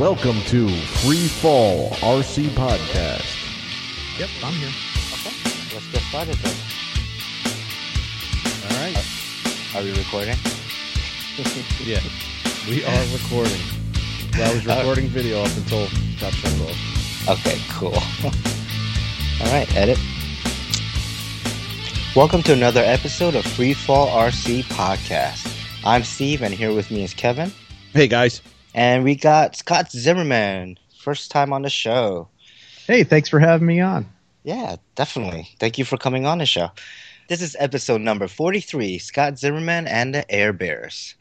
Welcome to Free Fall RC Podcast. Yep, I'm here. Okay, let's get started then. All right. Uh, are we recording? Yeah, we are recording. Well, I was recording video up until got turned off. Okay, cool. All right, edit. Welcome to another episode of Free Fall RC Podcast. I'm Steve, and here with me is Kevin. Hey guys. And we got Scott Zimmerman, first time on the show. Hey, thanks for having me on. Yeah, definitely. Thank you for coming on the show. This is episode number 43 Scott Zimmerman and the Air Bears.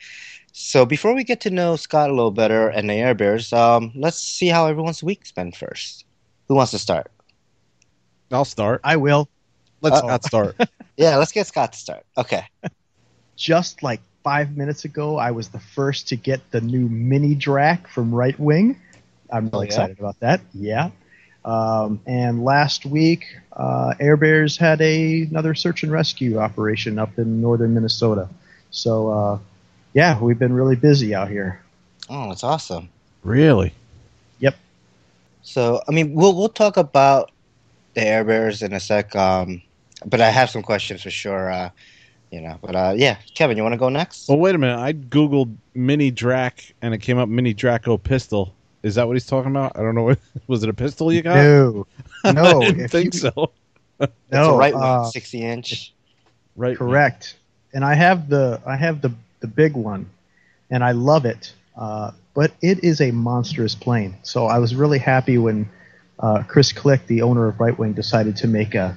So, before we get to know Scott a little better and the Air Bears, um, let's see how everyone's week's been first. Who wants to start? I'll start. I will. Let Uh-oh. Scott start. Yeah, let's get Scott to start. Okay. Just like five minutes ago, I was the first to get the new mini Drak from RiteWing. I'm really Oh, yeah? excited about that. Yeah. Um, and last week, uh, Air Bears had a, another search and rescue operation up in northern Minnesota. So, uh, yeah, we've been really busy out here. Oh, that's awesome. really? Yep. So, I mean, we'll we'll talk about the Air Bears in a sec. Um, but I have some questions for sure. Uh, you know, but uh, yeah, Kevin, you want to go next? Well, wait a minute. I googled Mini Drac and it came up Mini Draco pistol. Is that what he's talking about? I don't know. What, was it a pistol you got? No, no, I didn't think you- so. it's no, a right uh, one, sixty inch. Right. Correct. And I have the I have the the big one, and I love it. Uh, but it is a monstrous plane. So I was really happy when uh, Chris Klick, the owner of RiteWing, decided to make a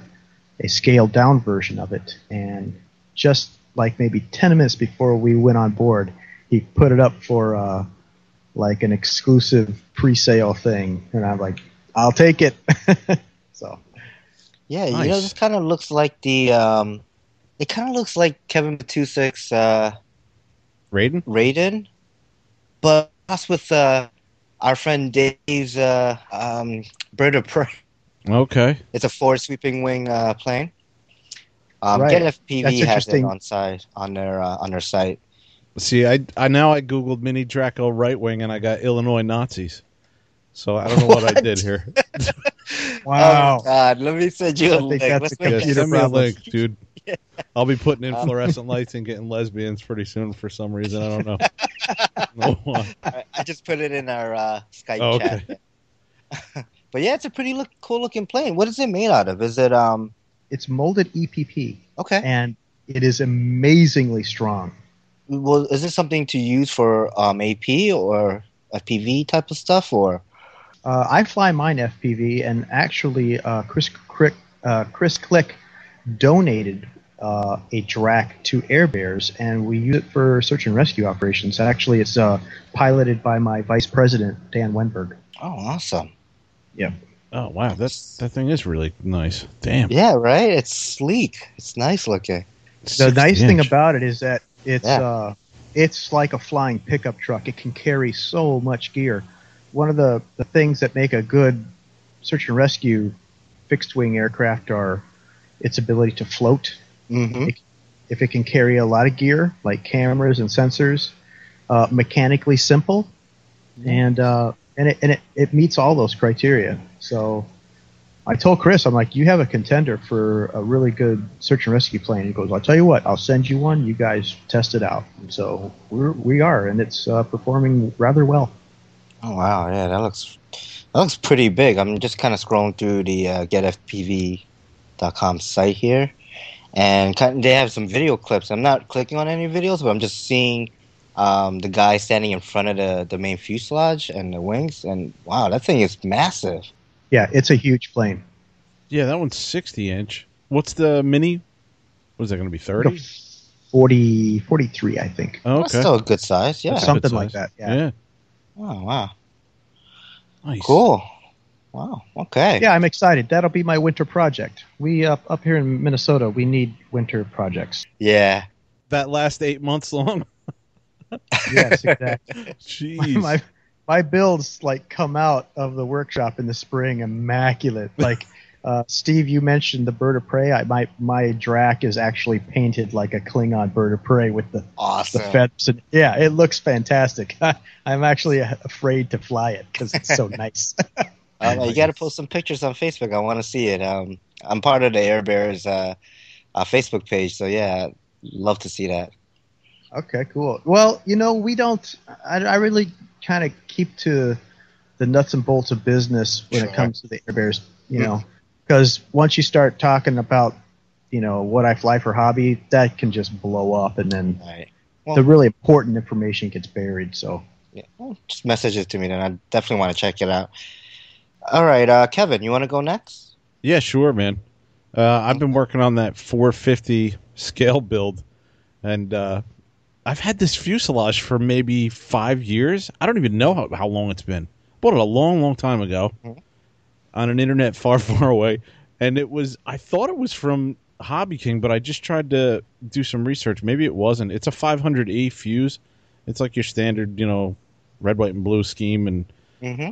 a scaled down version of it. And just like maybe ten minutes before we went on board, he put it up for uh, like an exclusive pre-sale thing, and I'm like, I'll take it. so Yeah, you know, this kind of looks like the. Um, it kind of looks like Kevin Matusak's uh, Raiden? Raiden, but us with uh, our friend Dave's uh, um, Bird of Prey. Okay. It's a forward sweeping wing uh, plane. Um, Right. Get That's FPV has it on site on their uh, on their site. See, I, I now I googled Mini Draco right wing and I got Illinois Nazis. So I don't know what, I did here. wow. Oh God, let me send you a I think link. that's Let's a Yeah, computer send me a link, dude. I'll be putting in Um, fluorescent lights and getting lesbians pretty soon for some reason. I don't know. No why. I I just put it in our uh, Skype Oh, chat. but yeah, it's a pretty look, cool looking plane. What is it made out of? Is it um It's molded EPP. okay? and it is amazingly strong. Well, is this something to use for um AP or FPV type of stuff or? Uh, I fly mine FPV, and actually, uh, Chris Crick, uh, Chris Klick donated uh, a Drak to Air Bears, and we use it for search and rescue operations. Actually, it's uh, piloted by my vice president Dan Wenberg. Oh, awesome! Oh wow, that's that thing is really nice. Damn. Yeah, right. It's sleek. It's nice looking. The 60 nice thing about it is that it's Yeah. uh, it's like a flying pickup truck. It can carry so much gear. One of the, the things that make a good search and rescue fixed wing aircraft are its ability to float. hmm If it can carry a lot of gear, like cameras and sensors, uh, mechanically simple, and uh, and it and it, it meets all those criteria. So I told Chris, I'm like, you have a contender for a really good search and rescue plane. He goes, I'll tell you what, I'll send you one. You guys test it out. And so we're, we are, and it's uh, performing rather well. Oh wow, yeah, that looks that looks pretty big. I'm just kind of scrolling through the uh, getfpv.com site here, and they have some video clips. I'm not clicking on any videos, but I'm just seeing um, the guy standing in front of the the main fuselage and the wings. And wow, that thing is massive. Yeah, it's a huge plane. Yeah, that one's 60 inch. What's the mini? What is that going to be 30? 40, 43, I think. Oh, That's okay. still a good size. Yeah. That's Something good like size. that, yeah. yeah. Oh wow, Nice. cool. Wow. Okay. Yeah, I'm excited. That'll be my winter project. We up up here in Minnesota, we need winter projects. Yeah. That last eight months long. Yes, exactly. Jeez. my my builds like come out of the workshop in the spring immaculate. Like Uh, Steve, you mentioned the bird of prey. I, my my Drak is actually painted like a Klingon bird of prey with the awesome. the feathers. And, yeah, it looks fantastic. I'm actually afraid to fly it because it's so nice. Uh, you got to post some pictures on Facebook. I want to see it. Um, I'm part of the Air Bears uh, uh, Facebook page, so yeah, love to see that. Okay, cool. Well, you know, we don't. I, I really kind of keep to the nuts and bolts of business when Sure. it comes to the Air Bears. You Mhm. know, because once you start talking about, you know, what I fly for hobby, that can just blow up, and then All right. the really important information gets buried. So, Yeah, well, just message it to me, then I definitely want to check it out. All right, uh, Kevin, you want to go next? Yeah, sure, man. Uh, I've been working on that 450 scale build, and uh, I've had this fuselage for maybe five years. I don't even know how, how long it's been. Bought it a long, long time ago Mhm. on an internet far, far away, and it was. I thought it was from Hobby King, but I just tried to do some research. Maybe it wasn't. It's a 500E fuse. It's like your standard, you know, red, white, and blue scheme, and Mm-hmm.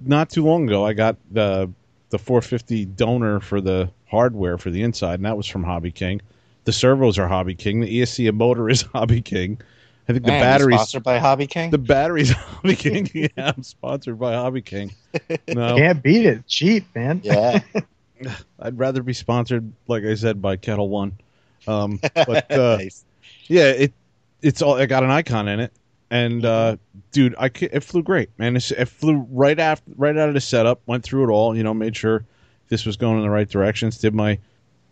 not too long ago, I got the the 450 donor for the hardware for the inside, and that was from Hobby King. The servos are Hobby King. The ESC motor is Hobby King. I think the batteries. sponsored by Hobby King. The batteries Hobby King. yeah, I'm sponsored by Hobby King. No, can't beat it. Cheap, man. yeah, I'd rather be sponsored, like I said, by Ketel One. Um, but uh, nice. yeah, it it's all. I got an icon in it, and uh, dude, I it flew great, man. It's, it flew right after, right out of the setup. Went through it all, you know, made sure this was going in the right directions. Did my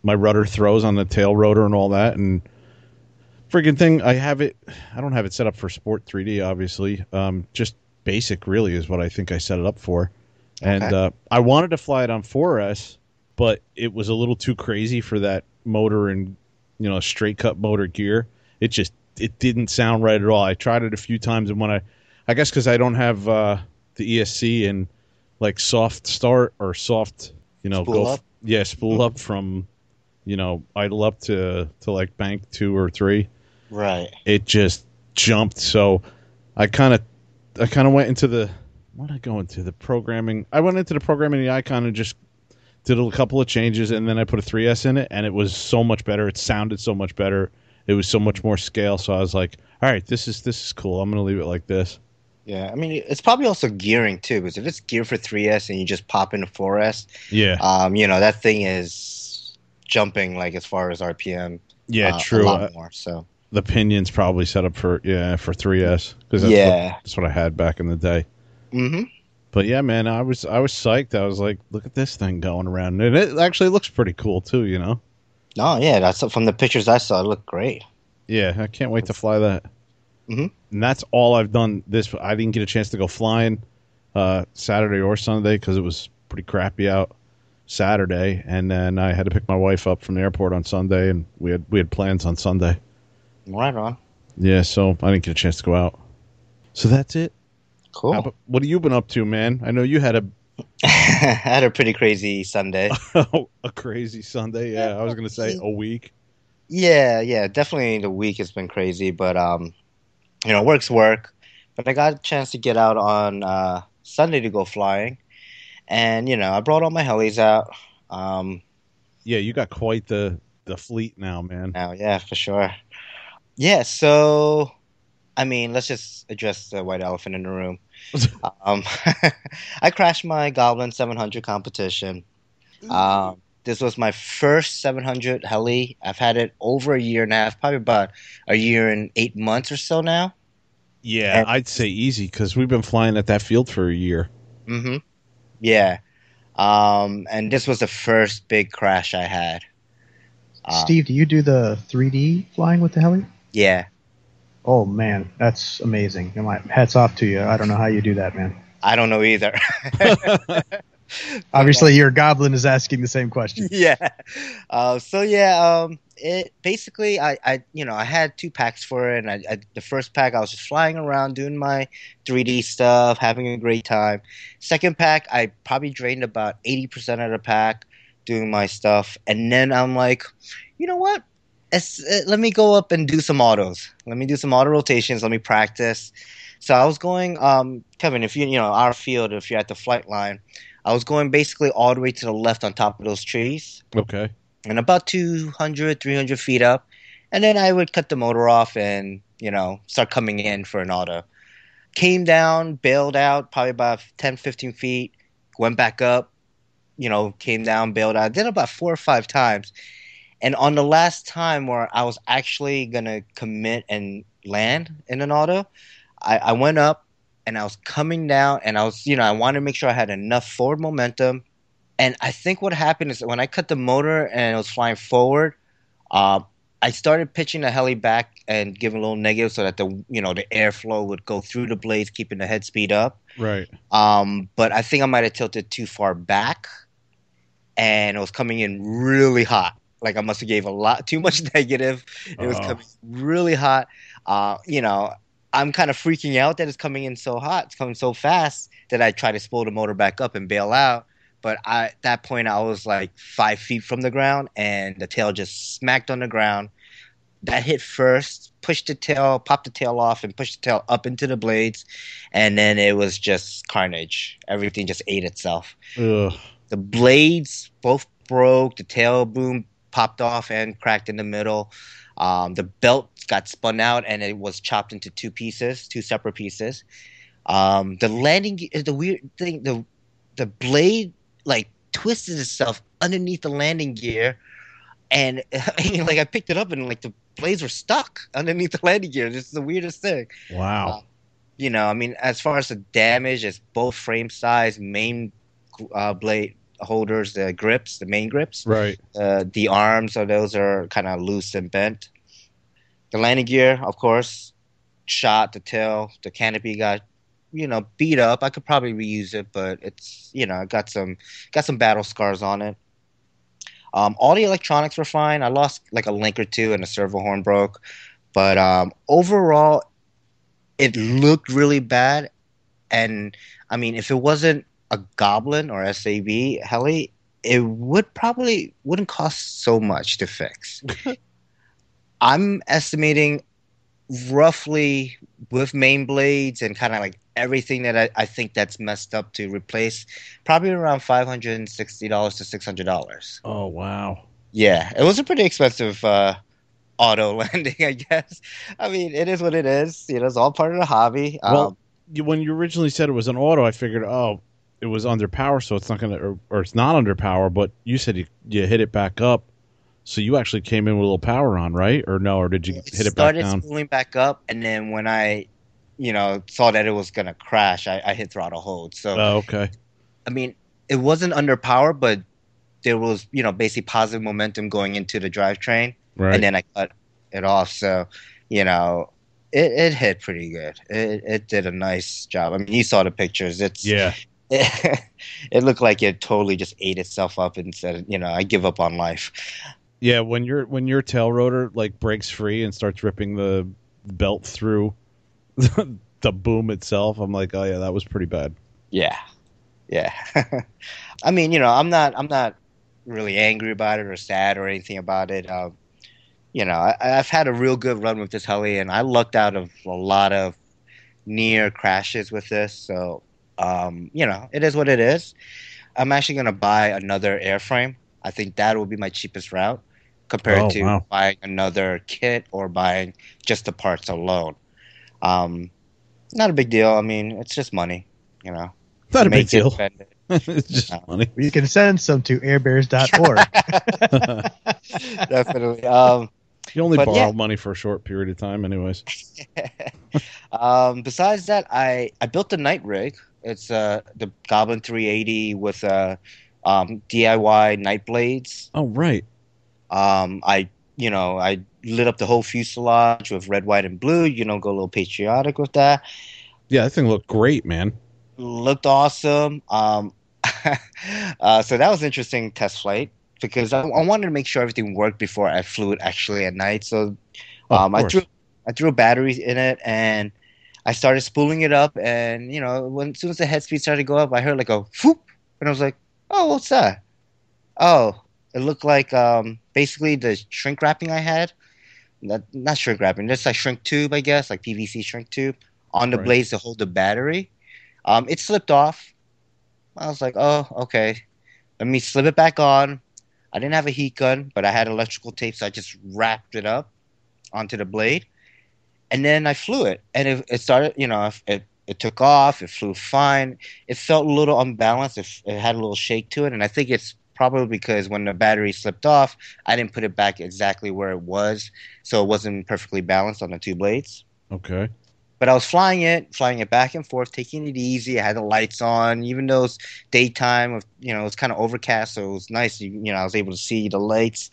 my rudder throws on the tail rotor and all that, and freaking thing. I have it. I don't have it set up for Sport 3D, obviously. Um, just basic, really, is what I think I set it up for. And Okay. uh, I wanted to fly it on 4S, but it was a little too crazy for that motor and you know straight cut motor gear. It just it didn't sound right at all. I tried it a few times, and when I, I guess because I don't have uh, the ESC and like soft start or soft, you know, Spool go up? yeah, spool up from, you know, idle up to to like bank two or three Right. it just jumped. So I kind of, I kind of went into the, what did I go into the programming? I went into the programming the icon and just did a couple of changes, and then I put a 3S in it, and it was so much better. It sounded so much better. It was so much more scale. So I was like, all right, this is this is cool. I'm gonna leave it like this. Yeah, I mean, it's probably also gearing too, because if it's geared for 3S and you just pop into 4S, Yeah, um, you know that thing is jumping like as far as RPM. yeah, uh, true. A lot more. So the pinion's probably set up for yeah for 3S because that's, Yeah. what, that's what I had back in the day. hmm But yeah, man, I was I was psyched. I was like, look at this thing going around, and it actually looks pretty cool too. You know. Oh yeah, that's from the pictures I saw. It looked great. Yeah, I can't wait to fly that. Mhm. And that's all I've done. This I didn't get a chance to go flying uh, Saturday or Sunday because it was pretty crappy out Saturday, and then I had to pick my wife up from the airport on Sunday, and we had we had plans on Sunday. Right on. Yeah, so I didn't get a chance to go out. So that's it. Cool. How what have you been up to, man? I know you had a I had a pretty crazy Sunday. a crazy Sunday. Yeah, I was gonna say a week. Yeah, yeah, definitely the week has been crazy, but um, you know, work's work. But I got a chance to get out on uh, Sunday to go flying, and you know, I brought all my helis out. Um, Yeah, you got quite the the fleet now, man. now, yeah, for sure. Yeah, so I mean, let's just address the white elephant in the room. um, I crashed my Goblin 700 competition. Um, this was my first 700 heli. I've had it over a year and a half, probably about a year and eight months or so now. Yeah, And- I'd say easy because we've been flying at that field for a year. hmm Yeah. Um, and this was the first big crash I had. Uh, Steve, do you do the 3D flying with the heli? Yeah. Oh man, that's amazing. My hats off to you. I don't know how you do that, man. I don't know either. Obviously, your goblin is asking the same question. yeah. Uh, so yeah, um, it basically I, I you know I had two packs for it, and I, I the first pack I was just flying around doing my 3D stuff, having a great time. Second pack I probably drained about 80% of the pack doing my stuff, and then I'm like, you know what? Uh, let me go up and do some autos. Let me do some auto rotations. Let me practice. So I was going, um, Kevin. If you you know our field, if you're at the flight line, I was going basically all the way to the left on top of those trees Okay. and about 200, 300 feet up. And then I would cut the motor off and, you know, start coming in for an auto. Came down, bailed out probably about 10, 15 feet, went back up, you know, came down, bailed out. Did about four or five times. And on the last time where I was actually going to commit and land in an auto, I, I went up and I was coming down and I was, you know, I wanted to make sure I had enough forward momentum. And I think what happened is when I cut the motor and it was flying forward, uh, I started pitching the heli back and giving a little negative so that the you know the airflow would go through the blades, keeping the head speed up. Right. Um, but I think I might have tilted too far back, and it was coming in really hot. Like I must have gave a lot too much negative. It was Oh. coming really hot. Uh, you know, I'm kind of freaking out that it's coming in so hot. It's coming so fast that I try to spool the motor back up and bail out. But I, at that point, I was like five feet from the ground, and the tail just smacked on the ground. That hit first, pushed the tail, popped the tail off, and pushed the tail up into the blades, and then it was just carnage. Everything just ate itself. Ugh. The blades both broke. The tail boom popped off and cracked in the middle. Um, the belt got spun out and it was chopped into two pieces, two separate pieces. Um, the landing, the weird thing, the the blade like twisted itself underneath the landing gear, and like I picked it up and like the blades were stuck underneath the landing gear. This is the weirdest thing Wow. you know, I mean, as far as the damage, it's both frame size, main uh, blade holders, the grips, the main grips. Right. Uh, the arms of those are kind of loose and bent. The landing gear, of course, shot. The tail, the canopy got, you know, beat up. I could probably reuse it, but it's, you know, got some got some battle scars on it. Um, all the electronics were fine. I lost like a link or two, and the servo horn broke. But um, overall, it looked really bad. And I mean, if it wasn't a Goblin or SAB heli, it would probably wouldn't cost so much to fix. I'm estimating roughly with main blades and kind of like everything that I, I think that's messed up to replace, probably around five hundred and sixty dollars to six hundred dollars. Oh wow. Yeah, it was a pretty expensive uh, auto landing, I guess. I mean, it is what it is. You know, it's all part of the hobby. Well, um, when you originally said it was an auto, I figured, oh, it was under power, so it's not gonna, or, or it's not under power. But you said you, you hit it back up, so you actually came in with a little power on, right? Or no? Or did you it hit it back started down? spooling back up, and then when I, you know, saw that it was gonna crash, I, I hit throttle hold. So Oh, okay. I mean, it wasn't under power, but there was, you know, basically positive momentum going into the drivetrain, Right. and then I cut it off. So, you know, it, it hit pretty good. It, it did a nice job. I mean, you saw the pictures. It's yeah. it, looked like it totally just ate itself up and said, you know, I give up on life. Yeah. When your when your tail rotor like breaks free and starts ripping the belt through the boom itself, I'm like, oh yeah, that was pretty bad. Yeah, yeah. I mean, you know, I'm not, I'm not really angry about it or sad or anything about it. Um, you know, I, I've had a real good run with this heli, and I lucked out of a lot of near crashes with this. So, um, you know, it is what it is. I'm actually going to buy another airframe. I think that will be my cheapest route compared Oh, to wow. buying another kit or buying just the parts alone. Um, not a big deal. I mean, it's just money, you know. Not a big deal. it. it's just No. funny. You can send some to airbears.org. Definitely. Um, You only borrow yeah. money for a short period of time, anyways. um, besides that, I, I built a night rig. It's uh, the Goblin 380 with uh, um, DIY Nightblades. Oh right. Um, I you know I lit up the whole fuselage with red, white, and blue. You know, go a little patriotic with that. Yeah, that thing looked great, man. Looked awesome. Um, uh, so that was interesting test flight because I, I wanted to make sure everything worked before I flew it actually at night. So um, I threw I threw batteries in it and I started spooling it up. And you know, when as soon as the head speed started to go up, I heard like a whoop, and I was like, "Oh, what's that?" Oh, it looked like um, basically the shrink wrapping I had. Not, not shrink wrapping, just like shrink tube, I guess, like PVC shrink tube on the Right. blades to hold the battery. Um, it slipped off, I was like, oh, okay. Let me slip it back on. I didn't have a heat gun, but I had electrical tape, so I just wrapped it up onto the blade, and then I flew it, and it, it started. You know, it it took off. It flew fine. It felt a little unbalanced. It, it had a little shake to it, and I think it's probably because when the battery slipped off, I didn't put it back exactly where it was, so it wasn't perfectly balanced on the two blades. Okay. But I was flying it, flying it back and forth, taking it easy. I had the lights on, even though it's daytime. You know, it's kind of overcast, so it was nice. You, you know, I was able to see the lights.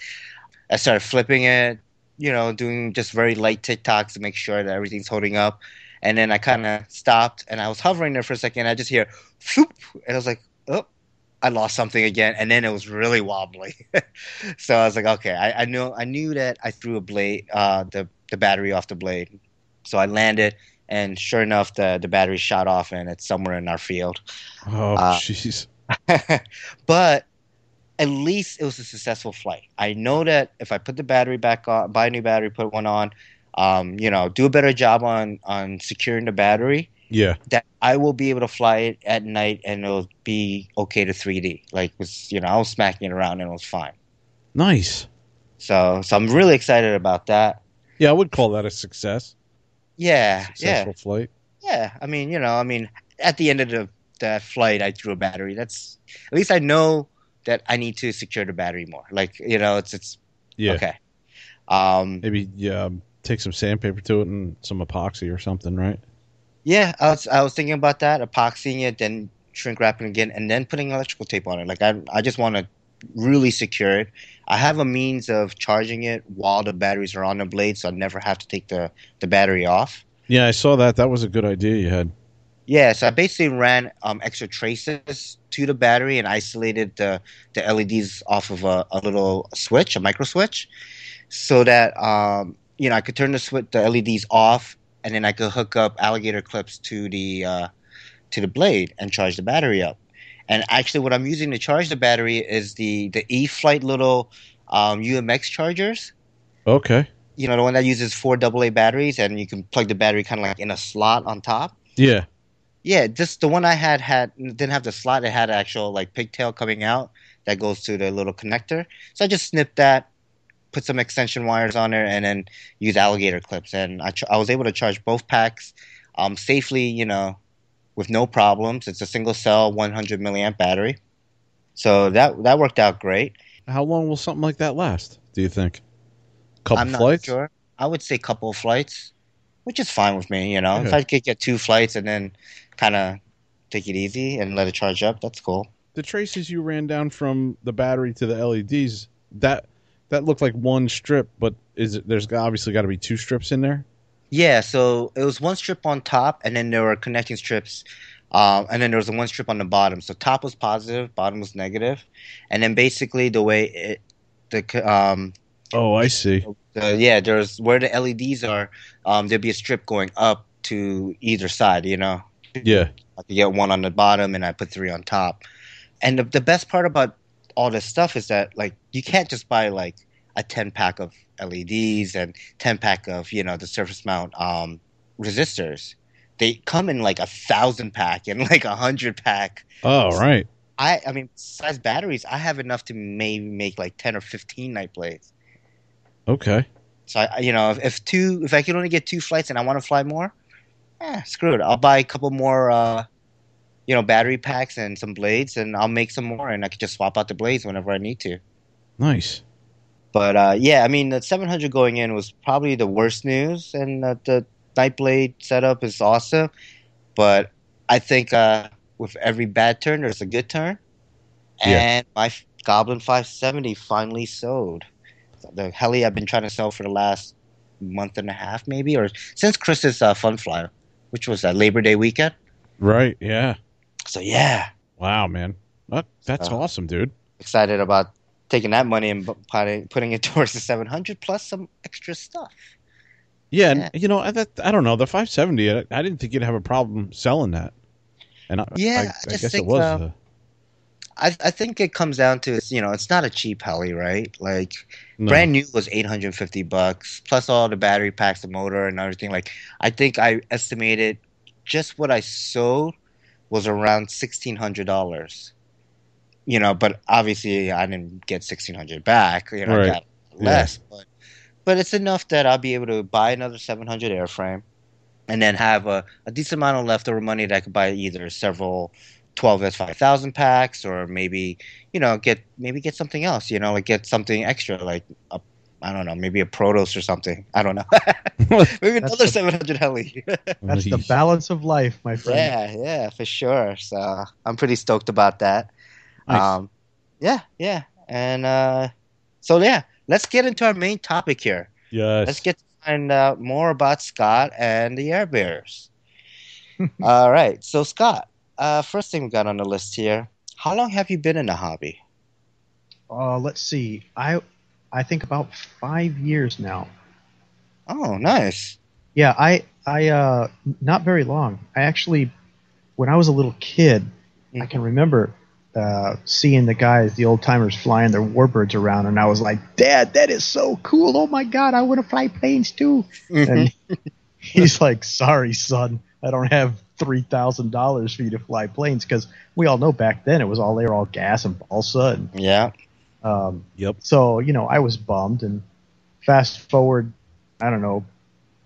I started flipping it, you know, doing just very light TikToks to make sure that everything's holding up. And then I kind of stopped, and I was hovering there for a second. I just hear, "Floop," and I was like, "Oh, I lost something again." And then it was really wobbly. so I was like, "Okay, I, I knew I knew that I threw a blade, uh, the the battery off the blade." So I landed, and sure enough, the the battery shot off, and it's somewhere in our field. Oh, Uh, jeez. but at least it was a successful flight. I know that if I put the battery back on, buy a new battery, put one on, um, you know, do a better job on on securing the battery, yeah. that I will be able to fly it at night and it'll be okay to 3D. Like, was you know, I was smacking it around and it was fine. Nice. So, so I'm really excited about that. Yeah, I would call that a success. Yeah, Successful flight. yeah, yeah. I mean, you know, I mean, at the end of the that flight, I threw a battery. That's at least I know that I need to secure the battery more. Like, you know, it's it's Yeah. okay. Um, Maybe yeah, um, take some sandpaper to it and some epoxy or something, right? yeah, I was I was thinking about that, epoxying it, then shrink wrapping again, and then putting electrical tape on it. Like, I I just want to really secure it. I have a means of charging it while the batteries are on the blade, so I never have to take the the battery off. Yeah, I saw that. That was a good idea you had. Yeah, so I basically ran um, extra traces to the battery and isolated the, the LEDs off of a, a little switch, a micro switch, so that um, you know I could turn the switch, the LEDs off, and then I could hook up alligator clips to the uh, to the blade and charge the battery up. And actually, what I'm using to charge the battery is the the E-flite little um, UMX chargers. Okay. You know, the one that uses four AA batteries, and you can plug the battery kind of like in a slot on top. Yeah. Yeah, just the one I had had didn't have the slot. It had actual like pigtail coming out that goes to the little connector. So I just snipped that, put some extension wires on there, and then use alligator clips. And I ch- I was able to charge both packs um, safely. You know, with no problems. It's a single cell, 100 milliamp battery. So that that worked out great. How long will something like that last? Do you think? Couple I'm not flights? sure. I would say couple of flights, which is fine with me. You know, if I could get two flights and then kind of take it easy and let it charge up, that's cool. The traces you ran down from the battery to the LEDs that that looked like one strip, but is it? There's obviously got to be two strips in there. Yeah, so it was one strip on top, and then there were connecting strips, um, and then there was one strip on the bottom. So top was positive, bottom was negative, and then basically the way it, the um, Oh, I see. the, yeah, there's where the LEDs are. Um, there'd be a strip going up to either side. You know, Yeah. I could get one on the bottom, and I put three on top. And the, the best part about all this stuff is that like you can't just buy like a ten pack of LEDs and ten pack of you know the surface mount um, resistors. They come in like a thousand pack and like a hundred pack. Oh, right. I I mean, besides batteries, I have enough to maybe make like ten or fifteen night blades. Okay. So I, you know, if, if two, if I can only get two flights and I want to fly more, eh, screw it. I'll buy a couple more, uh, you know, battery packs and some blades, and I'll make some more, and I could just swap out the blades whenever I need to. Nice. But uh, yeah, I mean, the 700 going in was probably the worst news, and uh, the Nightblade setup is awesome. But I think uh, with every bad turn, there's a good turn, Yeah. and my Goblin 570 finally sold. The heli I've been trying to sell for the last month and a half, maybe, or since Chris's uh, Fun Fly, which was a Labor Day weekend. Right. Yeah. So yeah, Wow, man. That, that's Uh, awesome, dude. excited about taking that money and putting putting it towards the 700 plus some extra stuff. Yeah, and yeah. you know, I, that, I don't know the 570. I, I didn't think you'd have a problem selling that. And I, Yeah, I, I I just guess it was. uh, uh, I, I think it comes down to it's you know it's not a cheap heli right like no. brand new was 850 bucks plus all the battery packs the motor and everything like I think I estimated just what I sold was around sixteen hundred dollars. You know, but obviously I didn't get sixteen hundred back. You know, Right. I got less, but but it's enough that I'll be able to buy another seven hundred airframe, and then have a, a decent amount of leftover money that I could buy either several twelve S five thousand packs or maybe you know get maybe get something else. You know, like get something extra like a I don't know, maybe a Protos or something. I don't know. maybe another the- 700 heli. That's the balance of life, my friend. yeah, yeah, for sure. So I'm pretty stoked about that. Nice. Um, yeah, yeah, and uh, so yeah, let's get into our main topic here. Yes. Let's get to find out more about Scott and the Air Bears. All right, so Scott, uh, first thing we got on the list here. How long have you been in the hobby? Uh, let's see. I I think about five years now. Oh, nice. Yeah, I I uh not very long. I actually when I was a little kid, I can remember uh, seeing the guys, the old timers, flying their warbirds around, and I was like, "Dad, that is so cool! Oh my God, I want to fly planes too!" Mhm. And he's like, "Sorry, son, I don't have three thousand dollars for you to fly planes because we all know back then it was all they were all gas and balsa and Yeah. um, Yep. so, you know, I was bummed. And fast forward, I don't know,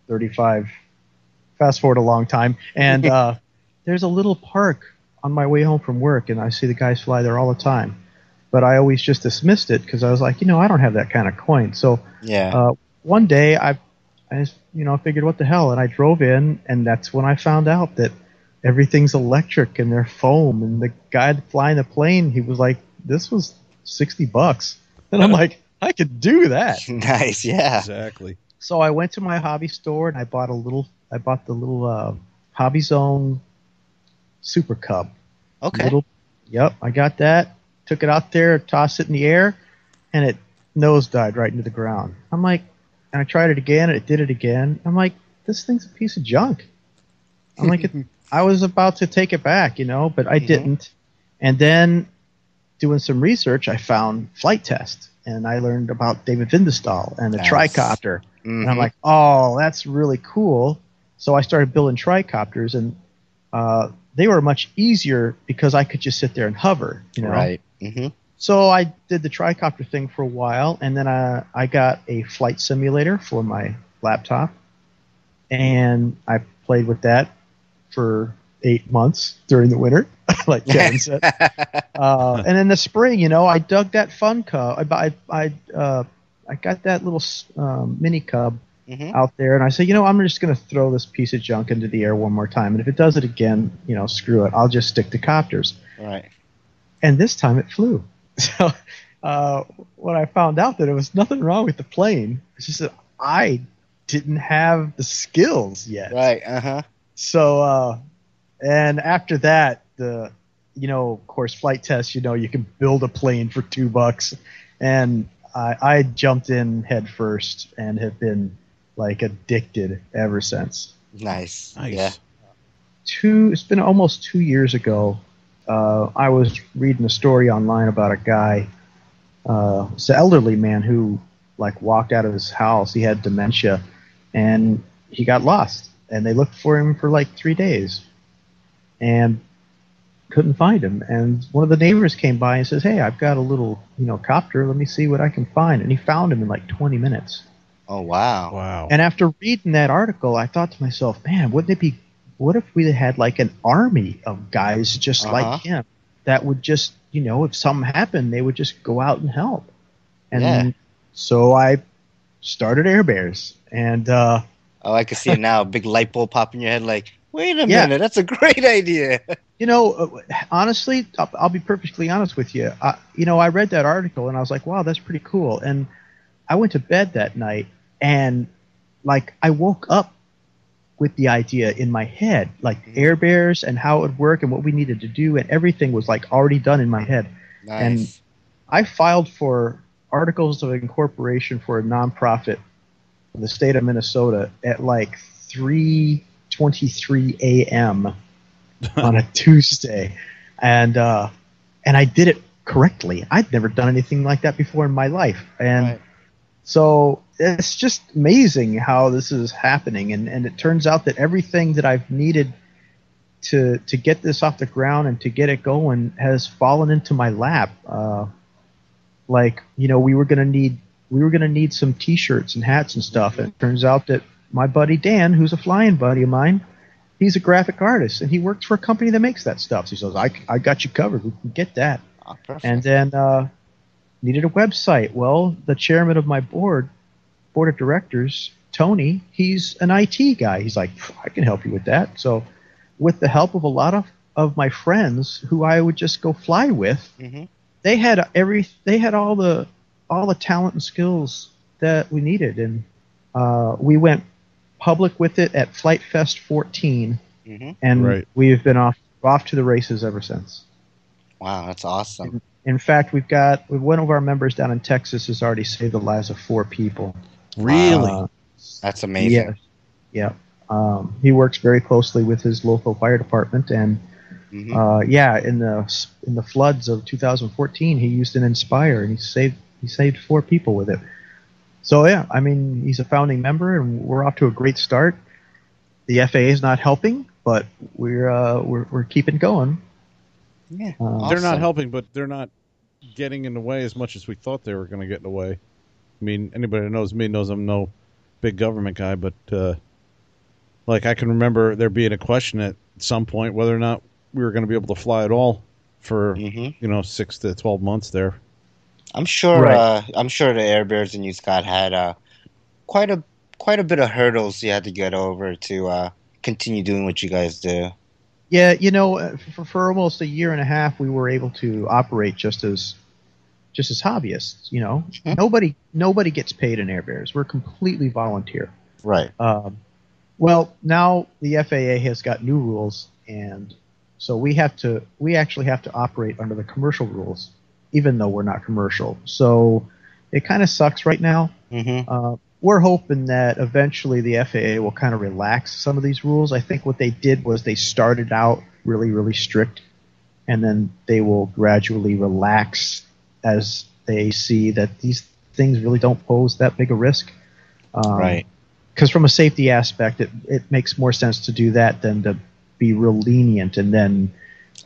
35, fast forward a long time. And uh, there's a little park on my way home from work, and I see the guys fly there all the time. But I always just dismissed it because I was like, you know, I don't have that kind of coin. So Yeah. uh, one day I, I just, you know, figured what the hell, and I drove in, and that's when I found out that everything's electric and they're foam. And the guy flying the plane, he was like, "This was sixty bucks," and I'm like, "I could do that." nice. Yeah. Exactly. So I went to my hobby store and I bought a little. I bought the little uh, HobbyZone Super Cub. Okay. Little, yep, I got that. Took it out there, tossed it in the air, and it nosedived right into the ground. I'm like, and I tried it again, and it did it again. I'm like, this thing's a piece of junk. I'm like, it, I was about to take it back, you know, but I Mhm. didn't. And then doing some research, I found Flite Test, and I learned about David Windestål and the Nice. tricopter. And I'm Mhm. like, oh, that's really cool. So I started building tricopters, and uh, they were much easier because I could just sit there and hover. You know, Right. hmm so I did the tricopter thing for a while, and then I, I got a flight simulator for my laptop, and I played with that for eight months during the winter, like Kevin said. Uh, and in the spring, you know, I dug that fun cub. I I I, uh, I got that little um, mini cub hmm out there, and I said, you know, I'm just going to throw this piece of junk into the air one more time, and if it does it again, you know, screw it. I'll just stick to copters Right. and this time it flew. So uh, when I found out that it was nothing wrong with the plane, it's just that I didn't have the skills yet. Right. Uh huh. So uh, and after that, the you know, of course, Flite Test. You know, you can build a plane for two bucks, and I, I jumped in head first and have been like addicted ever since Nice. Nice. Yeah. two it's been almost two years ago uh, i was reading a story online about a guy uh, it's an elderly man who like walked out of his house he had dementia and he got lost and they looked for him for like three days and couldn't find him and one of the neighbors came by and says hey i've got a little you know copter let me see what i can find and he found him in like 20 minutes Oh wow. Wow. and after reading that article, I thought to myself, man, wouldn't it be, what if we had like an army of guys just Uh-huh. like him that would just, you know, if something happened, they would just go out and help. And Yeah. so I started Air Bears. And, uh, Oh, I can see it now. A big light bulb pop in your head. Like, wait a Yeah. minute, that's a great idea. you know, uh, honestly, I'll, I'll be perfectly honest with you. I, you know, I read that article and I was like, wow, that's pretty cool. And I went to bed that night and like I woke up with the idea in my head, like Air Bears and how it would work and what we needed to do, and everything was like already done in my head. Nice. And I filed for articles of incorporation for a nonprofit the state of Minnesota at like 3:23 a.m. on a Tuesday, and uh, and I did it correctly. I'd never done anything like that before in my life, and Right. so it's just amazing how this is happening. And and it turns out that everything that I've needed to to get this off the ground and to get it going has fallen into my lap. Uh, like you know, we were gonna need we were gonna need some T-shirts and hats and stuff. And it turns out that my buddy Dan, who's a flying buddy of mine, he's a graphic artist and he works for a company that makes that stuff. So he says, "I I got you covered. We can get that." Oh. And then uh, needed a website. Well, the chairman of my board, board of directors, Tony, he's an IT guy. He's like, I can help you with that. So, with the help of a lot of, of my friends who I would just go fly with, Mhm. they had every they had all the all the talent and skills that we needed, and uh, we went public with it at Flite Fest 14, Mhm. and Right. we've been off off to the races ever since. Wow, that's awesome. In fact, we've got one of our members down in Texas has already saved the lives of four people. Really? Uh, That's amazing. yeah, yeah. Um, he works very closely with his local fire department, and Mhm. uh, yeah, in the in the floods of 2014, he used an Inspire, and he saved he saved four people with it. So yeah, I mean, he's a founding member, and we're off to a great start. The FAA is not helping, but we're uh, we're, we're keeping going. yeah. Uh, They're not helping, but they're not getting in the way as much as we thought they were going to get in the way. I mean, anybody that knows me knows I'm no big government guy, but uh, like I can remember there being a question at some point whether or not we were going to be able to fly at all for Mhm. you know six to twelve months there. I'm sure. Right. Uh, I'm sure the Air Bears and you, Scott, had uh, quite a quite a bit of hurdles you had to get over to uh, continue doing what you guys do. Yeah, you know, uh, for, for almost a year and a half, we were able to operate just as just as hobbyists. You know, Mhm. nobody nobody gets paid in Air Bears. We're completely volunteer. Right. Um, well, now the FAA has got new rules, and so we have to we actually have to operate under the commercial rules, even though we're not commercial. So it kind of sucks right now. Mm-hmm. Uh, we're hoping that eventually the FAA will kind of relax some of these rules. I think what they did was they started out really, really strict, and then they will gradually relax as they see that these things really don't pose that big a risk. Um, right. Because from a safety aspect, it, it makes more sense to do that than to be real lenient and then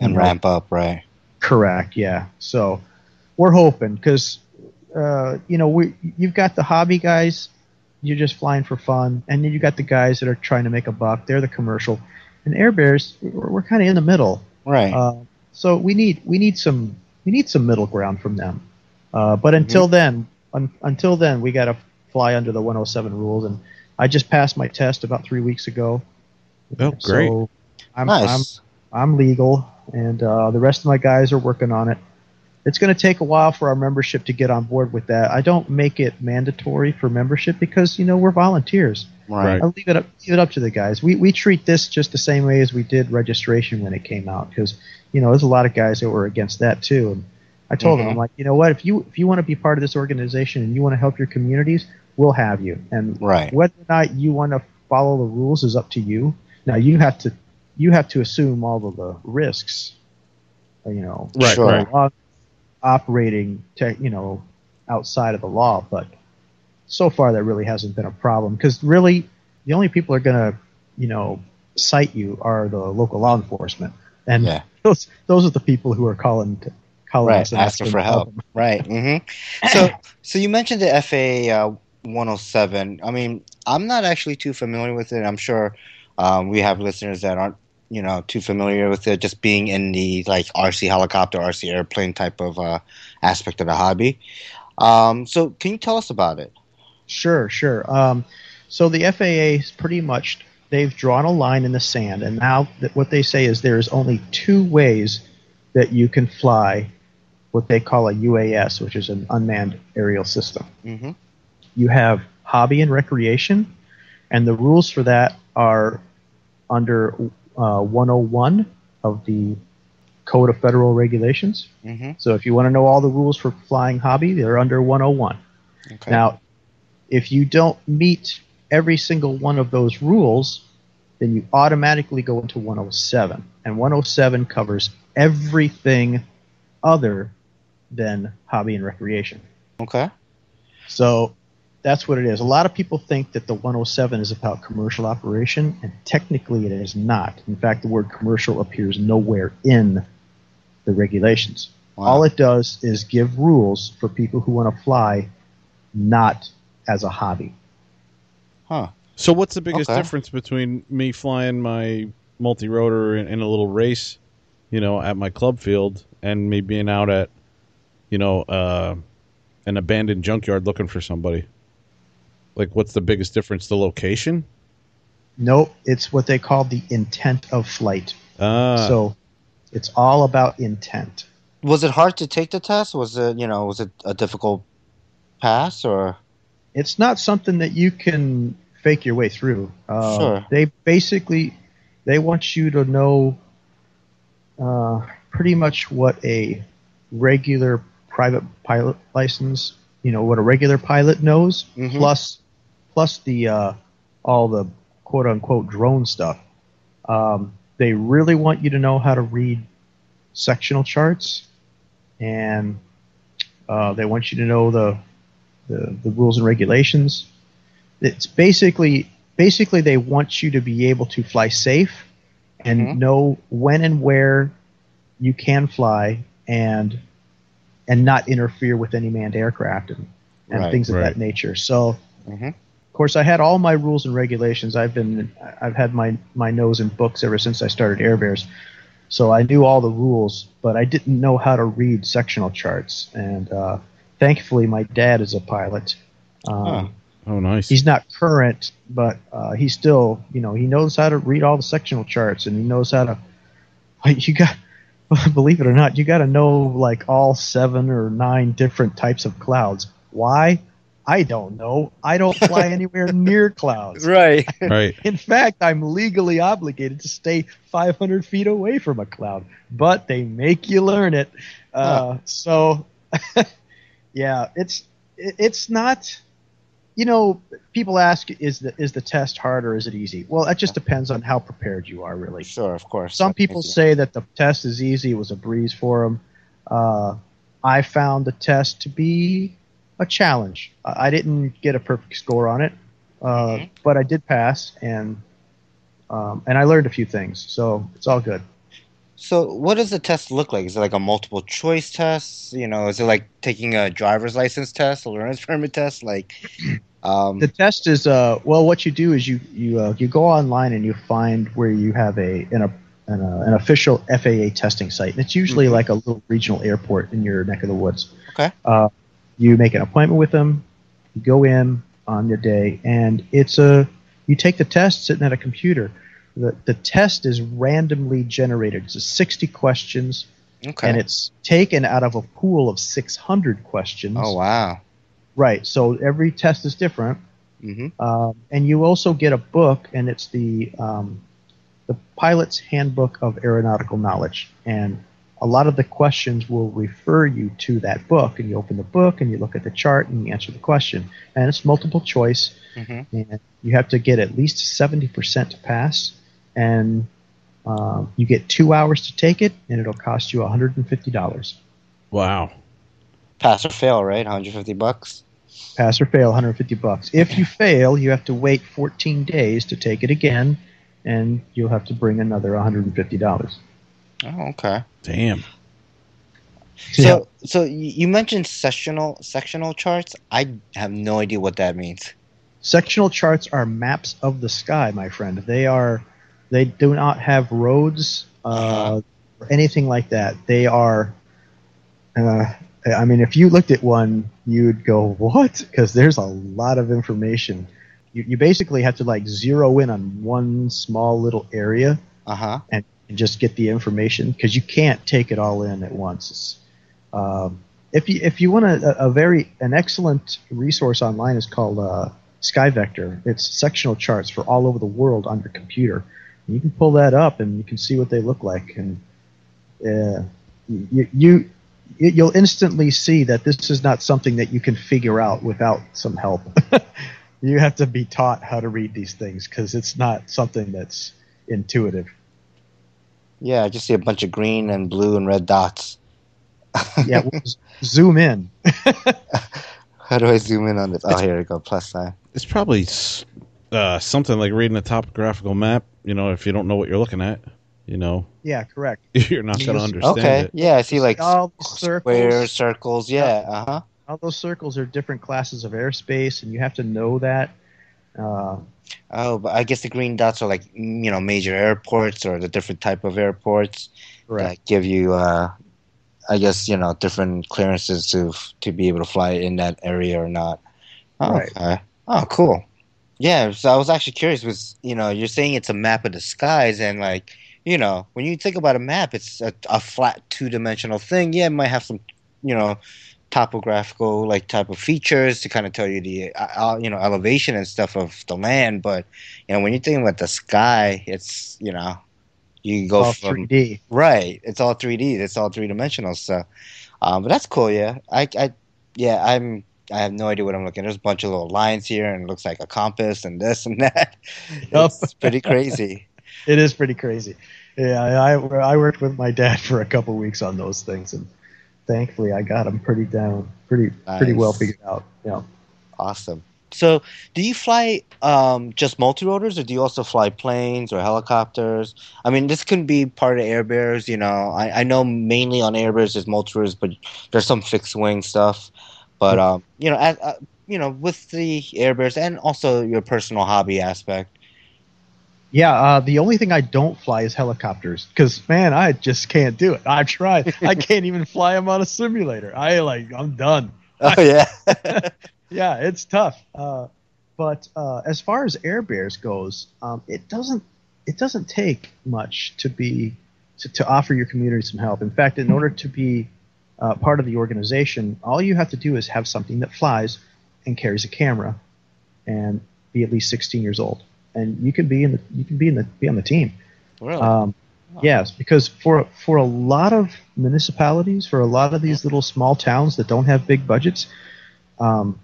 And know, ramp up. Right. Correct. Yeah. So we're hoping because uh, you know we you've got the hobby guys, you're just flying for fun, and then you got the guys that are trying to make a buck. They're the commercial, and Air Bears we're, we're kind of in the middle. Right. Uh, so we need we need some we need some middle ground from them. Uh, but until then, un, until then, we got to fly under the 107 rules. And I just passed my test about three weeks ago. Oh, great. So I'm, nice. I'm I'm legal, and uh, the rest of my guys are working on it. It's going to take a while for our membership to get on board with that. I don't make it mandatory for membership because you know we're volunteers. right. I'll leave it up leave it up to the guys. We we treat this just the same way as we did registration when it came out because you know there's a lot of guys that were against that too. And I told them Mhm. I'm like, you know what, if you if you want to be part of this organization and you want to help your communities, we'll have you. And Right. whether or not you want to follow the rules is up to you. Now you have to you have to assume all of the risks. You know, Right, Sure. right. Operating, te- you know, outside of the law. But so far, that really hasn't been a problem because really, the only people are going to, you know, cite you are the local law enforcement, and Yeah. those those are the people who are calling to, calling Right. us and Asking for to help. them. Right. hmm So, so you mentioned the FA uh, 107. I mean, I'm not actually too familiar with it. I'm sure um, we have listeners that aren't, you know, too familiar with it. Just being in the like RC helicopter, RC airplane type of uh, aspect of the hobby. Um, so, can you tell us about it? Sure, sure. Um, so the FAA is pretty much they've drawn a line in the sand, and now th- what they say is there is only two ways that you can fly what they call a UAS, which is an unmanned aerial system. hmm You have hobby and recreation, and the rules for that are under uh, 101 of the Code of Federal Regulations. hmm So if you want to know all the rules for flying hobby, they're under 101. Okay. Now, if you don't meet every single one of those rules, then you automatically go into 107. And 107 covers everything other than hobby and recreation. okay. So that's what it is. A lot of people think that the 107 is about commercial operation, and technically it is not. In fact, the word commercial appears nowhere in the regulations. Wow. All it does is give rules for people who want to fly, not as a hobby. Huh. So what's the biggest Okay. difference between me flying my multi-rotor in, in a little race, you know, at my club field, and me being out at, you know, uh, an abandoned junkyard looking for somebody? Like, what's the biggest difference? The location? Nope, it's what they call the intent of flight. Ah, so it's all about intent. Was it hard to take the test? Was it you know was it a difficult pass or? it's not something that you can fake your way through. Uh, Sure. They basically they want you to know uh, pretty much what a regular private pilot license, you know, what a regular pilot knows, Mhm. plus plus the uh, all the quote unquote drone stuff. Um, they really want you to know how to read sectional charts, and uh, they want you to know the the, the rules and regulations. It's basically basically they want you to be able to fly safe and Mhm. know when and where you can fly and and not interfere with any manned aircraft and, and Right, things of right. that nature. So Mhm. Of course I had all my rules and regulations. I've been I've had my my nose in books ever since I started Air Bears. So I knew all the rules, but I didn't know how to read sectional charts. And uh, thankfully, my dad is a pilot. Um, Huh. oh, nice. He's not current, but uh, he still, you know, he knows how to read all the sectional charts, and he knows how to. You got, believe it or not, you got to know like all seven or nine different types of clouds. Why? I don't know. I don't fly anywhere near clouds. Right. right. In fact, I'm legally obligated to stay 500 feet away from a cloud, but they make you learn it. Uh, So, yeah, it's it's not. You know, people ask, is the is the test hard or is it easy? Well, that just depends on how prepared you are, really. Sure, of course. Some That people say that the test is easy; it was a breeze for them. Uh, I found the test to be a challenge. I I didn't get a perfect score on it, uh, but I did pass, and um, and I learned a few things, so it's all good. So, what does the test look like? Is it like a multiple choice test? You know, is it like taking a driver's license test, a learner's permit test? Like, um, The test is uh, well, what you do is you you uh, you go online and you find where you have a an, a, an, uh, an official FAA testing site, and it's usually Mhm. like a little regional airport in your neck of the woods. Okay. You make an appointment with them. You go in on the day, and it's a you take the test sitting at a computer. The the test is randomly generated. It's 60 questions, okay. and it's taken out of a pool of 600 questions. oh wow. Right. So every test is different. hmm Um, and you also get a book, and it's the um, the pilot's handbook of aeronautical knowledge. And a lot of the questions will refer you to that book. And you open the book, and you look at the chart, and you answer the question. And it's multiple choice, hmm and you have to get at least seventy percent to pass. And um, you get two hours to take it, and it'll cost you one hundred and fifty dollars. Wow. Pass or fail, right? 150 bucks. Pass or fail, 150 bucks. If you fail, you have to wait 14 days to take it again, and you'll have to bring another 150 dollars. Oh, okay. Damn. So, so you mentioned sectional sectional charts. I have no idea what that means. Sectional charts are maps of the sky, my friend. They are, they do not have roads uh, Uh-huh. or anything like that. They are. Uh, I mean, if you looked at one, you'd go, "What?" Because there's a lot of information. You, you basically have to like zero in on one small little area Uh huh. and, and just get the information because you can't take it all in at once. Um, if you if you want a, a very an excellent resource online is called uh, SkyVector. It's sectional charts for all over the world on your computer. And you can pull that up and you can see what they look like, and uh, you, you you'll instantly see that this is not something that you can figure out without some help. you have to be taught how to read these things because it's not something that's intuitive. Yeah, I just see a bunch of green and blue and red dots. Yeah, we'll zoom in. How do I zoom in on this? Oh, here we go. Plus sign. It's probably uh, something like reading a topographical map. You know, if you don't know what you're looking at, you know, Yeah, correct. you're not going to understand Okay. it. Yeah, I see like all the circles, squares, circles. Yeah. Uh huh. all those circles are different classes of airspace, and you have to know that. Uh, Oh, but I guess the green dots are like you know major airports or the different type of airports correct. that give you, uh, I guess you know different clearances to to be able to fly in that area or not. Oh, Right. Okay. Oh, cool. Yeah. So I was actually curious. Was you know you're saying it's a map of the skies and like you know when you think about a map, it's a, a flat two dimensional thing. Yeah, it might have some you know topographical like type of features to kind of tell you the uh, uh, you know elevation and stuff of the land but you know when you're thinking about the sky it's you know you go all from 3D. right it's all 3d it's all three dimensional so um but that's cool yeah i i yeah i'm I have no idea what I'm looking. There's a bunch of little lines here, and it looks like a compass and this and that. It's pretty crazy. It is pretty crazy. Yeah, I, I worked with my dad for a couple weeks on those things, and thankfully I got them pretty down, pretty pretty well figured out. Yeah. Awesome. So, do you fly um, just multi-rotors, or do you also fly planes or helicopters? I mean, this can be part of Air Bears. You know, I, I know mainly on Air Bears is multi-rotors, but there's some fixed-wing stuff. But um, you know, as, uh, you know, with the Air Bears and also your personal hobby aspect. Yeah, uh, the only thing I don't fly is helicopters because man, I just can't do it. I've tried. I can't even fly them on a simulator. I like, I'm done. Oh yeah, Yeah, it's tough. Uh, but uh, as far as Air Bears goes, um, it doesn't it doesn't take much to be to, to offer your community some help. In fact, in order to be uh, part of the organization, all you have to do is have something that flies and carries a camera, and be at least 16 years old, and you can be in the you can be in the be on the team. really? Um, yes, because for for a lot of municipalities, for a lot of these little small towns that don't have big budgets, um,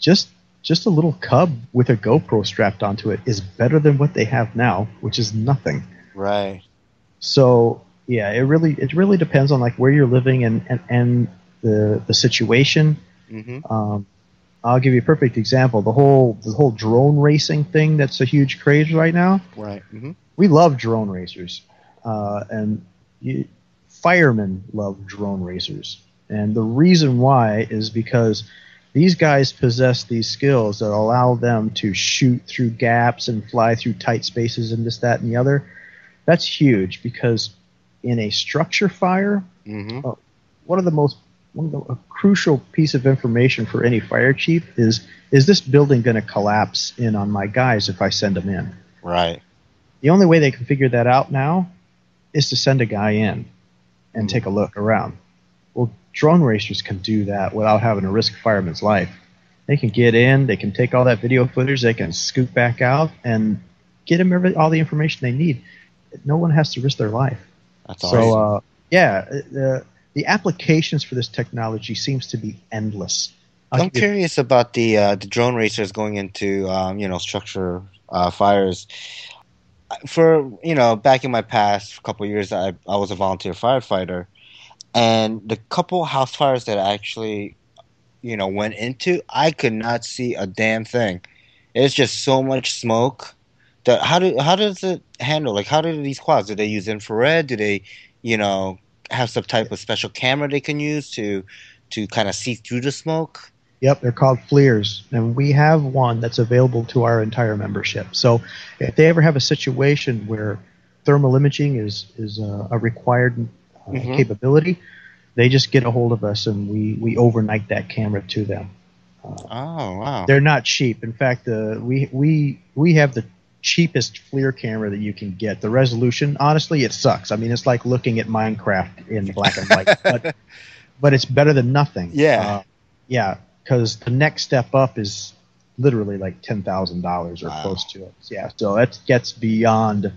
just just a little cub with a GoPro strapped onto it is better than what they have now, which is nothing. right. So yeah, it really it really depends on like where you're living and and, and the the situation. hmm Um, I'll give you a perfect example. The whole the whole drone racing thing that's a huge craze right now Right. hmm we love drone racers, uh, and you, firemen love drone racers. And the reason why is because these guys possess these skills that allow them to shoot through gaps and fly through tight spaces and this, that, and the other. That's huge because in a structure fire, hmm one of the most one of the a crucial piece of information for any fire chief is is this building going to collapse in on my guys if I send them in? Right. The only way they can figure that out now is to send a guy in and Hmm. take a look around. Well, drone racers can do that without having to risk a fireman's life. They can get in, they can take all that video footage, they can scoop back out and get them every, all the information they need. No one has to risk their life. That's awesome. So, uh, yeah, the, the applications for this technology seems to be endless. Give you- curious about the uh, the drone racers going into um, you know structure uh, fires. For you know, back in my past couple of years, I I was a volunteer firefighter, and the couple house fires that I actually you know went into, I could not see a damn thing. It's just so much smoke. That how do how does it handle? Like how do these quads? Do they use infrared? Do they you know have some type of special camera they can use to to kind of see through the smoke? Yep, they're called FLIRs, and we have one that's available to our entire membership. So, if they ever have a situation where thermal imaging is is uh, a required uh, Mhm. capability, they just get a hold of us, and we we overnight that camera to them. Oh wow! They're not cheap. In fact, uh, we we we have the cheapest FLIR camera that you can get. The resolution, honestly, it sucks. I mean, it's like looking at Minecraft in black and white, but but it's better than nothing. Yeah. Uh, yeah, because the next step up is literally like ten thousand dollars or Wow. close to it. Yeah, so that gets beyond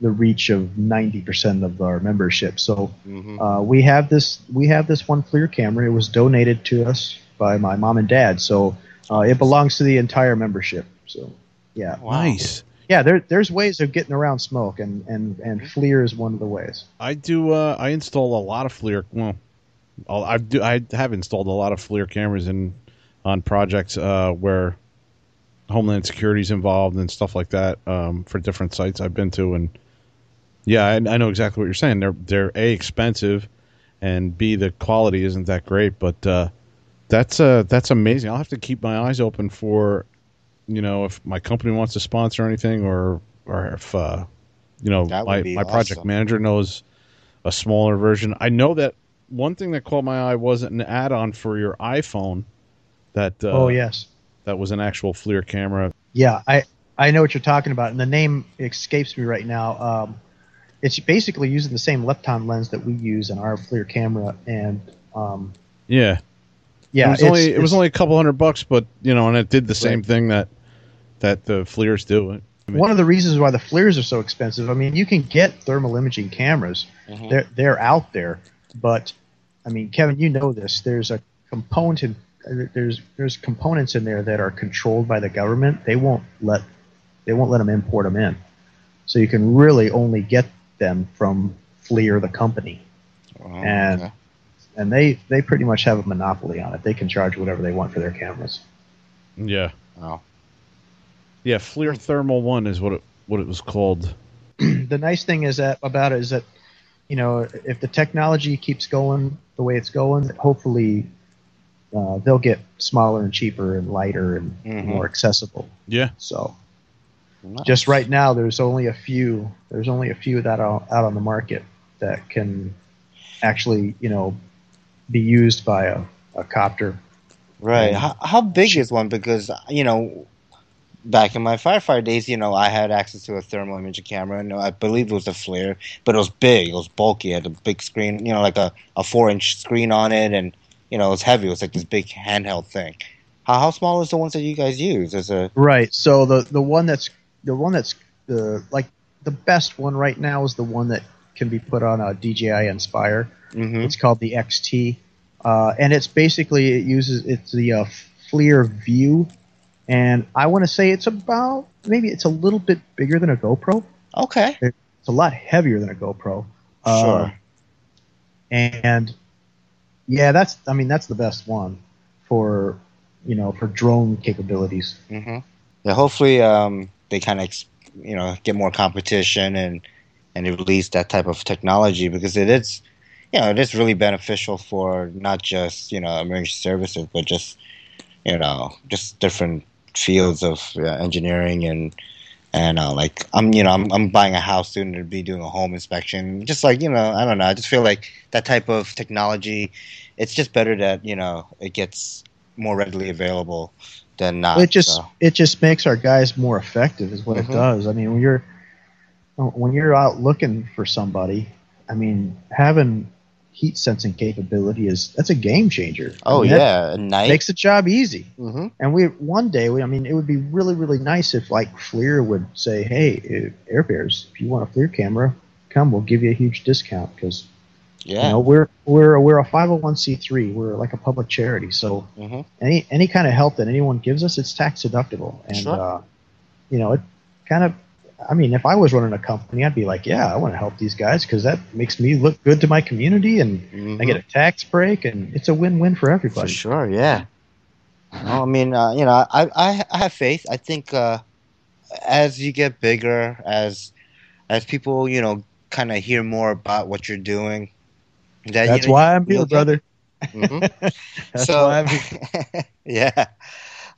the reach of ninety percent of our membership. So hmm uh, we have this we have this one FLIR camera. It was donated to us by my mom and dad, so uh, it belongs to the entire membership. So yeah, Wow. Nice. Yeah. There, there's ways of getting around smoke, and and and FLIR is one of the ways. I do. Uh, I install a lot of FLIR. Well, I'll- I do. I have installed a lot of FLIR cameras in on projects uh, where Homeland Security is involved and stuff like that um, for different sites I've been to, and yeah, I, I know exactly what you're saying. They're they're a expensive, and b the quality isn't that great, but uh, that's uh that's amazing. I'll have to keep my eyes open for, you know, if my company wants to sponsor anything, or or if uh, you know That would my be my project manager knows a smaller version. I know that one thing that caught my eye wasn't an add-on for your iPhone. That uh, oh yes, that was an actual FLIR camera. yeah. I I know what you're talking about, and the name escapes me right now. Um, it's basically using the same Lepton lens that we use in our FLIR camera, and um, Yeah, yeah, it was it's- only it was only a couple hundred bucks, but you know, and it did the same thing that that the FLIRs do. one of the reasons why the FLIRs are so expensive. I mean, you can get thermal imaging cameras; Mhm. they're they're out there, but I mean, Kevin, you know this. There's a component. There's there's components in there that are controlled by the government. They won't let they won't let them import them in, so you can really only get them from FLIR, the company, Oh, and okay. and they they pretty much have a monopoly on it. They can charge whatever they want for their cameras. Yeah, Oh. Yeah. FLIR Thermal One is what it what it was called. the nice thing is that about it is that you know if the technology keeps going the way it's going, hopefully uh, they'll get smaller and cheaper and lighter and Mhm. more accessible. Yeah, So Nice. just right now, there's only a few. There's only a few that are out on the market that can actually you know be used by a, a copter. Right. How, how big is one? Because you know, back in my firefighter days, you know, I had access to a thermal imaging camera, and I believe it was a FLIR, but it was big, it was bulky, it had a big screen, you know, like a, a four inch screen on it, and you know, it was heavy. It was like this big handheld thing. How how small is the ones that you guys use? As a Right. So the the one that's the one that's the like the best one right now is the one that can be put on a DJI Inspire. hmm It's called the XT, uh, and it's basically it uses it's the uh, FLIR Vue, and I want to say it's about maybe it's a little bit bigger than a GoPro. okay, It's a lot heavier than a GoPro. Uh, sure. and yeah, that's I mean that's the best one for you know for drone capabilities. Mm-hmm. Yeah, hopefully um, they kind of you know get more competition and and release that type of technology because it is you know it is really beneficial for not just you know emergency services but just you know just different fields of uh, engineering and and uh, like I'm you know I'm, I'm buying a house soon to be doing a home inspection just like you know I don't know I just feel like that type of technology it's just better that you know it gets more readily available than not it just so. it just makes our guys more effective is what Mhm. it does i mean when you're when you're out looking for somebody i mean having heat sensing capability is that's a game changer I Oh mean, yeah, night. makes the job easy hmm and we one day we, i mean it would be really really nice if like FLIR would say hey air bears if you want a FLIR camera come we'll give you a huge discount because Yeah. you know we're we're we're a 501c3 we're like a public charity so hmm any any kind of help that anyone gives us, it's tax deductible, and Sure. uh, you know, it kind of. I mean, if I was running a company, I'd be like, yeah, I want to help these guys because that makes me look good to my community, and I get a tax break, and it's a win-win for everybody. for sure. Yeah. No, I mean, uh, you know, I, I I have faith. I think uh, as you get bigger, as as people, you know, kind of hear more about what you're doing. That, That's you know, why I'm here, brother. Mhm. That's so, why I'm here. yeah.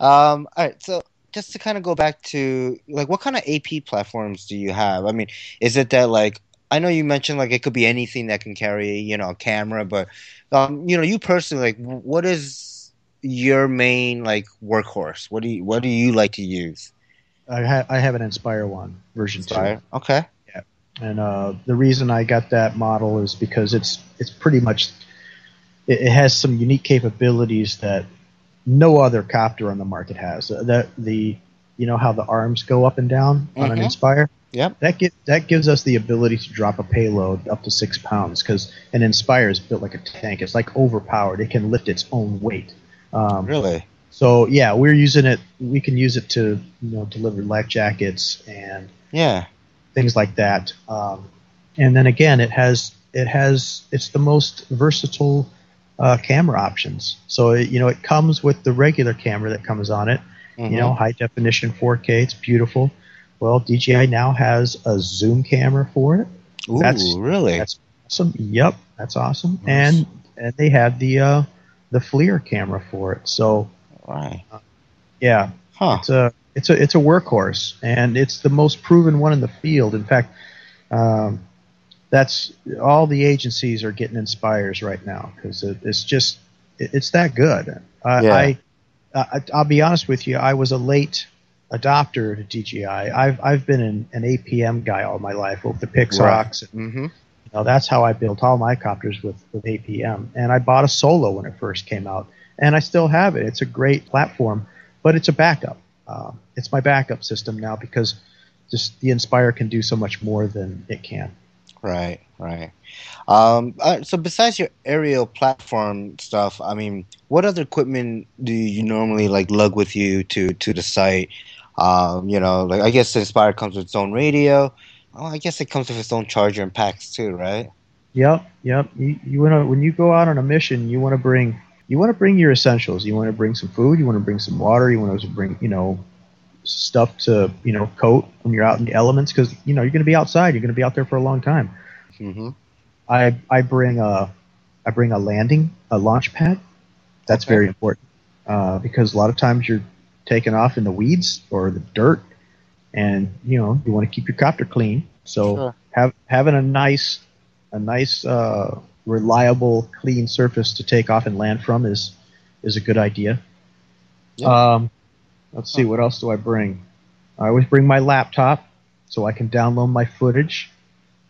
Um, all right. So just to kind of go back to like, what kind of AP platforms do you have? I mean, is it that like I know you mentioned like it could be anything that can carry you know a camera, but um, you know, you personally like, what is your main like workhorse? What do you what do you like to use? I, ha- I have an Inspire one version two. Okay. Yeah. And uh, the reason I got that model is because it's it's pretty much it, it has some unique capabilities that no other copter on the market has. Uh, That the you know how the arms go up and down on an Mhm. Inspire. Yep. That get that gives us the ability to drop a payload up to six pounds because an Inspire is built like a tank. It's like overpowered. It can lift its own weight. Um, Really. So yeah, we're using it. We can use it to you know deliver life jackets and Yeah. things like that. Um, and then again, it has it has it's the most versatile uh, camera options. So it, you know it comes with the regular camera that comes on it. Mhm. You know, high definition 4K. It's beautiful. Well, DJI now has a zoom camera for it. Ooh, that's- really? That's awesome. Yep, that's awesome. Nice. And and they have the uh, the FLIR camera for it. So right. yeah, Huh. it's a it's a it's a workhorse, and it's the most proven one in the field. In fact, um, that's all the agencies are getting Inspires right now because it, it's just it, it's that good. I, Yeah. I, I I'll be honest with you, I was a late adopter to DJI. I've I've been an, an APM guy all my life with the Pixhawks. Mm-hmm. You know, that's how I built all my copters with, with APM. And I bought a Solo when it first came out, and I still have it. It's a great platform, but it's a backup. Uh, it's my backup system now because just the Inspire can do so much more than it can. Right, right. Um, uh, so besides your aerial platform stuff, I mean, what other equipment do you normally like lug with you to to the site? Um, you know, like I guess the Inspire comes with its own radio. Oh, I guess it comes with its own charger and packs too, right? Yep, yep. You, you want to when you go out on a mission, you want to bring you want to bring your essentials. You want to bring some food. You want to bring some water. You want to bring you know stuff to you know coat when you're out in the elements because you know you're going to be outside. You're going to be out there for a long time. Mm-hmm. I I bring a I bring a landing a launch pad. That's Okay. very important uh, because a lot of times you're taking off in the weeds or the dirt, and you know you want to keep your copter clean. So Sure. have having a nice a nice uh, reliable clean surface to take off and land from is is a good idea. Yeah. Um, let's see what else do I bring. I always bring my laptop so I can download my footage.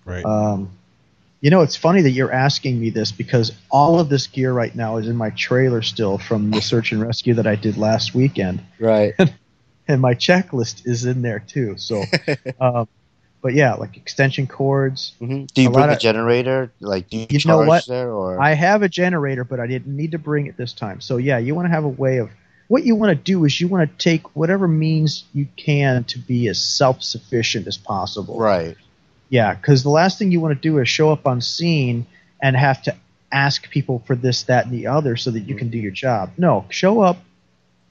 Right. Um, you know, it's funny that you're asking me this because all of this gear right now is in my trailer still from the search and rescue that I did last weekend, Right. and my checklist is in there too. So, um, but yeah, like extension cords. hmm Do you A bring a of- generator? Like, do you, You know charge what? there or? I have a generator, but I didn't need to bring it this time. So yeah, you want to have a way of what you want to do is you want to take whatever means you can to be as self-sufficient as possible. right. Yeah, because the last thing you want to do is show up on scene and have to ask people for this, that, and the other so that you can do your job. No, show up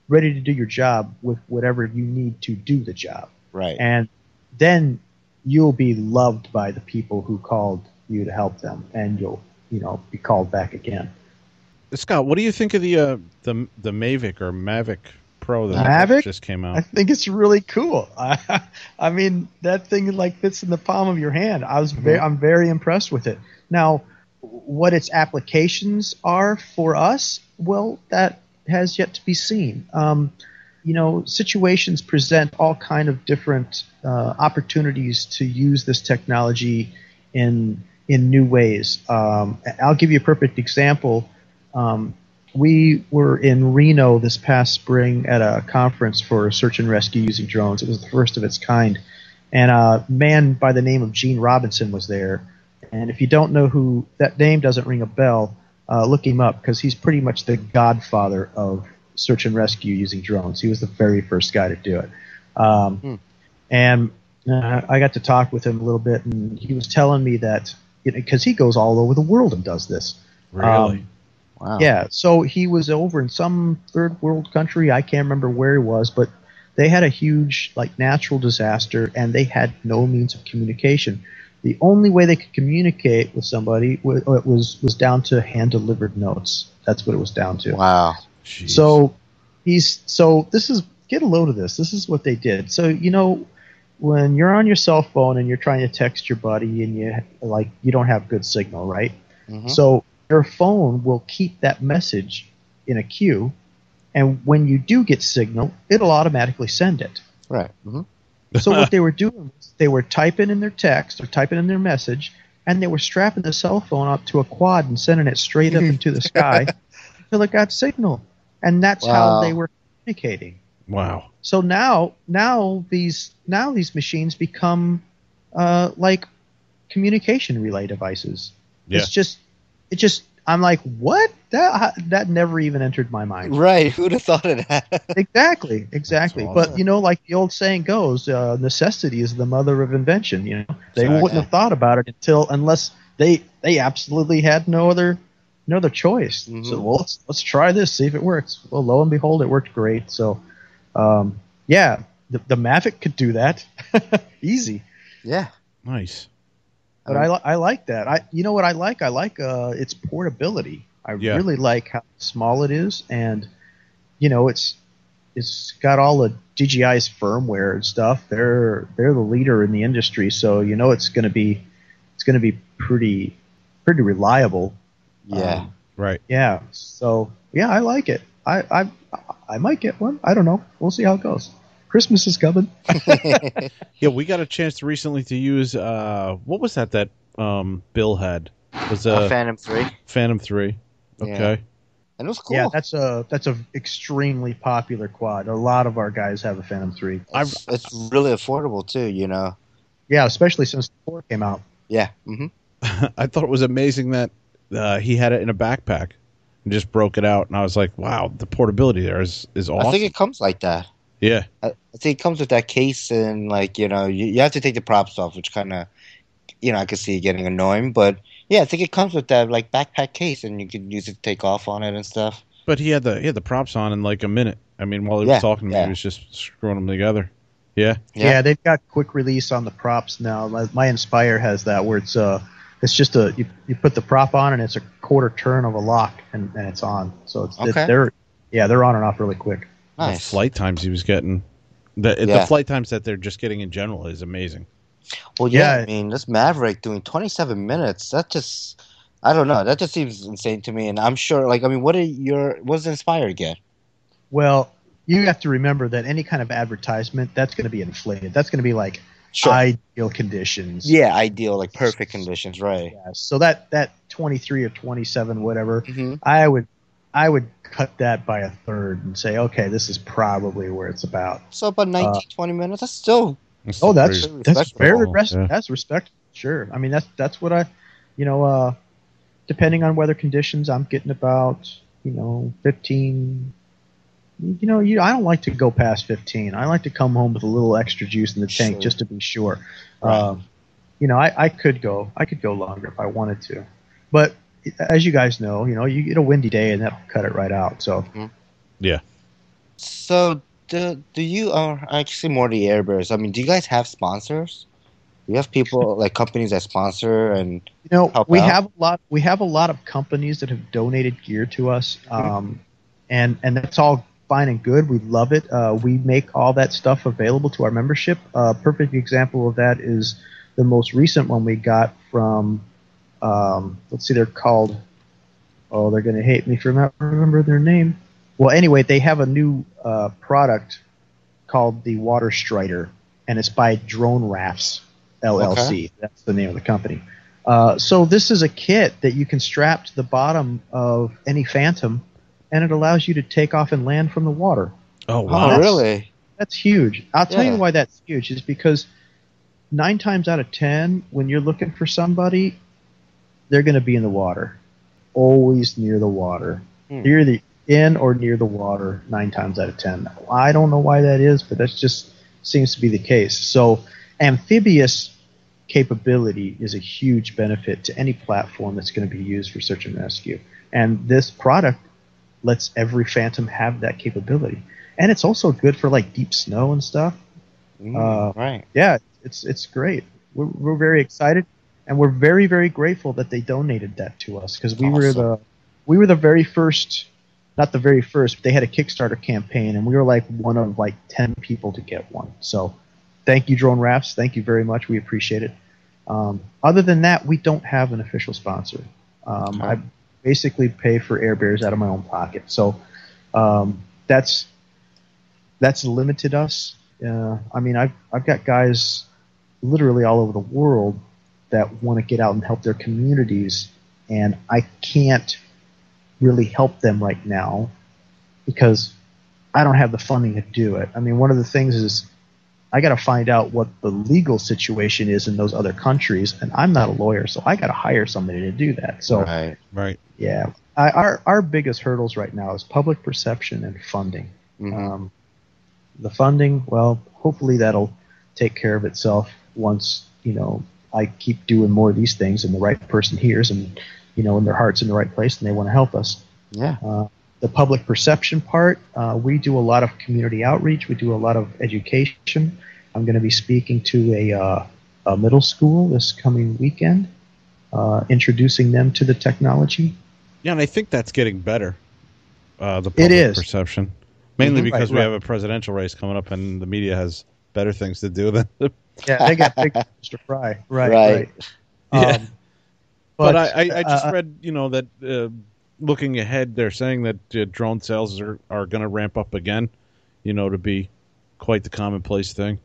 ready to do your job with whatever you need to do the job. Right. And then you'll be loved by the people who called you to help them and you'll, you know, be called back again. Scott, what do you think of the uh, the the Mavic or Mavic Pro that Mavic? just came out? I think it's really cool. I, I mean, that thing like fits in the palm of your hand. I was very, I'm very impressed with it. Now, what its applications are for us, well, that has yet to be seen. Um, you know, situations present all kind of different uh, opportunities to use this technology in in new ways. Um, I'll give you a perfect example. Um, we were in Reno this past spring at a conference for search and rescue using drones. It was the first of its kind. And a man by the name of Gene Robinson was there. And if you don't know who that name doesn't ring a bell, uh, look him up because he's pretty much the godfather of search and rescue using drones. He was the very first guy to do it. Um, Hmm. And uh, I got to talk with him a little bit, and he was telling me that because he goes all over the world and does this. Really? Um, Wow. yeah, so he was over in some third world country. I can't remember where he was, but they had a huge like natural disaster, and they had no means of communication. The only way they could communicate with somebody was was, was down to hand delivered notes. That's what it was down to. Wow. Jeez. So he's so this is get a load of this. This is what they did. So you know when you're on your cell phone and you're trying to text your buddy and you like you don't have good signal, right? Mhm. So your phone will keep that message in a queue, and when you do get signal, it'll automatically send it. Right. hmm So what they were doing was they were typing in their text or typing in their message, and they were strapping the cell phone up to a quad and sending it straight up into the sky until it got signal, and that's Wow. how they were communicating. wow. So now, now these now these machines become uh, like communication relay devices. Yeah. It's just, it just. I'm like, what? That that never even entered my mind. Right. Who'd have thought of that? Exactly, exactly. awesome. But you know, like the old saying goes, uh, necessity is the mother of invention. You know, they Exactly. wouldn't have thought about it until unless they they absolutely had no other no other choice. Mhm. So well, let's let's try this, see if it works. Well, lo and behold, it worked great. So, um, yeah, the, the Mavic could do that, easy. Yeah. Nice. But I, li- I like that. I you know what I like? I like uh, its portability. I Yeah. really like how small it is, and you know it's it's got all the DJI's firmware and stuff. They're they're the leader in the industry, so you know it's going to be it's going to be pretty pretty reliable. Yeah. Um, Right. yeah. So yeah, I like it. I I I might get one. I don't know. We'll see how it goes. Christmas is coming. Yeah, we got a chance to recently to use uh what was that that um Bill had? Was Uh, uh, Phantom Three. Phantom 3. Yeah. Okay. And it was cool. Yeah, that's a that's a extremely popular quad. A lot of our guys have a Phantom Three. it's, it's really affordable too. You know. Yeah, especially since the four came out. Yeah. hmm I thought it was amazing that uh, he had it in a backpack and just broke it out and I was like, "Wow, the portability there is is awesome." I think it comes like that. Yeah. I, I think it comes with that case and like you know you, you have to take the props off, which kind of you know I could see getting annoying, but yeah, I think it comes with that like backpack case and you can use it to take off on it and stuff. But he had the he had the props on in like a minute. I mean, while he was talking yeah. he was just screwing them together. Yeah. Yeah. Yeah. they've got quick release on the props now. My, my Inspire has that where it's uh it's just a you, you put the prop on and it's a quarter turn of a lock and, and it's on. So it's Okay. they're yeah they're on and off really quick. The flight times he was getting the the flight times that they're just getting in general is amazing. Well, yeah, Yeah. I mean, this Mavic doing 27 minutes, that just, I don't know, that just seems insane to me. And I'm sure, like, I mean, what are your, what does Inspire get? Well, you have to remember that any kind of advertisement that's going to be inflated. That's going to be like Sure. ideal conditions. yeah, ideal, like perfect conditions, right? Yeah, So that that 23 or 27 whatever hmm I would I would cut that by a third and say, okay, this is probably where it's about. So about 19, 20 minutes, that's still, That's Oh, that's pretty- that's respectable, very res- yeah. that's respect. Sure, I mean that's that's what I, you know, uh, depending on weather conditions, I'm getting about you know 15. You know, you I don't like to go past 15. I like to come home with a little extra juice in the tank Sure. just to be sure. Right. Um, you know, I, I could go I could go longer if I wanted to, but as you guys know, you know, you get a windy day and that'll cut it right out. So yeah. so do, do you, are actually more the Air Bears, I mean, do you guys have sponsors? Do you have people, like companies that sponsor and, You know, help we out? have a lot. We have a lot of companies that have donated gear to us, um, and and that's all fine and good. We love it. Uh, we make all that stuff available to our membership. A uh, perfect example of that is the most recent one we got from. Um, let's see, they're called. Oh, they're going to hate me for not remember their name. Well, anyway, they have a new uh, product called the Water Strider, and it's by Drone Rafts LLC. That's the name of the company. Uh, so this is a kit that you can strap to the bottom of any Phantom, and it allows you to take off and land from the water. Oh oh, wow. that's- really? That's huge. I'll tell Yeah. you why that's huge is because nine times out of ten, when you're looking for somebody, they're going to be in the water, always near the water. Hmm. You're either in or near the water nine times out of ten. I don't know why that is, but that just seems to be the case. So amphibious capability is a huge benefit to any platform that's going to be used for search and rescue. And this product lets every Phantom have that capability. And it's also good for like deep snow and stuff. Mm, Uh, right. Yeah, it's it's great. We're, we're very excited, and we're very very grateful that they donated that to us because we were the we were the very first, not the very first, but they had a Kickstarter campaign, and we were like one of like ten people to get one. So, thank you, Drone Rafts. Thank you very much. We appreciate it. Um, other than that, we don't have an official sponsor. Um. I basically pay for Air Bears out of my own pocket. So um, that's that's limited us. Uh, I mean, I've I've got guys literally all over the world that want to get out and help their communities, and I can't really help them right now because I don't have the funding to do it. I mean, one of the things is I got to find out what the legal situation is in those other countries, and I'm not a lawyer, so I got to hire somebody to do that. So right. Right. yeah, I, our our biggest hurdles right now is public perception and funding. Mhm. Um, the funding, well, hopefully that'll take care of itself once you know I keep doing more of these things and the right person hears and you know, and their heart's in the right place and they want to help us. Yeah. Uh, the public perception part, uh, we do a lot of community outreach. We do a lot of education. I'm going to be speaking to a, uh, a middle school this coming weekend, uh, introducing them to the technology. Yeah, and I think that's getting better. Uh, the public is. perception, mainly Mhm. because Right, we right. have a presidential race coming up, and the media has better things to do than. Yeah, they got big Mr. Fry. Right, Right. right. Yeah. Um, but, I, I, I just uh, read, you know, that uh, looking ahead, they're saying that uh, drone sales are, are going to ramp up again, you know, to be quite the commonplace thing.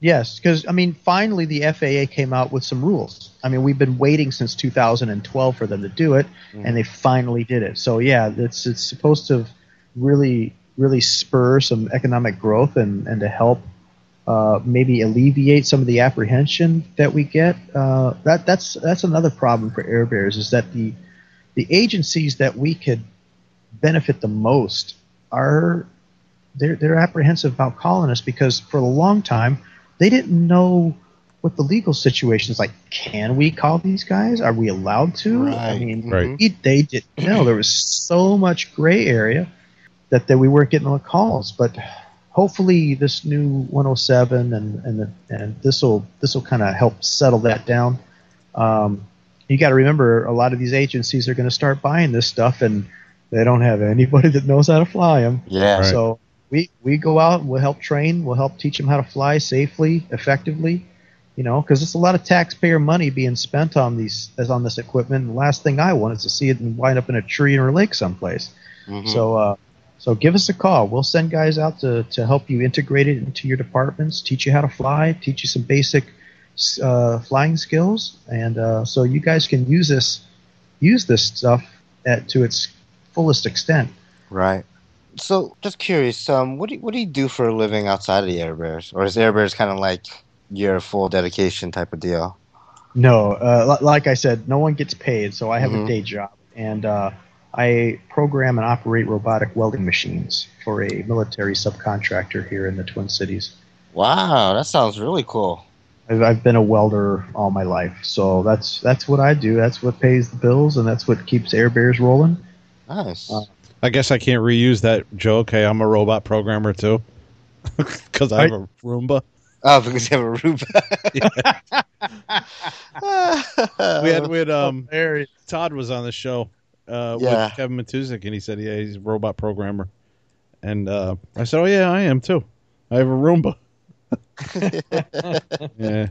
Yes, because I mean, finally the FAA came out with some rules. I mean, we've been waiting since 2012 for them to do it, and they finally did it. So yeah, it's it's supposed to really really spur some economic growth and and to help uh, maybe alleviate some of the apprehension that we get. Uh, that that's that's another problem for Air Bears is that the the agencies that we could benefit the most are they're they're apprehensive about calling us because for a long time they didn't know what the legal situation is like. Can we call these guys? Are we allowed to? I mean, Right. we, they didn't know. There was so much gray area that, that we weren't getting the calls. But hopefully, this new 107 and and the, and this will this will kind of help settle that down. Um, you got to remember, a lot of these agencies are going to start buying this stuff, and they don't have anybody that knows how to fly them. Yeah. Right. So we we go out and we'll help train, we'll help teach them how to fly safely, effectively. You know, because it's a lot of taxpayer money being spent on these as on this equipment. And the last thing I want is to see it and wind up in a tree or a lake someplace. Mhm. So uh, so give us a call. We'll send guys out to to help you integrate it into your departments, teach you how to fly, teach you some basic uh, flying skills, and uh, so you guys can use this use this stuff at to its fullest extent. Right. So, just curious, um, what do you, what do you do for a living outside of the Air Bears, or is Air Bears kind of like your full dedication type of deal? No, uh, like I said, no one gets paid, so I have Mhm. a day job, and uh, I program and operate robotic welding machines for a military subcontractor here in the Twin Cities. Wow, that sounds really cool. I've, I've been a welder all my life, so that's that's what I do. That's what pays the bills, and that's what keeps Air Bears rolling. Nice. Uh, I guess I can't reuse that joke. Hey, I'm a robot programmer too, because I have a Roomba. oh, because you have a Roomba. We had we had um Todd was on the show uh, Yeah. with Kevin Matuzik, and he said, "Yeah, he's a robot programmer." And uh, I said, "Oh yeah, I am too. I have a Roomba." yeah,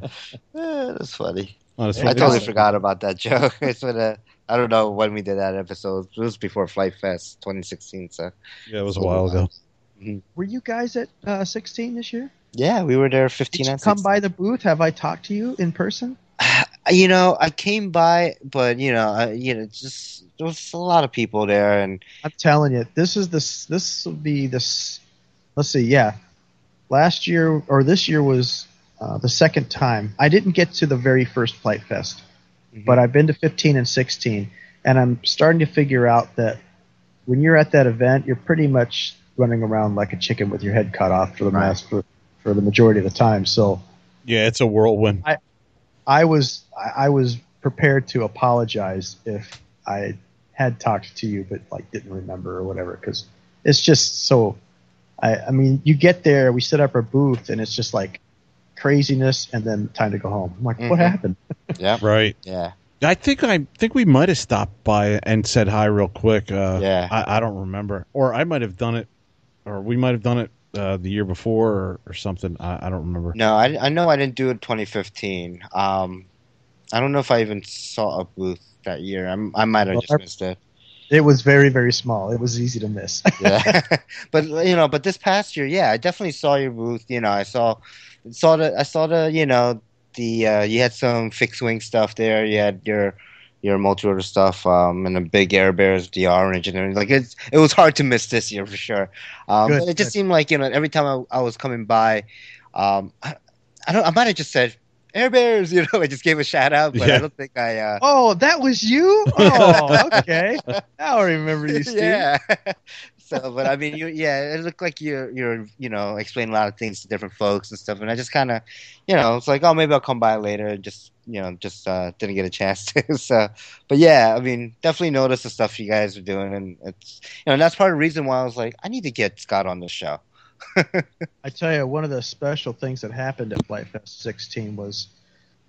Yeah, that's funny. Oh, that's I funny. totally forgot about that joke. It's when uh, I don't know when we did that episode. It was before Flite Fest 2016. So Yeah, it was a while ago. were you guys at uh, 16 this year? yeah, we were there Did 15 you come by the booth? Have I talked to you in person? You know, I came by, but you know, I, you know, just there was a lot of people there, and I'm telling you, this is this this will be this. Let's see, yeah, last year or this year was uh, the second time. I didn't get to the very first Flite Fest, but I've been to 15 and 16, and I'm starting to figure out that when you're at that event, you're pretty much running around like a chicken with your head cut off for the Right. mass for, for the majority of the time. So Yeah, it's a whirlwind. I was I I was prepared to apologize if I had talked to you but like didn't remember or whatever because it's just so I I mean you get there we set up our booth and it's just like craziness and then time to go home I'm like what Mhm. happened yeah, right. yeah, I think I think we might have stopped by and said hi real quick. Uh, Yeah. I, I don't remember, or I might have done it, or we might have done it uh, the year before, or, or something. I, I don't remember. No, I, I know I didn't do it 2015. Um, I don't know if I even saw a booth that year. I'm, I might have Well, just missed it. it was very very small it was easy to miss Yeah, but you know, but this past year, yeah, I definitely saw your booth. You know, I saw, saw the, I saw the, you know, the uh, you had some fixed wing stuff there. You had your your multi rotor stuff, um, and the big Air Bears, DR everything. Like it's it was hard to miss this year for sure. Um, Good, it just seemed like you know every time I, I was coming by, um, I, I don't I might have just said Air Bears, you know, I just gave a shout out, but Yeah. I don't think I. Uh, oh that was you oh okay now I remember you Steve yeah. so, but I mean, you, yeah, it looked like you're, you're, you know, explaining a lot of things to different folks and stuff, and I just kind of, you know, it's like, oh, maybe I'll come by later and just you know, just uh, didn't get a chance to. So, but yeah, I mean, definitely notice the stuff you guys are doing, and it's you know, and that's part of the reason why I was like, I need to get Scott on the show. I tell you, one of the special things that happened at Flite Fest 16 was,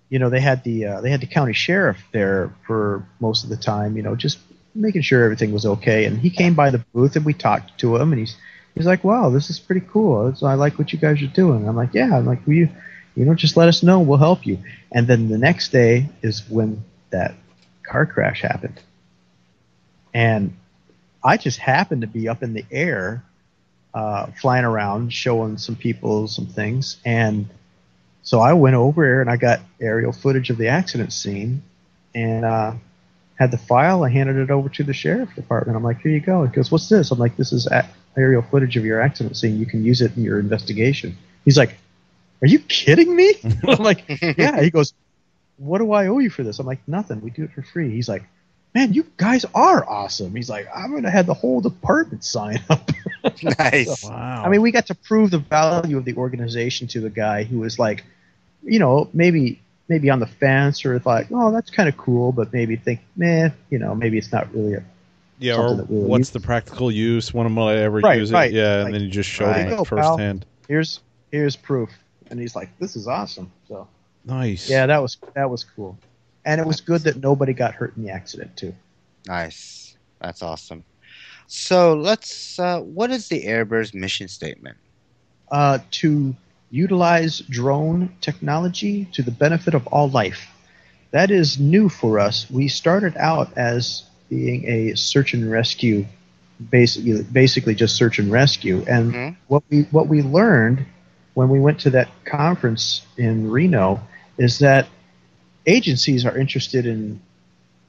you know, they had the uh, they had the county sheriff there for most of the time. You know, just making sure everything was okay. And he came by the booth and we talked to him, and he's he's like, "Wow, this is pretty cool. I like what you guys are doing." I'm like, "Yeah." I'm like, "Will you, you know, just let us know. We'll help you." And then the next day is when that car crash happened, and I just happened to be up in the air, uh, flying around, showing some people some things, and so I went over there and I got aerial footage of the accident scene, and uh, had the file. I handed it over to the sheriff department. I'm like, here you go. He goes, what's this? I'm like, this is aerial footage of your accident scene. You can use it in your investigation. He's like, are you kidding me? I'm like, yeah. He goes, what do I owe you for this? I'm like, nothing. We do it for free. He's like, man, you guys are awesome. He's like, I'm going to have the whole department sign up. nice. Wow. I mean, we got to prove the value of the organization to the guy who was like, you know, maybe maybe on the fence or like, oh, that's kind of cool, but maybe think, man, you know, maybe it's not really a yeah, something or that we will what's use. the practical use? When am I ever Right, use right. it? Yeah, Like, and then you just show right. him There you it go, pal. firsthand. here's here's proof, and he's like, this is awesome. So Nice. yeah, that was that was cool, and it was good that nobody got hurt in the accident too. Nice. That's awesome. So let's. Uh, what is the Airbears mission statement? Uh, to utilize drone technology to the benefit of all life. That is new for us. We started out as being a search and rescue, basically, basically just search and rescue. And Mhm. what we what we learned when we went to that conference in Reno is that agencies are interested in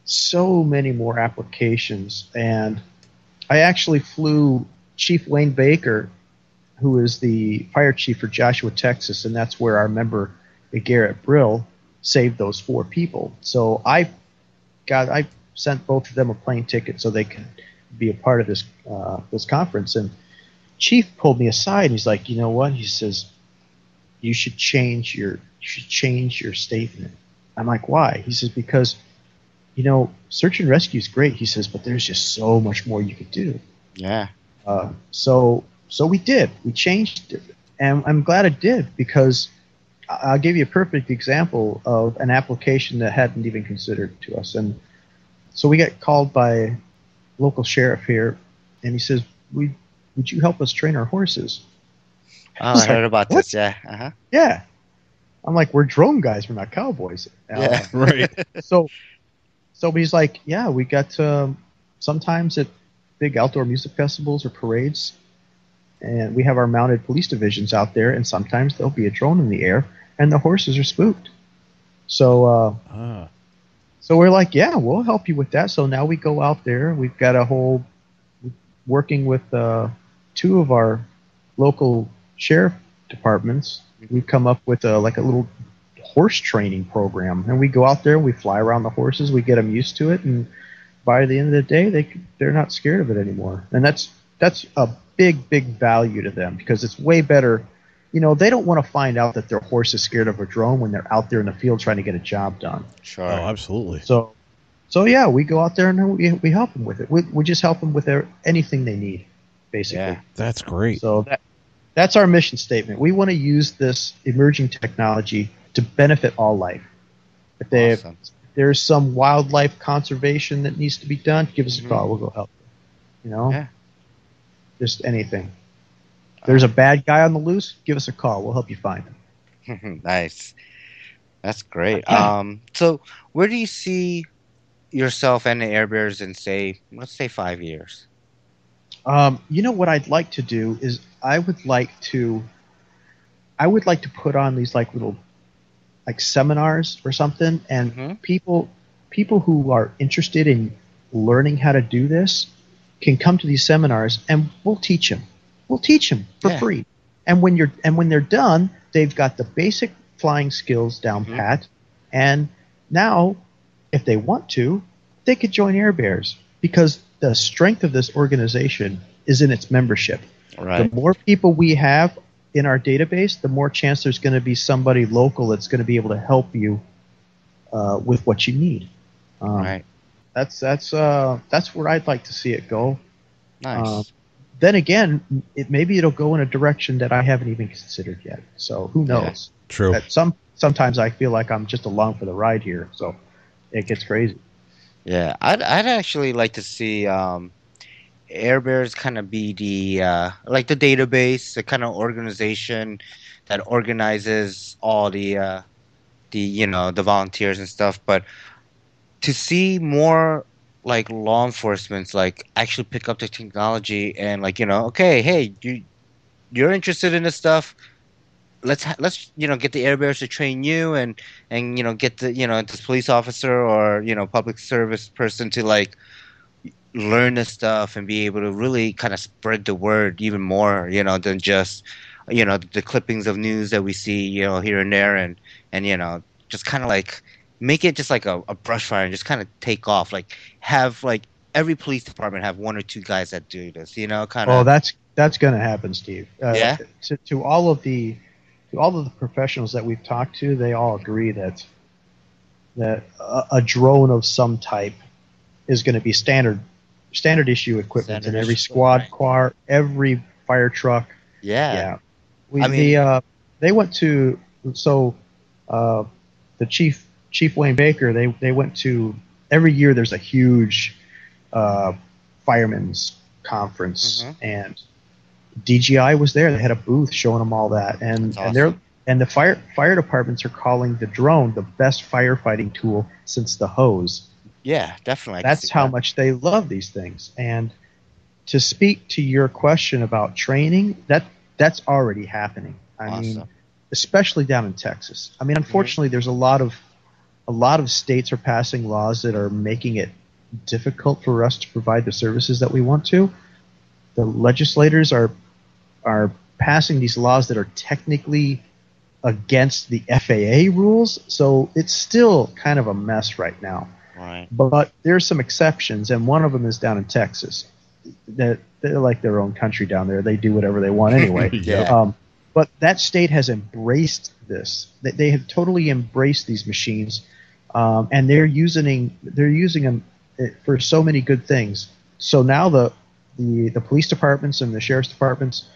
so many more applications. And I actually flew Chief Wayne Baker, who is the fire chief for Joshua, Texas, and that's where our member Garrett Brill saved those four people. So I got I sent both of them a plane ticket so they could be a part of this uh, this conference. And Chief pulled me aside and he's like, you know what? He says, you should change your you should change your statement. I'm like, why? He says because you know search and rescue is great. He says, but there's just so much more you could do. Yeah. Uh, so so we did. We changed it, and I'm glad it did because I'll give you a perfect example of an application that hadn't even considered to us. And so we get called by local sheriff here, and he says, "We would you help us train our horses?" Oh, It's I heard like, about what? this. Yeah. Uh huh. Yeah. I'm like, we're drone guys. We're not cowboys. Uh, Yeah. Right. so so he's like yeah we got um, sometimes at big outdoor music festivals or parades and we have our mounted police divisions out there and sometimes there'll be a drone in the air and the horses are spooked so uh, Ah. so we're like yeah we'll help you with that so now we go out there we've got a whole working with uh, two of our local sheriff departments we've come up with a, like a little horse training program and we go out there we fly around the horses we get them used to it and by the end of the day they they're not scared of it anymore and that's that's a big big value to them because it's way better you know they don't want to find out that their horse is scared of a drone when they're out there in the field trying to get a job done Sure. Oh, absolutely. so so yeah we go out there and we, we help them with it we, we just help them with their, anything they need basically Yeah. That's great. so that that's our mission statement. We want to use this emerging technology to benefit all life. If, they, Awesome. if there's some wildlife conservation that needs to be done, give us a Mhm. call. We'll go help. You you know, Yeah. just anything. If there's a bad guy on the loose, give us a call. We'll help you find him. nice. That's great. Um, so where do you see yourself and the Air Bears in say, let's say five years? Um, you know what I'd like to do is I would like to I would like to put on these like little like seminars or something and Mhm. people people who are interested in learning how to do this can come to these seminars and we'll teach them. We'll teach them for Yeah. free. And when you're and when they're done, they've got the basic flying skills down Mhm. pat and now if they want to, they could join Air Bears because the strength of this organization is in its membership. Right. The more people we have in our database, the more chance there's going to be somebody local that's going to be able to help you uh, with what you need. Um, right. That's that's uh, that's where I'd like to see it go. Nice. um, Then again, it, maybe it'll go in a direction that I haven't even considered yet. So who Yeah. knows? True. At some sometimes I feel like I'm just along for the ride here. So it gets crazy. Yeah, I'd I'd actually like to see um, Air Bears kind of be the uh, like the database, the kind of organization that organizes all the uh, the you know the volunteers and stuff. But to see more like law enforcement like actually pick up the technology and like you know okay hey you you're interested in this stuff let's ha- let's you know get the air bears to train you and and you know get the you know this police officer or you know public service person to like learn this stuff and be able to really kind of spread the word even more you know than just you know the clippings of news that we see you know here and there and and you know just kind of like make it just like a, a brush fire and just kind of take off like have like every police department have one or two guys that do this you know kind Oh, of that's that's going to happen, Steve. Uh, Yeah? To, to all of the to all of the professionals that we've talked to, they all agree that that a, a drone of some type is going to be standard standard issue equipment Standard in every squad right. car, every fire truck. yeah, Yeah, we I mean- the, uh, they went to so uh, the chief Chief Wayne Baker. They they went to every year. There's a huge uh, firemen's conference, Mhm. and DJI was there. They had a booth showing them all that, and That's and they're and the fire fire departments are calling the drone the best firefighting tool since the hose. Yeah definitely That's how that. much they love these things. And to speak to your question about training, that that's already happening. I mean, Awesome. especially down in Texas. I mean, mm-hmm. unfortunately, there's a lot of a lot of states are passing laws that are making it difficult for us to provide the services that we want to. The legislators are are passing these laws that are technically against the FAA rules, so it's still kind of a mess right now. Right But there's some exceptions, and one of them is down in Texas. That they're like their own country down there. They do whatever they want anyway. Yeah. Um, but that state has embraced this. They, they have totally embraced these machines, um, and they're using they're using them eh, for so many good things. So now the the the police departments and the sheriff's departments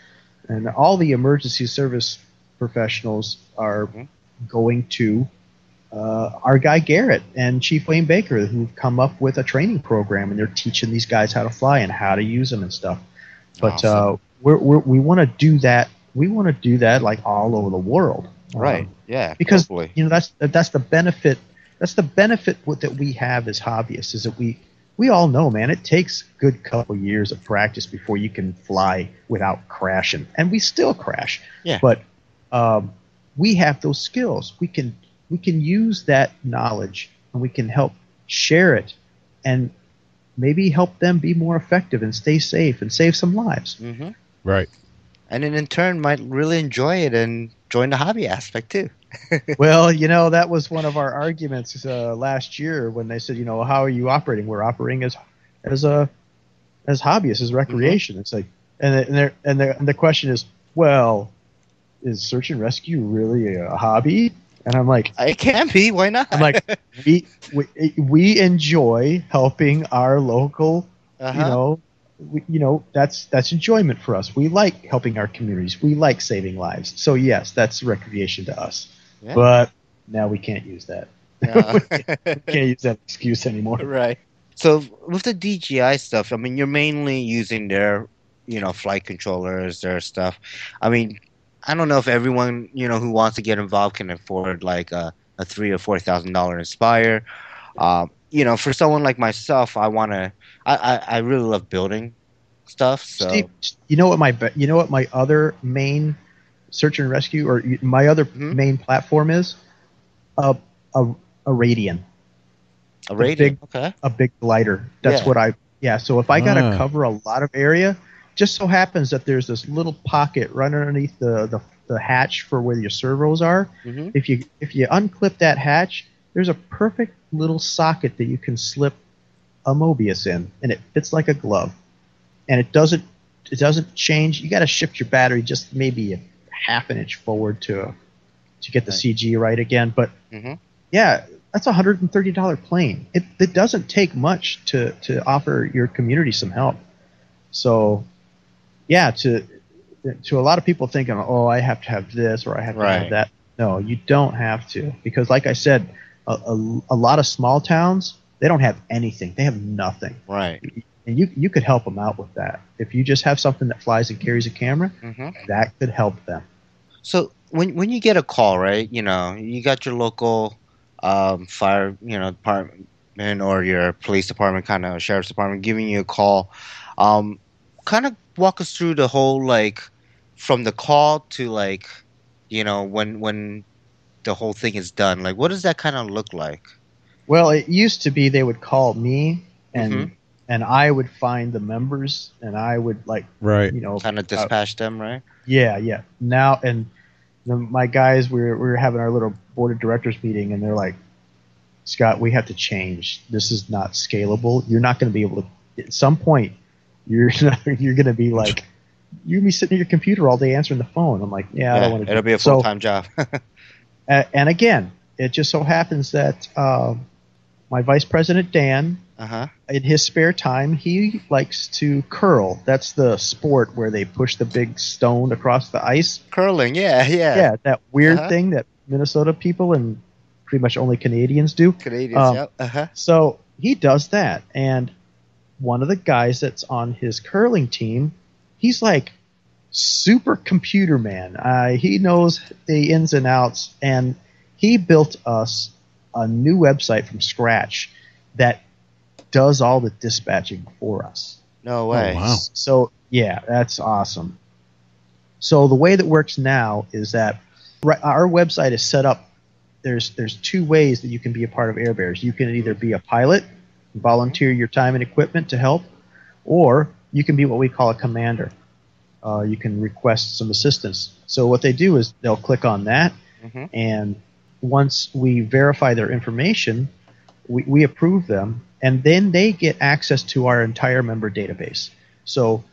and all the emergency service professionals are Mhm. going to uh, our guy Garrett and Chief Wayne Baker, who've come up with a training program, and they're teaching these guys how to fly and how to use them and stuff. But Awesome. uh, we're, we're, we want to do that. We want to do that like all over the world, right Um, yeah because globally. you know that's that's the benefit. That's the benefit that we have as hobbyists is that we we all know, man, it takes a good couple years of practice before you can fly without crashing, and we still crash. Yeah. But um, we have those skills. We can we can use that knowledge and we can help share it, and maybe help them be more effective and stay safe and save some lives. hmm Right. and then in turn might really enjoy it and join the hobby aspect too well, you know, that was one of our arguments uh, last year when they said, you know, how are you operating? We're operating as as a as hobbyists, as recreation. It's like, and the, and, they're- and the and the question is, well, is search and rescue really a hobby? And I'm like, it can be. Why not? I'm like, we we, we enjoy helping our local uh-huh. you know we, you know that's that's enjoyment for us. We like helping our communities. We like saving lives. So yes that's recreation to us. Yeah. but now we can't use that. Can't use that excuse anymore. Right. So with the dji stuff i mean you're mainly using their you know flight controllers their stuff. I mean i don't know if everyone you know who wants to get involved can afford like a, a three or four thousand dollar inspire um, you know for someone like myself i want to I, I i really love building stuff so Steve, you know what my you know what my other main search and rescue or my other Mhm. main platform is a a, a radian a radio big- okay a big glider. That's Yeah. what I yeah. So if I got to Ah. cover a lot of area, just so happens that there's this little pocket right underneath the the, the hatch for where your servos are. hmm If you if you unclip that hatch, there's a perfect little socket that you can slip a Mobius in, and it fits like a glove, and it doesn't it doesn't change. You got to shift your battery just maybe a half an inch forward to to get the Right. CG right again, but hmm yeah, that's a hundred and thirty dollar plane. It it doesn't take much to to offer your community some help. So, yeah, to to a lot of people thinking, oh, I have to have this or I have to Right. have that. No, you don't have to because, like I said, a, a, a lot of small towns they don't have anything. They have nothing, Right. and you you could help them out with that. If you just have something that flies and carries a camera, hmm that could help them. So when when you get a call, right? You know, you got your local um, fire, you know, department or your police department, kind of sheriff's department, giving you a call. Um, kind of walk us through the whole like from the call to like, you know, when when the whole thing is done. Like, what does that kind of look like? Well, it used to be they would call me and Mhm. and I would find the members and I would like Right. you know Kind of dispatch them, right? yeah yeah now and the, my guys we were, we were having our little board of directors meeting and they're like Scott we have to change this is not scalable you're not going to be able to at some point you're you're going to be like you're gonna be sitting at your computer all day answering the phone I'm like yeah, I don't want to it'll be a full time job. a- and again it just so happens that uh, my vice president Dan uh huh. in his spare time, he likes to curl. That's the sport where they push the big stone across the ice. Curling, yeah, yeah. Yeah, that weird Uh-huh. thing that Minnesota people and pretty much only Canadians do. Canadians, Um, yep. Uh huh. So he does that. And one of the guys that's on his curling team, he's like super computer man. Uh, he knows the ins and outs. And he built us a new website from scratch that does all the dispatching for us. No way. wow. So yeah, that's awesome. So the way that works now is that ri- our website is set up. There's there's two ways that you can be a part of Air Bears. You can either be a pilot, volunteer your time and equipment to help, or you can be what we call a commander. Uh, you can request some assistance. So what they do is they'll click on that, Mhm. and once we verify their information, we, we approve them, and then they get access to our entire member database. So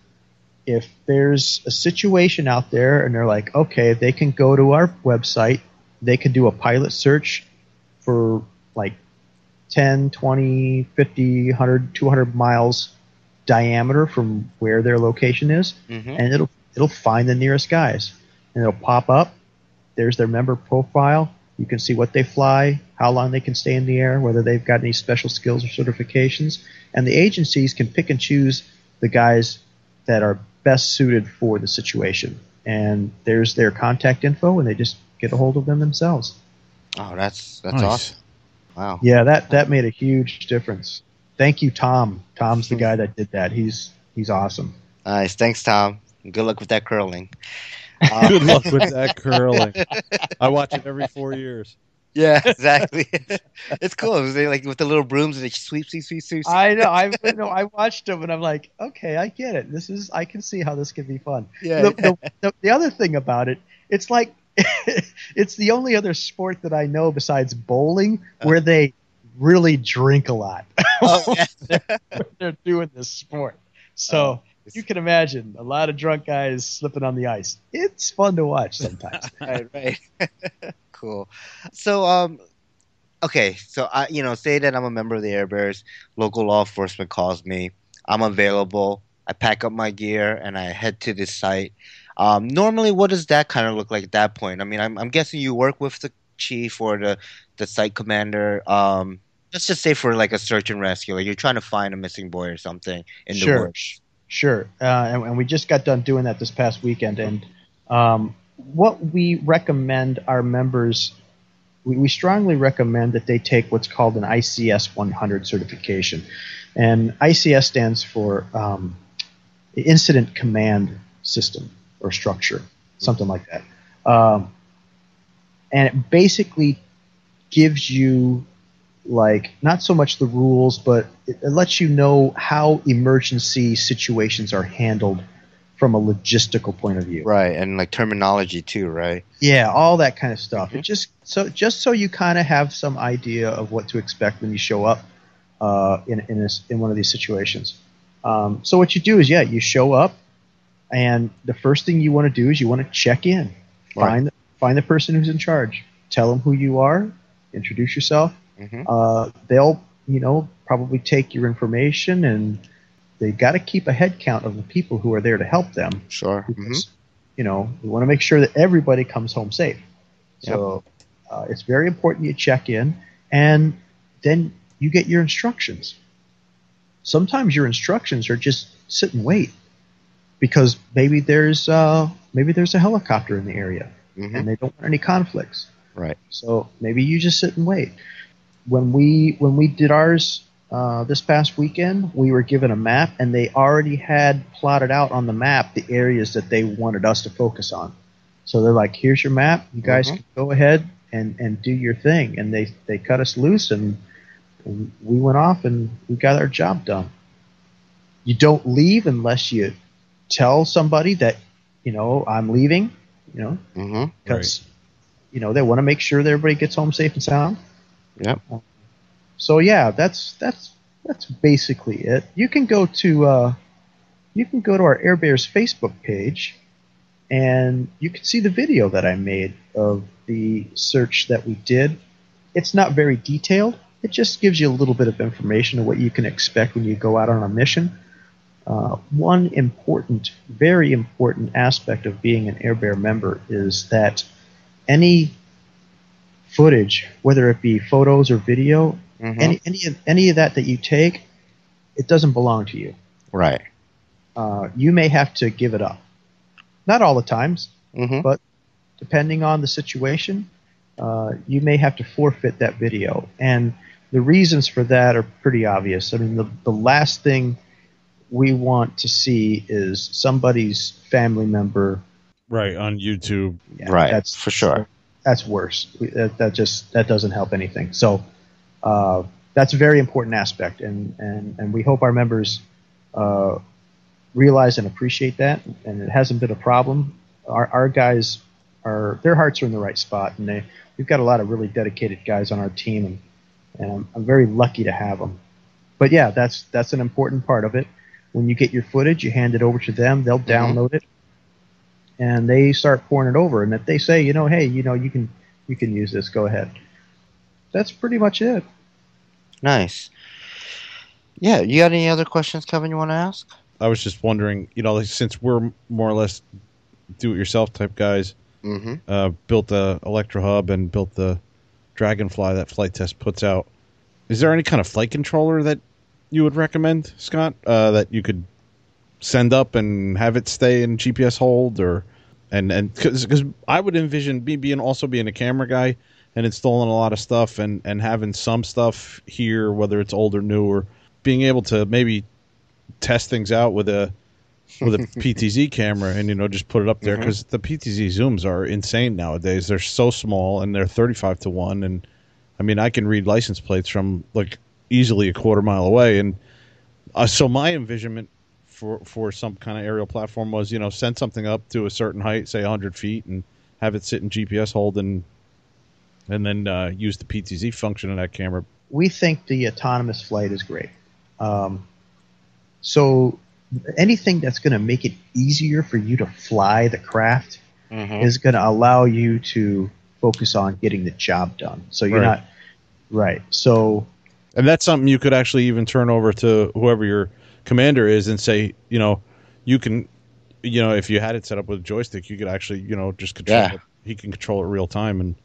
if there's a situation out there and they're like, okay, they can go to our website, they can do a pilot search for like 10, 20, 50, 100, 200 miles diameter from where their location is, hmm and it'll it'll find the nearest guys, and it'll pop up. There's their member profile. You can see what they fly, how long they can stay in the air, whether they've got any special skills or certifications, and the agencies can pick and choose the guys that are best suited for the situation. And there's their contact info, and they just get a hold of them themselves. Oh, that's that's Nice. awesome. Wow. Yeah, that that made a huge difference. Thank you, Tom. Tom's the guy that did that. He's he's awesome. Nice. Thanks, Tom. Good luck with that curling. Uh, Good luck with that curling. I watch it every four years. Yeah, exactly. it's cool. They like with the little brooms and they sweep, sweep, sweep, sweep. sweep. I know. I no, I watched him and I'm like, okay, I get it. This is I can see how this can be fun. yeah. The, the, the, the other thing about it, it's like it's the only other sport that I know besides bowling where they really drink a lot. oh, yeah. when they're doing this sport. So Oh, you can imagine a lot of drunk guys slipping on the ice. It's fun to watch sometimes. right, right. cool. So, um, okay. So I, you know, say that I'm a member of the Air Bears. Local law enforcement calls me. I'm available. I pack up my gear and I head to this site. Um, normally, what does that kind of look like at that point? I mean, I'm, I'm guessing you work with the chief or the the site commander. Um, let's just say for like a search and rescue, like you're trying to find a missing boy or something in the Sure. woods. Sure, uh, and, and we just got done doing that this past weekend. And um, what we recommend our members, we, we strongly recommend that they take what's called an ICS 100 certification, and ICS stands for um, Incident Command System or Structure, something like that. Um, and it basically gives you like not so much the rules, but it, it lets you know how emergency situations are handled from a logistical point of view. Right, and like terminology too, right? Yeah, all that kind of stuff. Mhm. It just so just so you kind of have some idea of what to expect when you show up uh, in in, this, in one of these situations. Um, so what you do is, yeah, you show up, and the first thing you want to do is you want to check in, Right. find find the person who's in charge, tell them who you are, introduce yourself, Mhm. uh, they'll you know probably take your information and they've got to keep a head count of the people who are there to help them Sure. hmm you know we want to make sure that everybody comes home safe. So uh, it's very important you check in, and then you get your instructions. Sometimes your instructions are just sit and wait because maybe there's uh, maybe there's a helicopter in the area hmm and they don't want any conflicts. Right. So maybe you just sit and wait. When we when we did ours uh, this past weekend, we were given a map, and they already had plotted out on the map the areas that they wanted us to focus on. So they're like, "Here's your map. You guys Mhm. can go ahead and, and do your thing." And they they cut us loose, and, and we went off and we got our job done. You don't leave unless you tell somebody that you know I'm leaving. You know, hmm because you know they want to make sure that everybody gets home safe and sound. Yep. So yeah, that's that's that's basically it. You can go to uh, you can go to our Air Bears Facebook page, and you can see the video that I made of the search that we did. It's not very detailed. It just gives you a little bit of information of what you can expect when you go out on a mission. Uh, one important, very important aspect of being an Air Bear member is that any footage, whether it be photos or video, hmm any any of, any of that that you take, it doesn't belong to you. Right. Uh, you may have to give it up. Not all the times, hmm but depending on the situation, uh, you may have to forfeit that video. And the reasons for that are pretty obvious. I mean, the, the last thing we want to see is somebody's family member. Right on YouTube. Yeah, right. That's for sure. that's worse. That, that just that doesn't help anything. So uh, that's a very important aspect, and and and we hope our members uh, realize and appreciate that. And it hasn't been a problem. Our our guys are their hearts are in the right spot, and they we've got a lot of really dedicated guys on our team, and and I'm, I'm very lucky to have them. But yeah, that's that's an important part of it. When you get your footage, you hand it over to them. They'll download it, and they start pouring it over. And if they say, you know, hey, you know, you can you can use this, go ahead. That's pretty much it. Nice. Yeah. You got any other questions, Kevin? You want to ask? I was just wondering, you know, like, since we're more or less do-it-yourself type guys, Mm-hmm. uh, built the Electro Hub and built the Dragonfly that Flite Test puts out. Is there any kind of flight controller that you would recommend, Scott, uh, that you could send up and have it stay in GPS hold, or and and because I would envision me being also being a camera guy and installing a lot of stuff and and having some stuff here, whether it's old or new, or being able to maybe test things out with a with a PTZ camera and you know just put it up there because the PTZ zooms are insane nowadays. They're so small and they're 35 to 1 and I mean I can read license plates from like easily a quarter mile away and uh, so my envisionment for for some kind of aerial platform was you know send something up to a certain height say 100 feet and have it sit in GPS hold and and then uh, use the PTZ function of that camera. We think the autonomous flight is great. Um, so anything that's going to make it easier for you to fly the craft Mm-hmm. is going to allow you to focus on getting the job done. So you're Right. not right. So And that's something you could actually even turn over to whoever your commander is and say, you know, you can, you know, if you had it set up with a joystick, you could actually, you know, just control Yeah. it. He can control it real time. And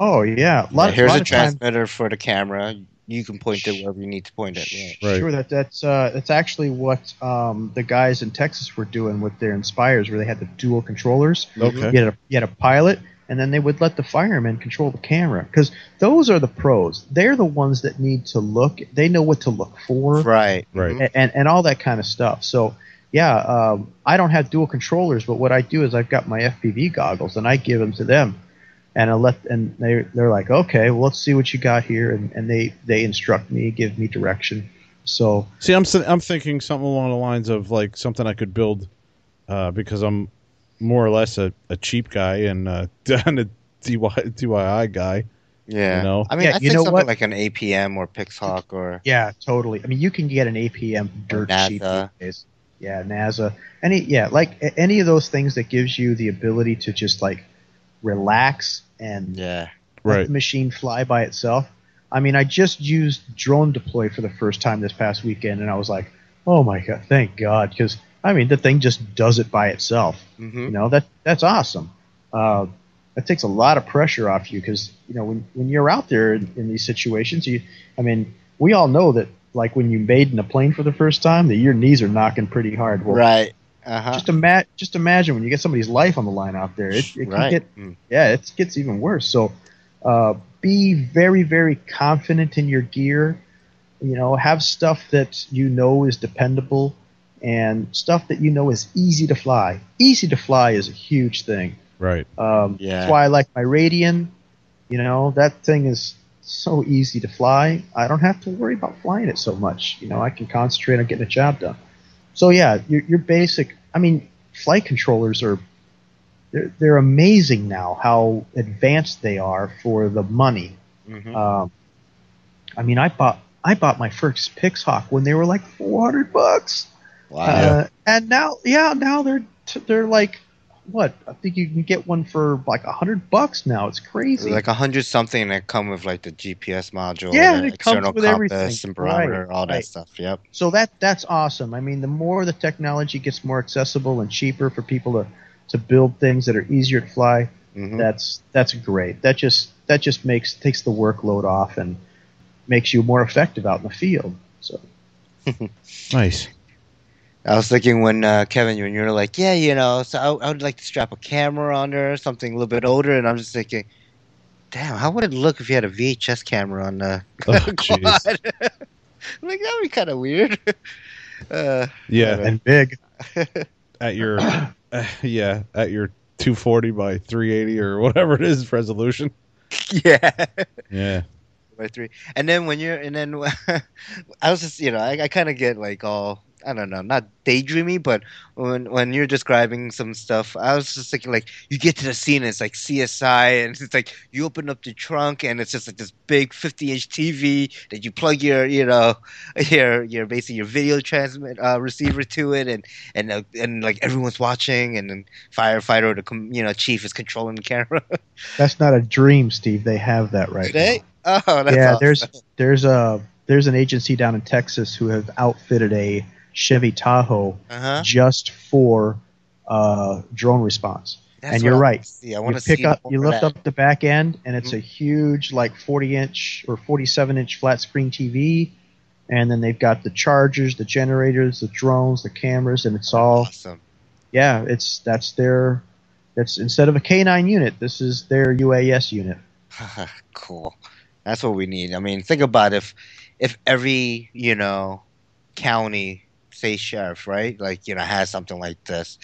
oh yeah, a lot, here's lot a of times- transmitter for the camera. You can point it wherever you need to point it. Right. Right. Sure, that that's uh, that's actually what um, the guys in Texas were doing with their Inspires, where they had the dual controllers. okay. You had a, you had a pilot, and then they would let the firemen control the camera because those are the pros. They're the ones that need to look. They know what to look for, Right. Right. Mhm. and, and and all that kind of stuff. So yeah, um, I don't have dual controllers, but what I do is I've got my FPV goggles, and I give them to them, and I let and they they're like, okay, well let's see what you got here, and, and they they instruct me, give me direction. So See, I'm I'm thinking something along the lines of like something I could build uh, because I'm more or less a, a cheap guy and uh, and a DY, DIY guy. Yeah. You know? I mean, Yeah, I you think know something what? like an APM or Pixhawk or Yeah, totally. I mean, you can get an APM dirt NASA. cheap these days. Yeah, NASA. Any yeah, like any of those things that gives you the ability to just like relax and yeah. let Right. the machine fly by itself. I mean, I just used drone deploy for the first time this past weekend, and I was like, oh my god, thank God, because I mean, the thing just does it by itself. Mm-hmm. You know that that's awesome. Uh, that takes a lot of pressure off you because you know when when you're out there in, in these situations, you, I mean, we all know that like when you made in a plane for the first time, that your knees are knocking pretty hard. Well, Right. Uh huh. just ima- just imagine when you get somebody's life on the line out there. It, it can Right. get Mm. yeah, it gets even worse. So uh, be very very confident in your gear. You know, have stuff that you know is dependable and stuff that you know is easy to fly. Easy to fly is a huge thing. Right. Um, Yeah. That's why I like my Radian. You know, that thing is so easy to fly. I don't have to worry about flying it so much. You know, I can concentrate on getting a job done. So yeah, your, your basic. I mean, flight controllers are they're, they're amazing now. How advanced they are for the money. Mhm. Um, I mean, I bought I bought my first Pixhawk when they were like four hundred bucks. Wow. Uh, and now, yeah, now they're t- they're like what? I think you can get one for like a hundred bucks now. It's crazy. like a hundred something that come with like the GPS module, Yeah, the it comes external with compass everything. and barometer, Right, all that right. stuff. Yep. so that that's awesome. I mean, the more the technology gets more accessible and cheaper for people to to build things that are easier to fly, hmm that's that's great. That just that just makes takes the workload off and makes you more effective out in the field. So Nice. I was thinking when uh, Kevin, when you were like, yeah, you know, so I, I would like to strap a camera on there, something a little bit older, and I'm just thinking, damn, how would it look if you had a VHS camera on the Oh, quad? Like that'd be kind of weird. uh, Yeah. and big. At your, uh, yeah, at your 240 by 380 or whatever it is resolution. yeah. Yeah. by three. And then when you're, and then I was just, you know, I, I kind of get like all, I don't know, not daydreamy, but when when you're describing some stuff, I was just thinking like you get to the scene, and it's like CSI, and it's like you open up the trunk, and it's just like this big 50 inch TV that you plug your, you know, your your basically your video transmit uh, receiver to it, and and uh, and like everyone's watching, and then firefighter or the com- you know chief is controlling the camera. That's not a dream, Steve. They have that right Today? now. Oh, that's yeah, awesome. there's there's a there's an agency down in Texas who have outfitted a Chevy Tahoe uh-huh. just for uh, drone response. That's and you're I right. See, I You want to pick up, you lift that. Mm-hmm. up the back end, and it's a huge, like 40 inch or 47 inch flat screen TV. And then they've got the chargers, the generators, the drones, the cameras, and it's all awesome. yeah. It's that's their that's instead of a K9 unit, this is their UAS unit. cool. That's what we need. I mean, think about if if every you know county, say sheriff, right, like you know has something like this.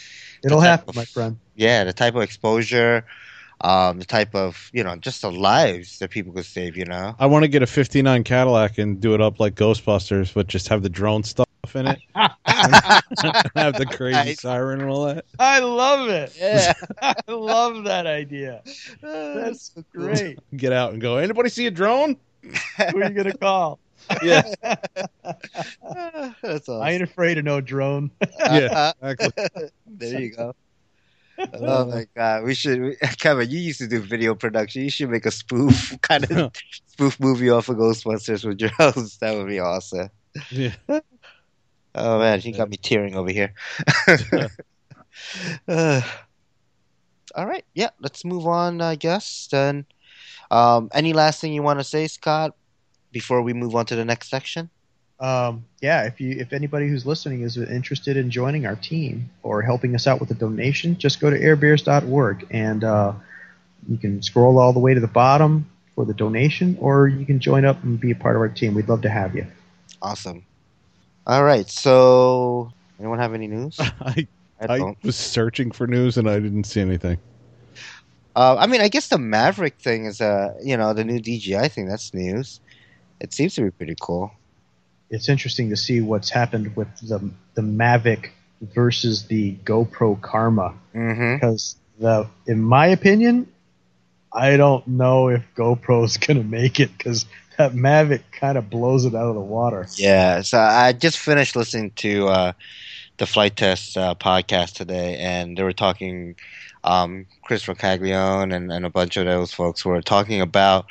It'll happen, of- my friend. Yeah, the type of exposure, um, the type of you know just the lives that people could save. You know. I want to get a 59 Cadillac and do it up like Ghostbusters, but just have the drone stuff in it. have the crazy Nice. siren and all that. I love it. Yeah, I love that idea. that's. Great. Get out and go. Anybody see a drone? Who are you gonna call? Yeah. that's awesome. I ain't afraid of no drone. yeah. Exactly. there you go. Oh my god, we should, we- Kevin. You used to do video production. You should make a spoof kind of spoof movie off of Ghostbusters with drones. That would be awesome. Yeah. Oh man, he got me tearing over here. Uh, all right, yeah, let's move on. I guess then. Um, any last thing you want to say, Scott, before we move on to the next section? Um, yeah, if you if anybody who's listening is interested in joining our team or helping us out with a donation, just go to airbears.org and uh, you can scroll all the way to the bottom for the donation, or you can join up and be a part of our team. We'd love to have you. Awesome. All right, so anyone have any news? I, I I was searching for news and I didn't see anything. Uh, I mean, I guess the Maverick thing is, uh, you know, the new DJI thing. That's news. It seems to be pretty cool. It's interesting to see what's happened with the the Mavic versus the GoPro Karma Mm-hmm. because the in my opinion, I don't know if GoPro's gonna make it because that Mavic kind of blows it out of the water. Yeah. So I just finished listening to uh, the Flite Test uh, podcast today, and they were talking. Um, Chris Rocaglione and, and a bunch of those folks were talking about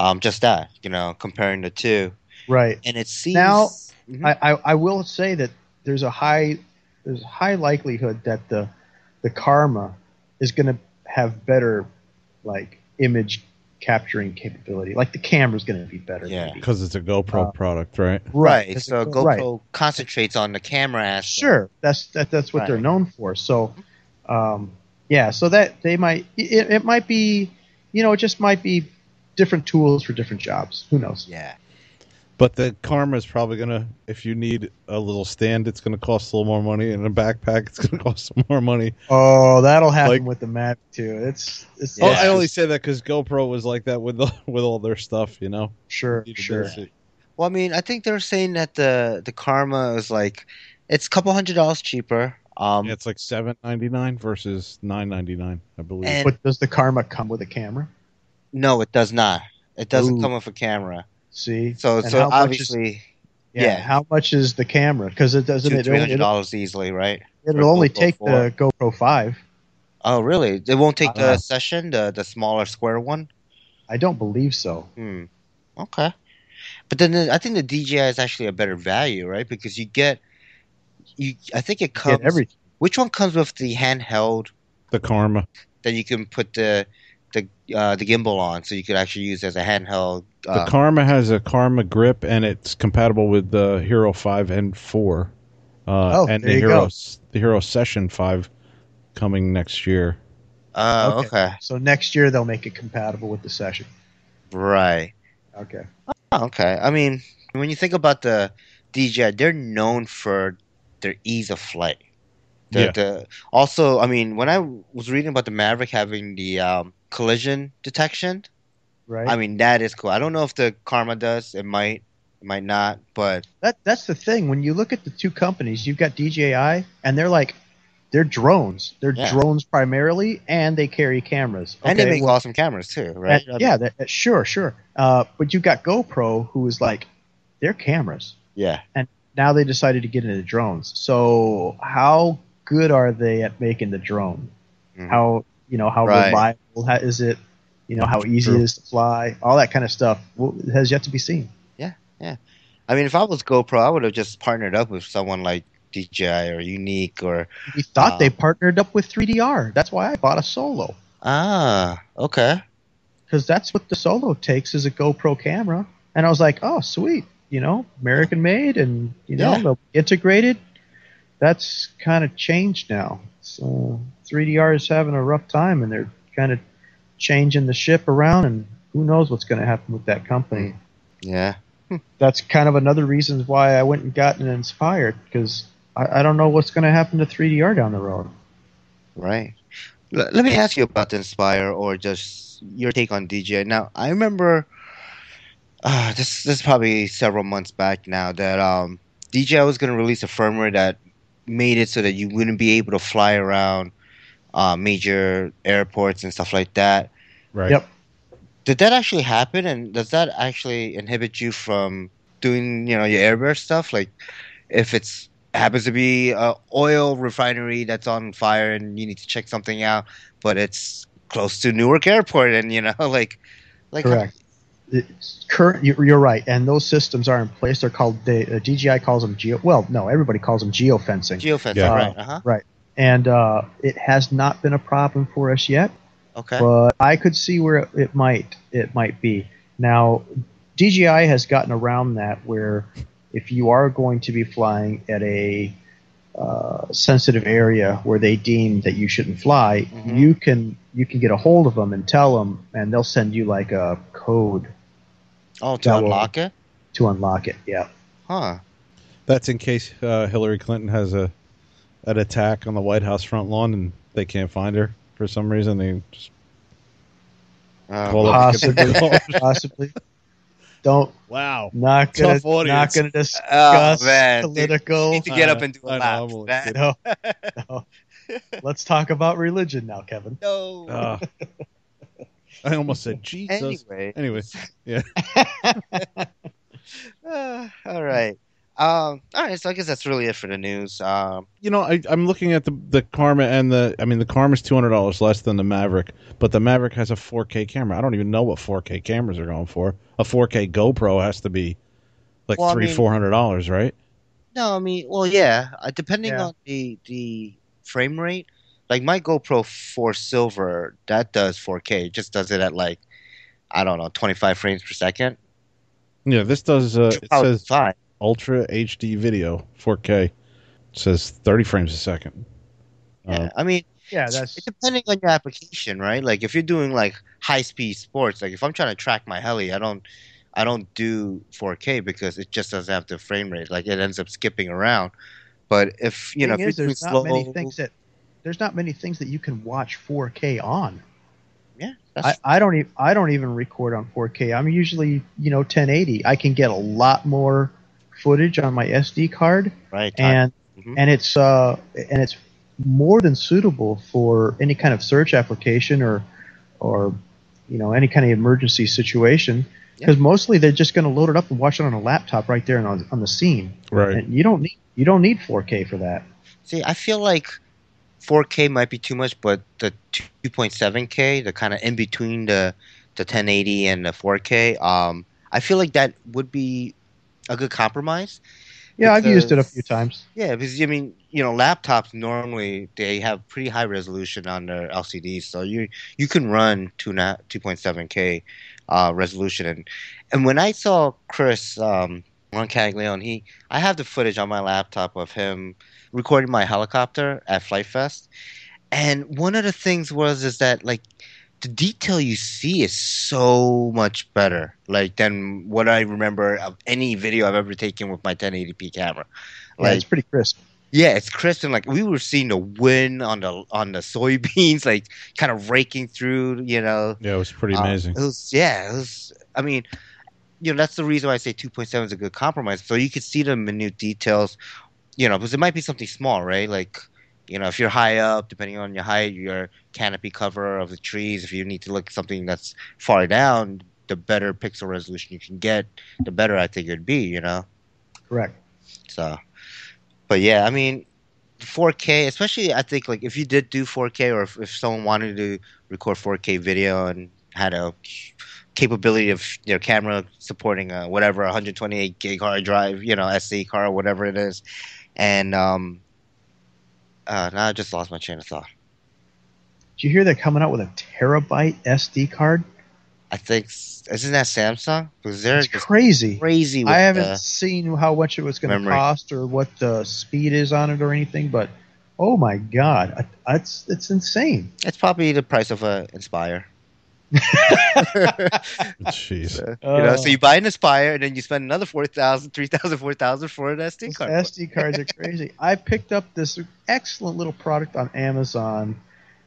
Um, just that, you know, comparing the two, Right. and it seems Now, Mhm. I, I, I will say that there's a high there's a high likelihood that the the Karma is going to have better like image capturing capability. Like the camera's going to be better. Yeah. because it's a GoPro Uh, product, right? Right. So it- GoPro right. concentrates on the camera aspect. Sure, that's that, that's what they're known for. So, um, yeah, so that they might it, it might be, you know, it just might be different tools for different jobs. Who knows? Yeah. But the Karma is probably gonna, if you need a little stand, it's gonna cost a little more money, and a backpack, it's gonna cost some more money. Oh, that'll happen Like- with the Mavic too. It's it's Yeah. Oh, I only say that because GoPro was like that with the, with all their stuff, you know. sure, Needed sure. Well, I mean, I think they're saying that the the Karma is like it's a couple hundred dollars cheaper. Um, Yeah, it's like seven ninety nine versus nine ninety nine, I believe. And- But does the Karma come with a camera? No, it does not. It doesn't Ooh. come with a camera. See, So And so how much is- obviously, yeah, yeah. How much is the camera? Because it doesn't. two It, three hundred dollars easily, right? it'll only GoPro take the GoPro Five. Oh, really? It won't take the Uh, session, the the smaller square one. I don't believe so. Hmm. Okay. But then the, I think the DJI is actually a better value, right? Because you get, you I think it comes. Which one comes with the handheld the Karma. that you can put the the uh, the gimbal on, so you could actually use as a handheld? The Uh, Karma has a Karma grip, and it's compatible with the Hero Five and Four, uh, Oh, and there the you Hero go. the Hero Session Five coming next year. oh, Okay. okay. So next year they'll make it compatible with the session. Right. Okay. Oh, okay. I mean, when you think about the DJI, they're known for their ease of flight. The, Yeah. the also, I mean, when I was reading about the Maverick having the um, collision detection, Right. I mean that is cool. I don't know if the Karma does. It might, it might not. But that that's the thing. When you look at the two companies, you've got DJI, and they're like, they're drones. They're Yeah. drones primarily, and they carry cameras. and they make well, awesome cameras too, right? yeah, that, that- sure, sure. Uh, but you've got GoPro, who is like, they're cameras. Yeah. And now they decided to get into drones. So how good are they at making the drone? Mhm. How you know how Right. reliable ha- is it? You know how easy True. it is to fly. All that kind of stuff well, has yet to be seen. Yeah, yeah. I mean, if I was GoPro, I would have just partnered up with someone like DJI or Yuneec or We thought Wow. they partnered up with 3DR. That's why I bought a Solo ah, okay, because that's what the Solo takes is a GoPro camera. And I was like, oh, sweet, you know, American made and you know Yeah. integrated. That's kind of changed now. So 3DR is having a rough time, and they're kind of changing the ship around, and who knows what's going to happen with that company. yeah, That's kind of another reason why I went and got an Inspired because I, I don't know what's going to happen to 3DR down the road. right. L- let me ask you about the Inspire or just your take on DJI. Now, I remember uh, this. This is probably several months back now that um, DJI was going to release a firmware that made it so that you wouldn't be able to fly around uh, major airports and stuff like that. Right. Yep. Did that actually happen? And does that actually inhibit you from doing, you know, your Air Bears stuff? Like, if it's happens to be a oil refinery that's on fire and you need to check something out, but it's close to Newark Airport, and you know, like, like Correct. It's current, you- you're right, and those systems are in place. They're called they, uh, DJI calls them geo. Well, no, everybody calls them geofencing, geofencing, Yeah. right? Uh huh. and uh, it has not been a problem for us yet. Okay. but I could see where it, it might it might be. Now, DJI has gotten around that where if you are going to be flying at a uh, sensitive area where they deem that you shouldn't fly, Mhm. you can you can get a hold of them and tell them, and they'll send you like a code oh, to that will- unlock it, to unlock it. Yeah, huh? That's in case uh, Hillary Clinton has a an attack on the White House front lawn and they can't find her for some reason. They just Uh, call up and get Possibly. possibly. Don't wow. not gonna Tough audience. not gonna discuss Oh, man. political. need to get I up and do a I know, lap. I'm like- You know, No. let's talk about religion now, Kevin. No. Uh, I almost said Jesus. anyway. Anyway, yeah. Ah, all right. Um, all right, so I guess that's really it for the news. Um, You know, I, I'm looking at the the Karma and the. I mean, the Karma's two hundred dollars less than the Maverick, but the Maverick has a 4K camera. I don't even know what 4K cameras are going for. A 4K GoPro has to be like Well, I three mean- four hundred dollars, right? no, I mean, well, yeah, uh, depending Yeah. on the the frame rate. Like my GoPro 4 Silver, that does 4K. It just does it at like, I don't know, 25 frames per second. Yeah, this does. Uh, it says fine. Ultra HD video 4K. It says 30 frames a second. Uh, Yeah, I mean, Yeah, that's It's depending on your application, right? Like if you're doing like high speed sports, like if I'm trying to track my heli, I don't I don't do 4K because it just doesn't have the frame rate. Like it ends up skipping around. But if you know, if is, there's slow, not many things that there's not many things that you can watch 4K on. yeah, that's, I, I don't even I don't even record on 4K. I'm usually you know 1080. I can get a lot more footage on my SD card, right. and Mhm. and it's uh and it's more than suitable for any kind of search application or or you know any kind of emergency situation. Because mostly they're just going to load it up and watch it on a laptop right there and on, on the scene. right. And you don't need you don't need 4K for that. See, I feel like 4K might be too much, but the 2.7K, the kind of in between the the 1080 and the 4K, um, I feel like that would be a good compromise. Yeah, I've used it a few times. Yeah, because I mean, you know, laptops normally they have pretty high resolution on their LCDs, so you you can run two two point seven K uh, resolution. And and when I saw Chris um, on Caglione, he I have the footage on my laptop of him recording my helicopter at Flite Fest, and one of the things was is that like the detail you see is so much better like than what I remember of any video I've ever taken with my 1080p camera. Yeah, Like it's pretty crisp. yeah, it's crisp and like we were seeing the wind on the on the soybeans, like kind of raking through. You know, Yeah, it was pretty Uh, amazing. it was yeah, it was. I mean, you know, that's the reason why I say 2.7 is a good compromise. So you could see the minute details. You know, because it might be something small, right? Like, you know, if you're high up, depending on your height, your canopy cover of the trees. If you need to look at something that's far down, the better pixel resolution you can get, the better I think it'd be. You know. Correct. So, but yeah, I mean, 4K, especially I think like if you did do 4K or if, if someone wanted to record 4K video and had a capability of their camera supporting whatever 128 gig hard drive, you know, SD card or whatever it is, and um, uh, now I just lost my train of thought. Did you hear they're coming out with a terabyte SD card? I think isn't that Samsung? Because they're crazy. crazy. I haven't seen how much it was going to cost or what the speed is on it or anything, but oh my god, it's it's insane. it's probably the price of a Inspire. Jeez. you know, so you buy an Inspire and then you spend another 4000 3000 4000 for an SD Those card. SD cards are crazy. I picked up this excellent little product on Amazon,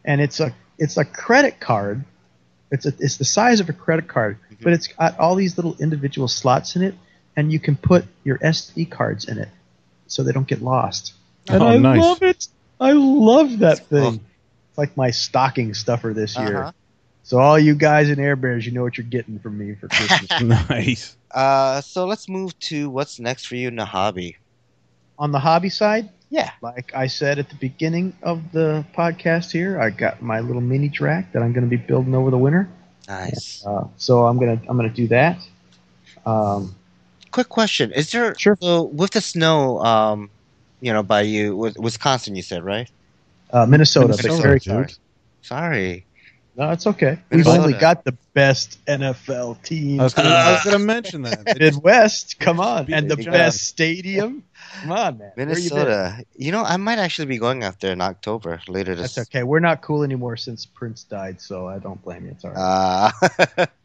and it's a it's a credit card. It's a, it's the size of a credit card, Mhm. but it's got all these little individual slots in it, and you can put your SD cards in it, so they don't get lost. And Oh, I nice. love it. I love that Cool. thing. It's like my stocking stuffer this year. Uh-huh. So all you guys in Air Bears, you know what you're getting from me for Christmas. nice. Uh, so let's move to what's next for you in the hobby. On the hobby side, Yeah. like I said at the beginning of the podcast here, I got my little mini track that I'm going to be building over the winter. Nice. Uh, so I'm gonna I'm gonna do that. Um, Quick question: Is there Sure. so with the snow, um, you know, by you, Wisconsin, you said right? uh, Minnesota, but Minnesota, very dude. Sorry. No, it's okay. We've Minnesota. only got the best NFL team. I was gonna, I was gonna mention that. They just- Midwest, come on, and the the best stadium. Come on, man. Where you? Minnesota. You, know, I might actually be going out there in October later this. That's okay. We're not cool anymore since Prince died, so I don't blame you. It's all right.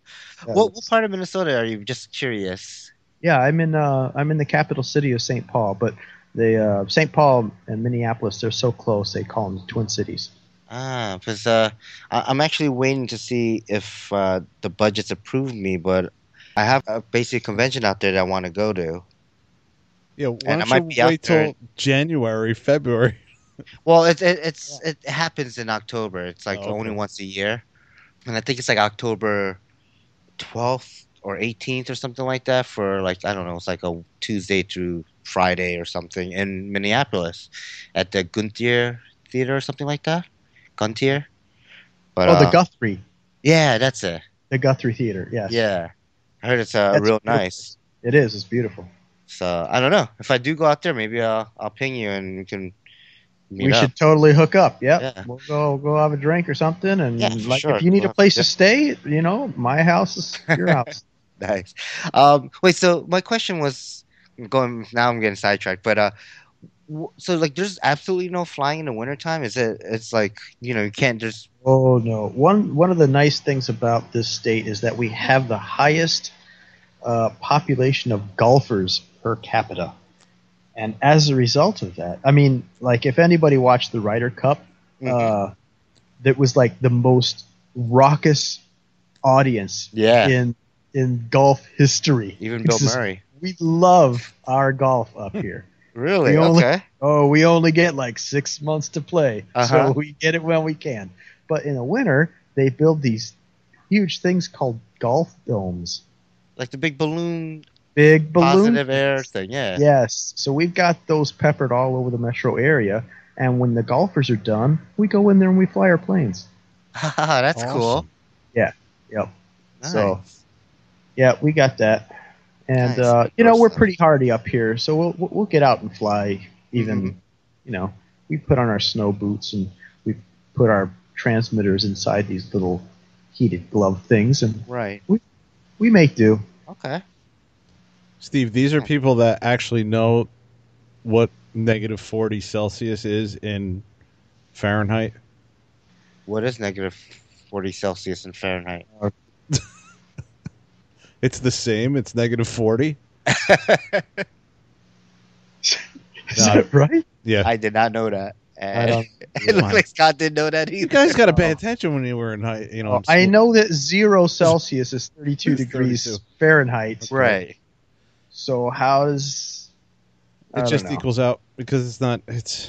Uh, what, what part of Minnesota are you? Just curious. Yeah, I'm in uh, I'm in the capital city of St. Paul, but the uh, St. Paul and Minneapolis they're so close they call them the twin cities. Ah, because uh, I- I'm actually waiting to see if uh, the budget's approved me, but I have a basic convention out there that I want to go to. yeah, why And don't might you wait till January, February? Well, it, it it's it happens in October. It's like Oh, okay. only once a year, and I think it's like October twelfth or eighteenth or something like that for like I don't know. It's like a Tuesday through Friday or something in Minneapolis at the Guntier Theater or something like that. Guntier. But oh, the uh, Guthrie, yeah, that's it. the Guthrie Theater. Yes. Yeah, I heard it's uh, That's real beautiful. nice. It is. It's beautiful. So I don't know if I do go out there, maybe I'll I'll ping you and we can meet we up. should totally hook up. Yep. Yeah. We'll go go have a drink or something, and Yeah, like sure. if you need We'll a place have- to stay, you know, my house is your house. Nice. Um, wait, so my question was going. Now I'm getting sidetracked, but uh, so like, there's absolutely no flying in the wintertime? Is it? It's like you know, you can't just. Oh no! One one of the nice things about this state is that we have the highest uh, population of golfers per capita, and as a result of that, I mean, like if anybody watched the Ryder Cup, Mhm. uh, that was like the most raucous audience yeah, in in golf history. even Bill It's just- Murray. We love our golf up here. Really? we only- okay. Oh, we only get like six months to play, Uh-huh. so we get it when we can. But in the winter, they build these huge things called golf domes, Like the big balloon, big balloon. positive air thing. Yeah. Yes, so we've got those peppered all over the metro area. And when the golfers are done, we go in there and we fly our planes. That's cool. Yeah. Yep. Nice. So- Yeah, we got that. And Nice. uh, you know we're pretty hardy up here, so we'll we'll we'll get out and fly. Even Mhm. you know we put on our snow boots and we put our transmitters inside these little heated glove things, and right. we make do. Okay. Steve, these are people that actually know what negative 40 Celsius is in Fahrenheit. What is negative forty Celsius in Fahrenheit? It's the same. It's negative 40. Is No. that right? Yeah. I did not know that. I And don't- it looks like Scott didn't know that either. you guys got to pay attention when you were in high. You know, in I know that zero Celsius is 32 degrees 32. Fahrenheit. Right. So how does It just know. equals out because it's not. It's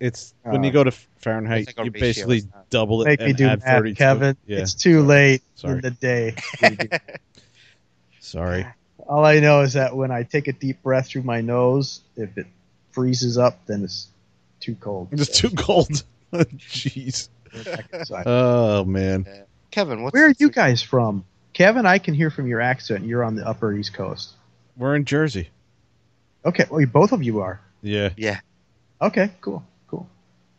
it's when Uh, you go to Fahrenheit, like you basically double it make me do add math, 32. Kevin? Yeah. It's too late Sorry. in the day. Sorry. All I know is that when I take a deep breath through my nose, if it freezes up, then it's too cold. It's too cold. Jeez. Oh man. Kevin, what's Where are you guys from? Kevin, I can hear from your accent. You're on the upper East Coast. We're in Jersey. Okay, well, you- both of you are. Yeah. Yeah. Okay, cool, cool.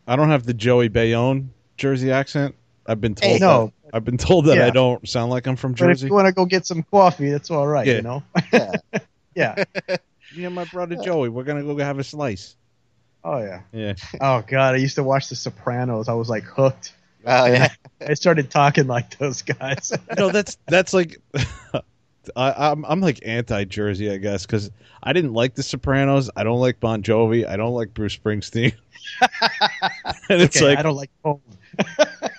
I don't have the Joey Bayonne Jersey accent. I've been told Hey, no. that. I've been told that Yeah. I don't sound like I'm from Jersey. But if Jersey. you want to go get some coffee, that's all right. Yeah. You know. Yeah. yeah. Me and my brother Joey, we're gonna go have a slice. Oh yeah. Yeah. Oh god, I used to watch The Sopranos. I was like hooked. Oh yeah. I started talking like those guys. no, that's that's like I, I'm I'm like anti Jersey, I guess, because I didn't like The Sopranos. I don't like Bon Jovi. I don't like Bruce Springsteen. and it's okay, like, I don't like home.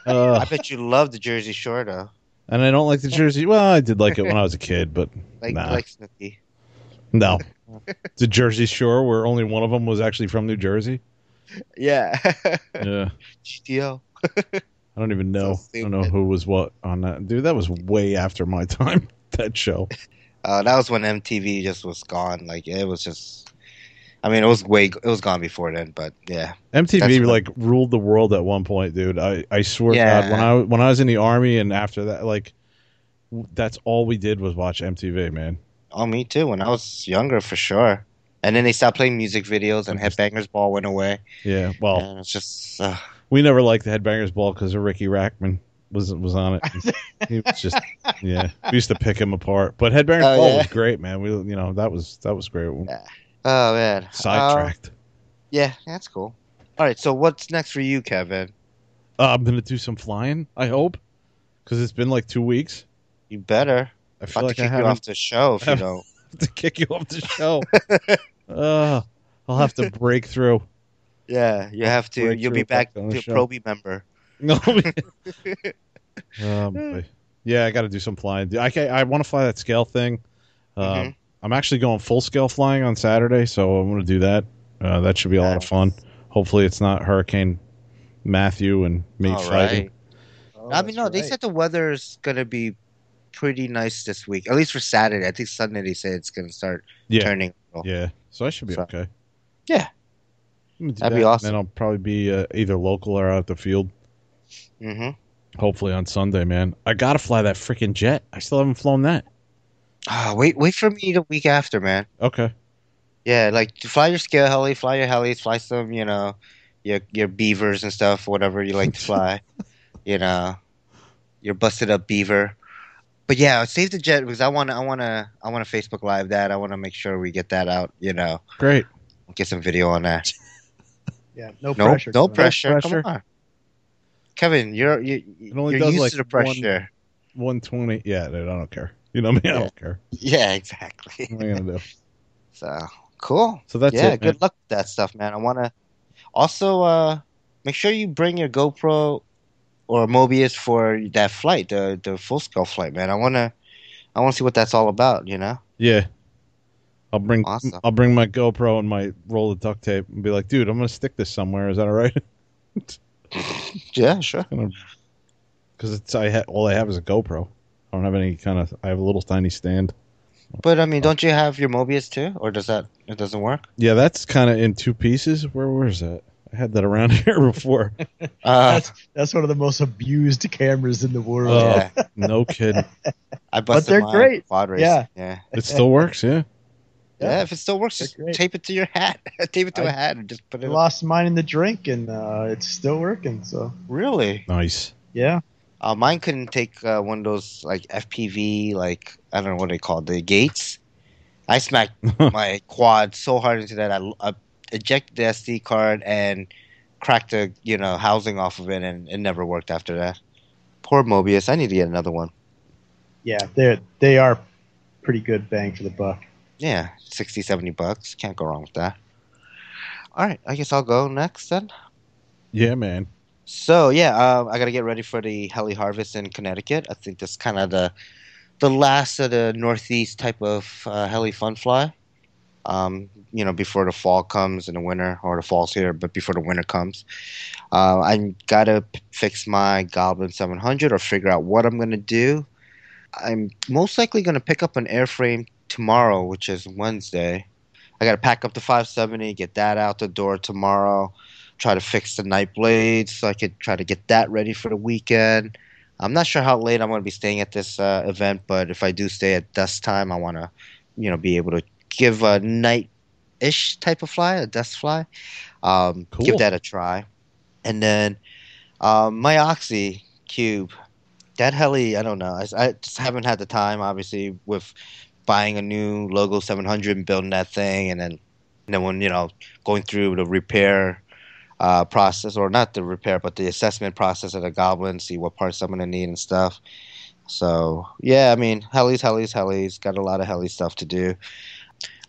Uh, I bet you love the Jersey Shore though. and I don't like the Jersey. Well, I did like it when I was a kid, but Like Nah. like Snooki. no. the Jersey Shore, where only one of them was actually from New Jersey. Yeah. Yeah, GTO. I don't even know. So I don't know who was what on that. Dude, that was way after my time. That show. Uh, that was when MTV just was gone. Like it was just. I mean, it was way. It was gone before then, but yeah. MTV like ruled the world at one point, dude. I, I swear to Yeah. God, when I when I was in the army and after that, like that's all we did was watch MTV, man. Oh, me too. When I was younger, for sure. And then they stopped playing music videos, and Headbangers Ball went away. Yeah. Well, and it's just. Uh, we never liked the Headbangers Ball because Riki Rachtman was was on it. he was just yeah. We used to pick him apart, but Headbangers Oh, Ball yeah. was great, man. We you know that was that was great. Yeah. Oh man. Uh, Sidetracked. yeah, that's cool. All right. So what's next for you, Kevin? Uh, I'm gonna do some flying. I hope because it's been like two weeks. You better. I feel About like to I you haven't off the show if you don't. to kick you off the show. uh, I'll have to break through. Yeah, you have to. Break You'll be back the to. Proby member. No. um, yeah, I got to do some flying. I I want to fly that scale thing. Um, Mhm. I'm actually going full scale flying on Saturday, so I'm going to do that. Uh, that should be a lot of fun. Hopefully, it's not Hurricane Matthew and me All fighting. right. Oh, I mean, no, that's they said the weather is gonna be pretty nice this week. At least for Saturday. I think Sunday they said it's gonna start Yeah. turning April. Yeah, so I should be So- okay. Yeah. I'm That'd be that, awesome. And then I'll probably be uh, either local or out at the field. Mm-hmm. Hopefully on Sunday, man. I gotta fly that freaking jet. I still haven't flown that. Ah, wait, wait for me the week after, man. Okay. Yeah, like fly your scale heli, fly your helis, fly some, you know, your your beavers and stuff, whatever you like to fly. you know, your busted up beaver. But yeah, save the jet because I want to, I want to, I want to Facebook Live that. I want to make sure we get that out. You know, Great. get some video on that. Yeah, no No, pressure. no Kevin. pressure. pressure. Come on, Kevin. You're you, It only you're does, used like, to the one- pressure. 120. Yeah, dude, I don't care. You know me, I Yeah. don't care. Yeah, exactly. What am I gonna do? So cool. So that's yeah, it. good luck with that stuff, man. I want to also uh, make sure you bring your GoPro or Mobius for that flight, the the full scale flight, man. I want to I want to see what that's all about, you know? Yeah. I'll bring Awesome. I'll bring my GoPro and my roll of duct tape and be like, dude, I'm gonna stick this somewhere. Is that all right? Yeah, sure. Because it's I ha- all I have is a GoPro. I don't have any kind of. I have a little tiny stand. But I mean, don't you have your Mobius too, or does that it doesn't work? Yeah, that's kind of in two pieces. Where where's that? I had that around here before. Uh, That's that's one of the most abused cameras in the world. Oh. yeah, No kid. I busted they're mine great. Quad race. Yeah. yeah, It still works. Yeah. yeah. If it still works, just tape it to your hat. tape it to a I- hat and just put I it. lost mine in the drink, and uh, it's still working. So Really? Nice. yeah, Uh, mine couldn't take uh, one of those like FPV, like I don't know what they call the gates. I smacked my quad so hard into that I, I ejected the SD card and cracked the you know housing off of it, and it never worked after that. Poor Mobius. I need to get another one. yeah, they they are pretty good bang for the buck. Yeah, 60, 70 bucks. Can't go wrong with that. All right, I guess I'll go next then. Yeah, man. So yeah, um, I gotta get ready for the heli harvest in Connecticut. I think that's kind of the the last of the northeast type of uh, heli fun fly. Um, you know, before the fall comes and the winter, or the fall's here, but before the winter comes, uh, I gotta p- fix my Goblin 700 or figure out what I'm gonna do. I'm most likely gonna pick up an airframe tomorrow, which is Wednesday. I gotta pack up the 570, get that out the door tomorrow try to fix the night blades so I could try to get that ready for the weekend. I'm not sure how late I'm going to be staying at this uh, event, but if I do stay at dusk time, I want to, you know, be able to give a night-ish type of fly, a dusk fly. Um, Cool. Give that a try, and then um, my Oxy Cube, that heli, I don't know. I, I just haven't had the time, obviously, with buying a new Logo 700 and building that thing, and then, and then when you know going through the repair uh, process, or not the repair, but the assessment process of the Goblin, see what parts I'm gonna need and stuff. So yeah, I mean, helis, helis, helis. Got a lot of heli stuff to do.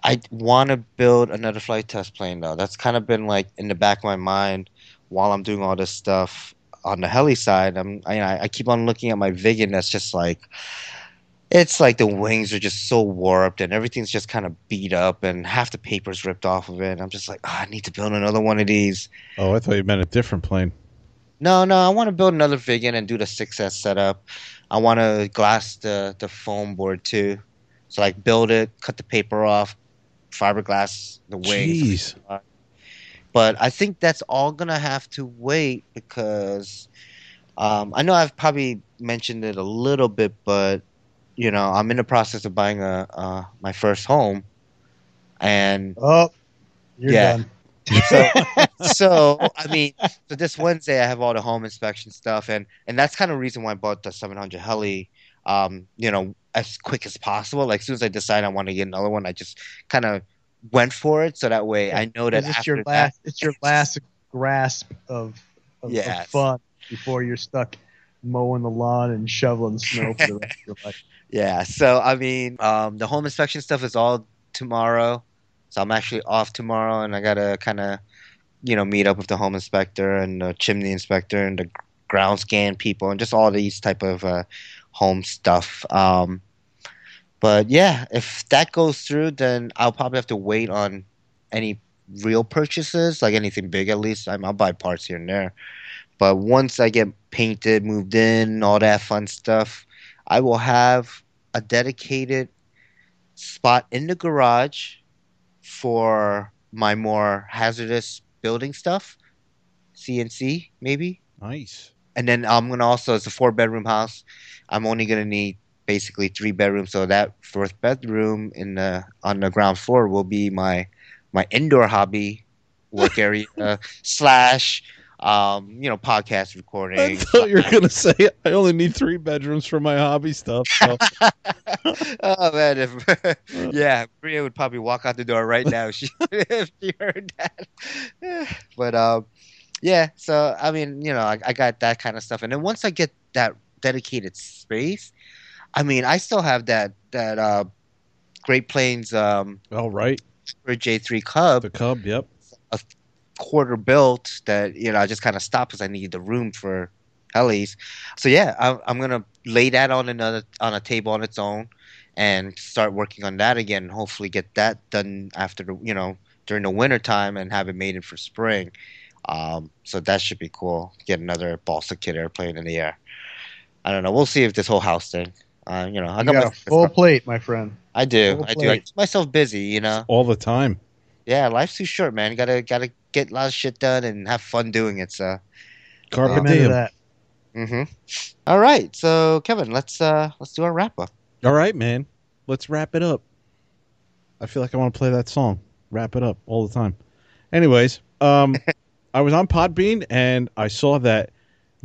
I want to build another Flite Test plane though. That's kind of been like in the back of my mind while I'm doing all this stuff on the heli side. I'm I, I keep on looking at my Viggen. That's just like it's like the wings are just so warped and everything's just kind of beat up and half the paper's ripped off of it. I'm just like, "Ah, I need to build another one of these. Oh, I thought you meant a different plane. No, no, I want to build another Viggen and do the 6S setup. I want to glass the, the foam board too. So like build it, cut the paper off, fiberglass the wings. Jeez. But I think that's all gonna have to wait because um, I know I've probably mentioned it a little bit, but you know I'm in the process of buying a uh, my first home, and Oh, you're Yeah. done. so, so I mean, so this Wednesday I have all the home inspection stuff, and and that's kind of reason why I bought the 700 heli. Um, you know, as quick as possible. Like as soon as I decide I want to get another one, I just kind of went for it, so that way I know that It's your that, last. It's your last grasp of, of, of fun before you're stuck mowing the lawn and shoveling snow for the rest of your life. Yeah, so I mean, um, the home inspection stuff is all tomorrow. So I'm actually off tomorrow, and I gotta kind of, you know, meet up with the home inspector and the chimney inspector and the ground scan people and just all these type of uh, home stuff. Um, but yeah, if that goes through, then I'll probably have to wait on any real purchases, like anything big at least. I'm, I'll buy parts here and there. But once I get painted, moved in, all that fun stuff, I will have a dedicated spot in the garage for my more hazardous building stuff, CNC maybe. Nice. And then I'm gonna also it's a four bedroom house. I'm only gonna need basically three bedrooms, so that fourth bedroom in the on the ground floor will be my my indoor hobby work area slash um, you know podcast recording. I thought you were gonna say I only need three bedrooms for my hobby stuff. So. oh man, if, yeah, Bria would probably walk out the door right now if she, if she heard that. But um, yeah, so I mean, you know, I, I got that kind of stuff, and then once I get that dedicated space, I mean, I still have that that uh, Great Planes um, All right. For J3 Cub The Cub. Yep. Quarter built that you know I just kind of stopped because I needed the room for helis. So yeah, I'm, I'm gonna lay that on another on a table on its own and start working on that again. And hopefully get that done after the you know during the winter time and have it made in for spring. Um, so that should be cool. Get another balsa kit airplane in the air. I don't know. We'll see if this whole house thing. Uh, you know, I You got got my, a full plate, my friend. I do. full I do. I keep myself busy. You know. All the time. Yeah, life's too short, man. Gotta gotta get a lot of shit done and have fun doing it. So. Carpe Amen diem. that. Mm-hmm. All right, so Kevin, let's uh let's do our wrap up. All right, man. Let's wrap it up. I feel like I want to play that song. Wrap it up all the time. Anyways, um, I was on Podbean and I saw that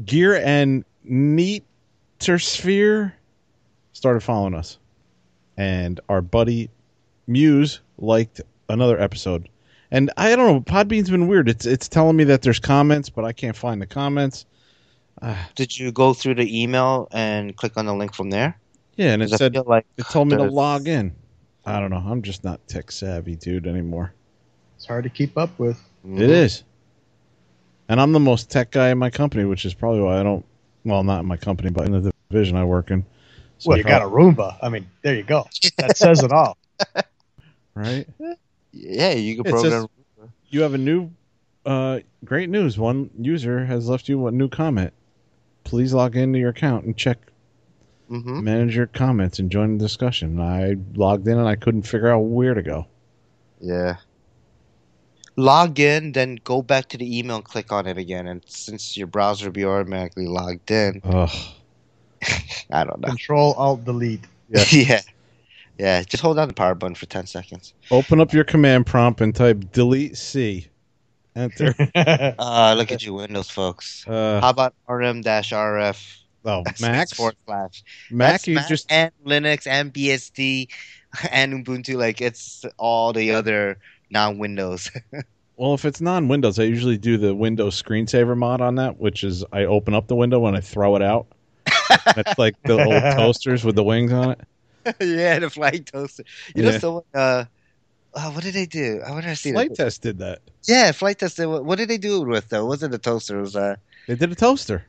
Gear and Neatersphere started following us, and our buddy Muse liked another episode. And I don't know, Podbean's been weird. It's it's telling me that there's comments, but I can't find the comments. Ah. Did you go through the email and click on the link from there? Yeah, and it said like it told me to log in. I don't know. I'm just not tech savvy, dude, anymore. It's hard to keep up with. It mm-hmm. is. And I'm the most tech guy in my company, which is probably why I don't. Well, not in my company, but in the division I work in. So Well, you got a Roomba. I mean, there you go. That says it all. right. Yeah, you can It program. You have a new, uh, great news. One user has left you a new comment. Please log into your account and check, hmm manage your comments, and join the discussion. I logged in and I couldn't figure out where to go. Yeah. Log in, then go back to the email and click on it again. And since your browser will be automatically logged in, Ugh. I don't know. Control Alt Delete. Yeah. yeah. Yeah, just hold down the power button for 10 seconds. Open up your command prompt and type delete C. Enter. Uh, look at you, Windows folks. Uh, How about rm-rf oh, Mac? forward slash? Mac, That's you Mac just and Linux and BSD and Ubuntu. Like it's all the other non-Windows. Well, if it's non-Windows, I usually do the Windows screensaver mod on that, which is I open up the window and I throw it out. That's like the old toasters with the wings on it. yeah, the flying toaster. You Yeah. know, someone. Uh, uh, what did they do? I wonder. See Flite that. Test did that. Yeah, Flite Test. What what did they do it with though? It wasn't a toaster. It was uh, They did a toaster.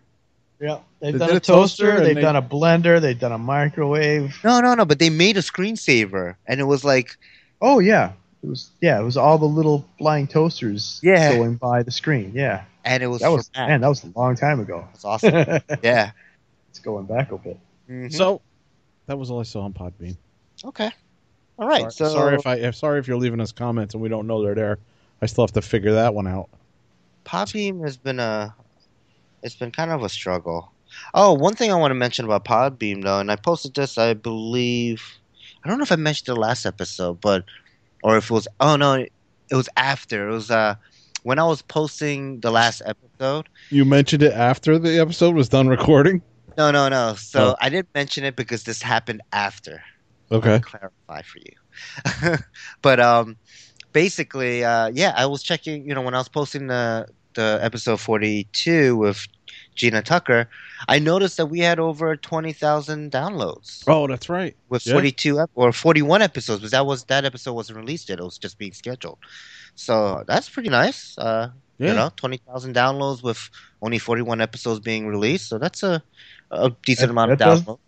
yeah, they've They done did a a toaster toaster. They've they- done a blender. They've done a microwave. no, no, no. But they made a screensaver, and it was like, Oh yeah, it was yeah, it was all the little flying toasters Yeah. going by the screen. Yeah, and it was that was Mac. man, that was a long time ago. That's awesome. Yeah, it's going back a bit. Mhm. So that was all I saw on Podbean. okay. All right. sorry, so sorry if I sorry if you're leaving us comments and we don't know they're there. I still have to figure that one out. Podbean has been a it's been kind of a struggle. Oh, one thing I want to mention about Podbean though, and I posted this, I believe I don't know if I mentioned the last episode, but or if it was oh no, it was after. It was uh when I was posting the last episode. You mentioned it after the episode was done recording. No, no, no. So Oh. I didn't mention it because this happened after. Okay. clarify for you. but um, basically, uh, yeah, I was checking. You know, when I was posting the the episode forty two with Gina Tucker, I noticed that we had over twenty thousand downloads Oh, that's right. with yeah. forty two ep- or forty one episodes. Because that was that episode wasn't released yet; it was just being scheduled. So that's pretty nice. Uh, Yeah. You know, twenty thousand downloads with only forty one episodes being released. So that's a a decent That- amount of that does- downloads.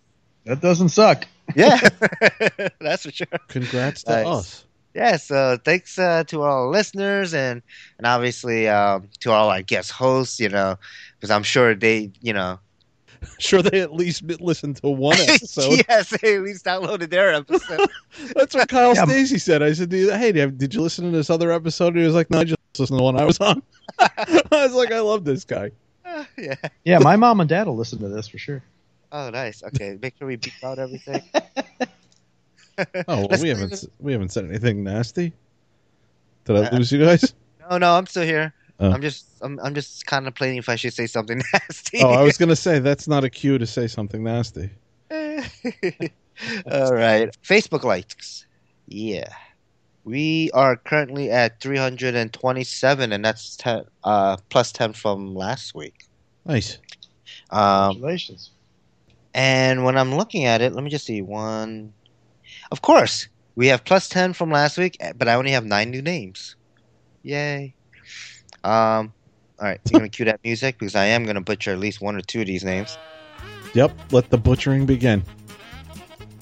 That doesn't suck. Yeah, that's for sure. Congrats to Nice. us. yeah so thanks uh, to all our listeners and and obviously um, to all our guest hosts you know because i'm sure they you know sure they at least listened to one episode. yes, they at least downloaded their episode. That's what Kyle Yeah. Stacey said. I said, "Hey, did did you listen to this other episode?" And he was like, "No, I just listened to the one I was on." I was like, "I love this guy." yeah. Yeah, my mom and dad will listen to this for sure. Oh, nice. Okay, make sure we beep out everything. Oh, well, we haven't we haven't said anything nasty. Did I Uh, lose you guys? No, no, I'm still here. Oh. I'm just, I'm, I'm just contemplating if I should say something nasty. Oh, I was gonna say that's not a cue to say something nasty. All right. Facebook likes. Yeah. We are currently at 327, and that's 10, uh, plus 10 from last week. Nice. Um, Congratulations. and when I'm looking at it, let me just see. One. Of course, we have plus 10 from last week, eh, but I only have nine new names. Yay. Um, all right. You're going to cue that music because I am going to butcher at least one or two of these names. Yep. Let the butchering begin.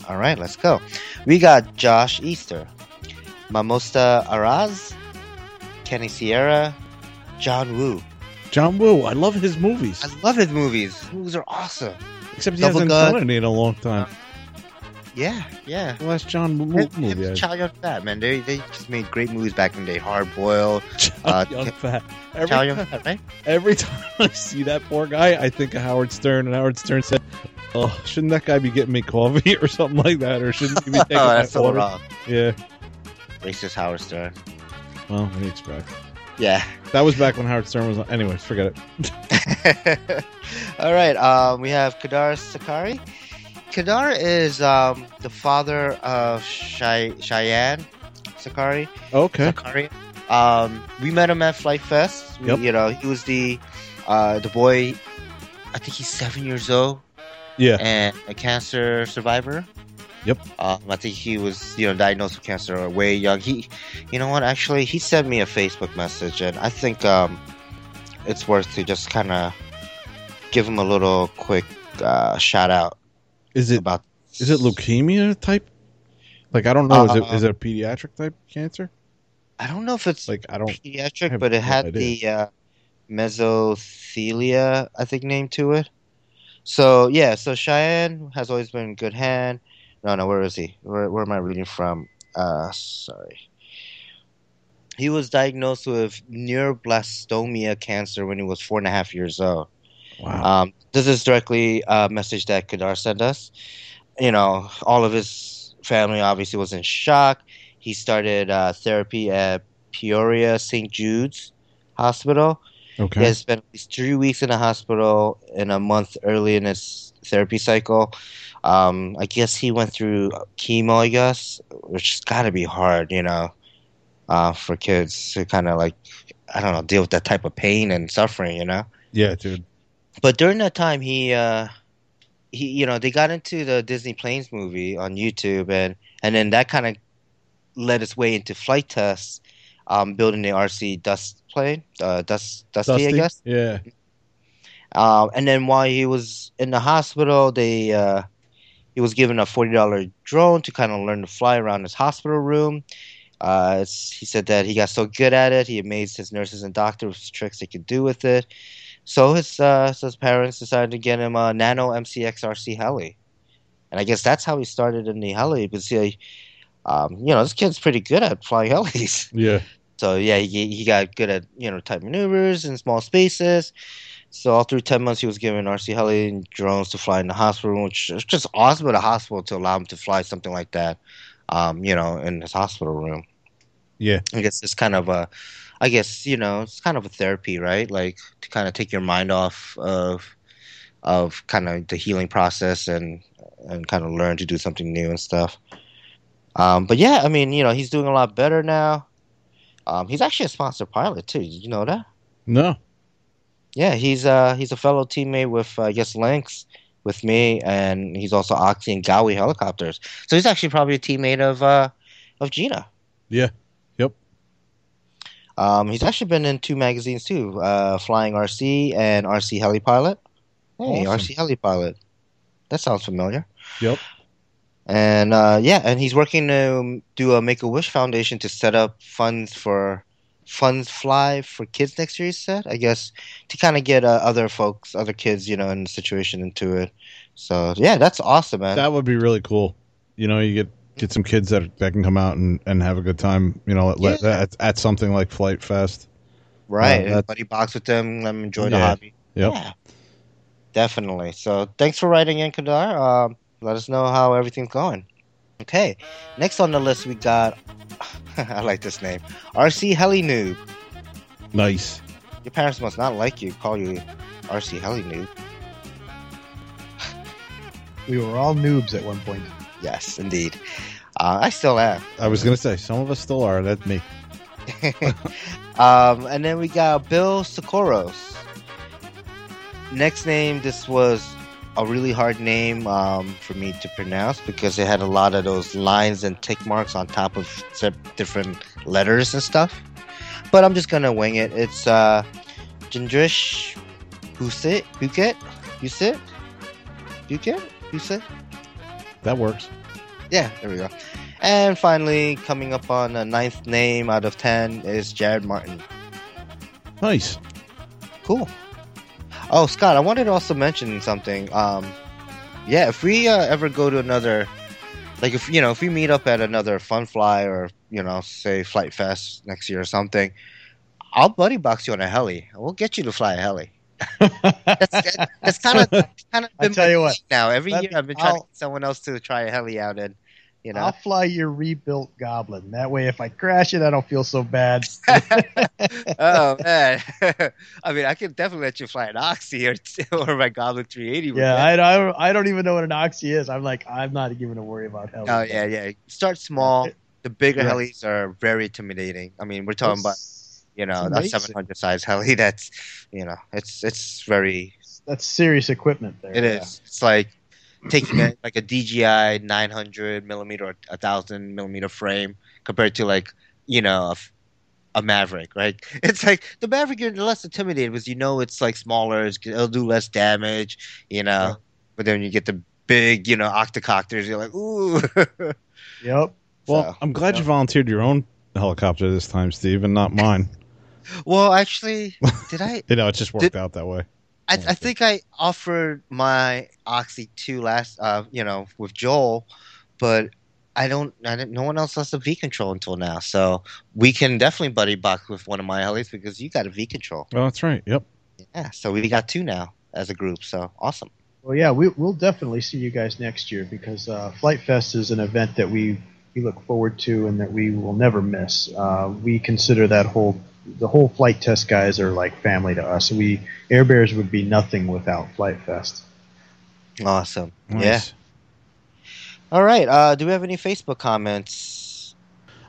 All right, let's go. We got Josh Easter, Mamosta Araz, Kenny Sierra, John Woo. John Woo. I love his movies. I love his movies. His movies are awesome. Except he Double hasn't Gun. done any in a long time. Yeah, yeah. The last John Woo Him- him movie. I- Chow Yun Fat, man. They they just made great movies back in the day. Hard Boiled. Chow Uh, Yun Fat. Chow Every, Yun Fat, right? every time I see that poor guy, I think of Howard Stern, and Howard Stern said, "Oh, shouldn't that guy be getting me coffee or something like that, or shouldn't he be taking oh, that's so water?" wrong. Yeah. Racist Howard Stern. Well, what do you expect? Yeah. That was back when Howard Stern was. on. Anyways, forget it. All right. Um, we have Kadar Sakari. Kadar is um, the father of Chey- Cheyenne Sakari. Okay. Sakari. Um, we met him at Flite Fest. We, Yep. You know, he was the uh, the boy. I think he's seven years old Yeah. and a cancer survivor. Yep. Um, I think he was, you know, diagnosed with cancer way young. He, you know what? Actually, he sent me a Facebook message, and I think um, it's worth to just kind of give him a little quick uh, shout out Is it about. is it leukemia type? Like I don't know. Is it Uh, is it a pediatric type cancer? I don't know if it's Like I don't. pediatric, but it had idea. the uh, mesothelia, I think, name to it. So yeah, so Cheyenne has always been good hand. No, no, where is he? Where, where am I reading from? Uh, sorry. He was diagnosed with neuroblastoma cancer when he was four and a half years old. Wow. Um, this is directly a message that Kadar sent us. You know, all of his family obviously was in shock. He started uh, therapy at Peoria St. Jude's Hospital. Okay. He has spent at least three weeks in the hospital and a month early in his therapy cycle. Um, I guess he went through chemo, I guess, which has got to be hard, you know, uh, for kids to kind of like, I don't know, deal with that type of pain and suffering, you know? Yeah, dude. But during that time, he, uh, he, you know, they got into the Disney Planes movie on YouTube, and and then that kind of led its way into Flite Tests, um, building the RC Dust plane, uh, Dust Dusty, I guess. Yeah. Um, and then while he was in the hospital, they uh, he was given a forty dollar drone to kind of learn to fly around his hospital room. Uh, he said that he got so good at it, he amazed his nurses and doctors with tricks they could do with it. So his uh, so his parents decided to get him a Nano MCX RC heli, and I guess that's how he started in the heli. Because he, um, you know, this kid's pretty good at flying helis. Yeah. So yeah, he he got good at you know tight maneuvers in small spaces. So all through ten months, he was given RC heli and drones to fly in the hospital, room, which is just awesome at a hospital to allow him to fly something like that. Um, you know, in his hospital room. Yeah. I guess it's kind of a, I guess you know, it's kind of a therapy, right? Like to kind of take your mind off of, of kind of the healing process and and kind of learn to do something new and stuff. Um, but yeah, I mean, you know, he's doing a lot better now. Um, he's actually a sponsored pilot too. Did you know that? No. Yeah, he's uh he's a fellow teammate with uh, I guess Lynx with me, and he's also Oxy and Gaui helicopters. So he's actually probably a teammate of uh of Gina. Yeah. Yep. Um, he's actually been in two magazines too, uh, Flying RC and RC Heli Pilot. Hey, Awesome. RC Heli Pilot. That sounds familiar. Yep. And uh, yeah, and he's working to do a Make a Wish Foundation to set up funds for fun fly for kids next year. He said, I guess, to kind of get uh, other folks, other kids, you know, in the situation into it. So yeah, that's awesome, man. That would be really cool. You know, you get get some kids that that can come out and, and have a good time. You know, at, Yeah. at, at something like Flite Fest. right, uh, buddy box with them, let them enjoy the hobby. Yep. Yeah, definitely. So thanks for writing in, Kadar. Um, let us know how everything's going. Okay, next on the list we got. I like this name, RC Heli Noob. Nice. Your parents must not like you. Call you RC Heli Noob. We were all noobs at one point. Yes, indeed. Uh, I still am. I was gonna say some of us still are. That's me. um, and then we got Bill Socorros. Next name, this was a really hard name um, for me to pronounce because it had a lot of those lines and tick marks on top of different letters and stuff. But I'm just gonna wing it. It's uh, Jindrish Busit, Buket, Busit, Buket, Busit. That works. Yeah, there we go. And finally, coming up on a ninth name out of ten is Jared Martin. Nice. Cool. Oh, Scott, I wanted to also mention something. Um, yeah, if we uh, ever go to another, like if you know, if we meet up at another Fun Fly or you know, say Flite Fest next year or something, I'll buddy box you on a heli. We'll get you to fly a heli. That's that's kind of kind of. I tell you what, now every year me- I've been trying I'll- to get someone else to try a heli out, and you know, I'll fly your rebuilt Goblin. That way, if I crash it, I don't feel so bad. oh man, I mean, I can definitely let you fly an Oxy or or my Goblin 380. yeah. I, I, don't- I don't even know what an Oxy is. I'm like, I'm not even to worry about hell. Oh yeah, yeah. Start small. The bigger Yeah. helis are very intimidating. I mean, we're talking about you know that 700 size heli. That's you know, it's it's very. That's serious equipment there. It yeah. is. It's like taking a, like a DJI 900 millimeter or a thousand millimeter frame compared to like you know a Mavic, right? It's like the Mavic you're less intimidated because you know it's like smaller, it's, it'll do less damage, you know. Yeah. But then you get the big, you know, octocopters. You're like, ooh. Yep. Well, So, I'm glad yeah. you volunteered your own helicopter this time, Steve, and not mine. well, actually, did I? You know, it just worked Did- out that way. I, I think I offered my Oxy two last, uh, you know, with Joel, but I don't. I didn't. No one else has a V control until now, so we can definitely buddy box with one of my helis because you got a V control. Oh, that's right. Yep. Yeah, so we got two now as a group. So awesome. Well, yeah, we, we'll definitely see you guys next year because uh, Flite Fest is an event that we we look forward to and that we will never miss. Uh, we consider that whole the whole Flite Test guys are like family to us. We Air Bears would be nothing without Flite Fest. Awesome. Nice. Yeah. All right. Uh, do we have any Facebook comments?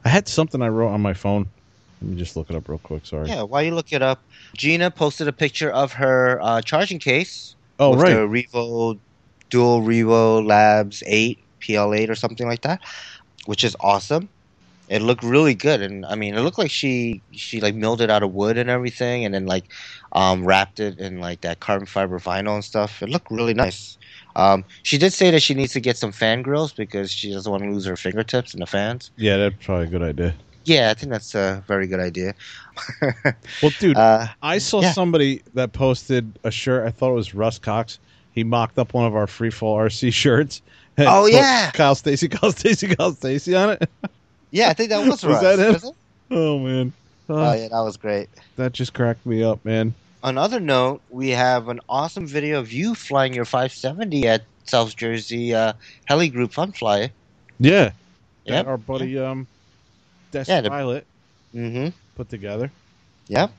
I had something I wrote on my phone. Let me just look it up real quick. Sorry. Yeah. While you look it up, Gina posted a picture of her uh, charging case. oh, with right. the Revo Dual Revo Labs 8 PL8 or something like that, which is awesome. It looked really good, and I mean, it looked like she she like milled it out of wood and everything, and then like um, wrapped it in like that carbon fiber vinyl and stuff. It looked really nice. Um, she did say that she needs to get some fan grills because she doesn't want to lose her fingertips in the fans. Yeah, that's probably a good idea. Yeah, I think that's a very good idea. Well, dude, uh, I saw yeah. somebody that posted a shirt. I thought it was Russ Cox. He mocked up one of our free fall RC shirts. and Oh, yeah. Kyle Stacy, Kyle Stacy, Kyle Stacy on it. yeah, I think that was, Was Russ, that him? was it? Oh man, Uh, Oh yeah, that was great. that just cracked me up, man. On other note, we have an awesome video of you flying your 570 at South Jersey uh, Heli Group Fun Fly. Yeah, Yep. that our buddy um, Des Yeah, the- Pilot Mm-hmm. put together. Yep.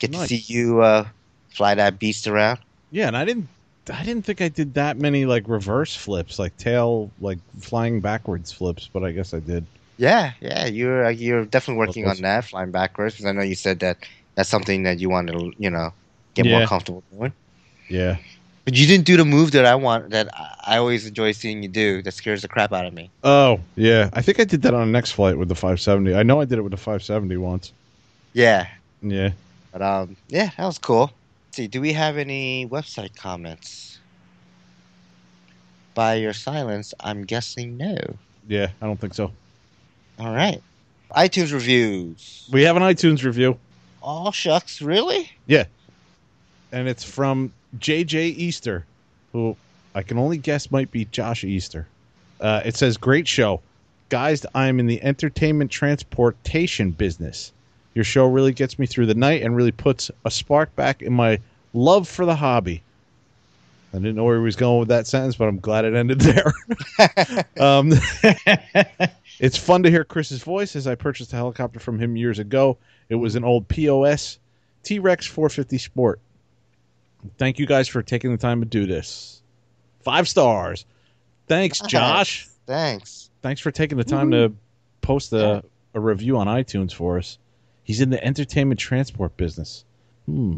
Get Nice. to see you uh, fly that beast around. Yeah, and I didn't, I didn't think I did that many like reverse flips, like tail, like flying backwards flips, but I guess I did. Yeah, yeah, you're uh, you're definitely working on that flying backwards because I know you said that that's something that you want to you know get Yeah. more comfortable doing. Yeah, But you didn't do the move that I want that I always enjoy seeing you do. That scares the crap out of me. Oh, yeah. I think I did that on a next flight with the 570. I know I did it with the 570 once. Yeah, Yeah. but um, yeah, that was cool. Let's see, do we have any website comments? By your silence, I'm guessing no. Yeah, I don't think so. All right. iTunes reviews. We have an iTunes review, Oh shucks, really? Yeah. And it's from JJ Easter, who I can only guess might be Josh Easter. Uh, it says, "Great show, guys. I am in the entertainment transportation business. Your show really gets me through the night and really puts a spark back in my love for the hobby." I didn't know where he was going with that sentence, but I'm glad it ended there. um, it's fun to hear Chris's voice as I purchased a helicopter from him years ago. It was an old POS T Rex 450 Sport. Thank you guys for taking the time to do this. Five stars. Thanks, Josh. Thanks. Thanks for taking the time to post a, a review on iTunes for us. He's in the entertainment transport business. Hmm.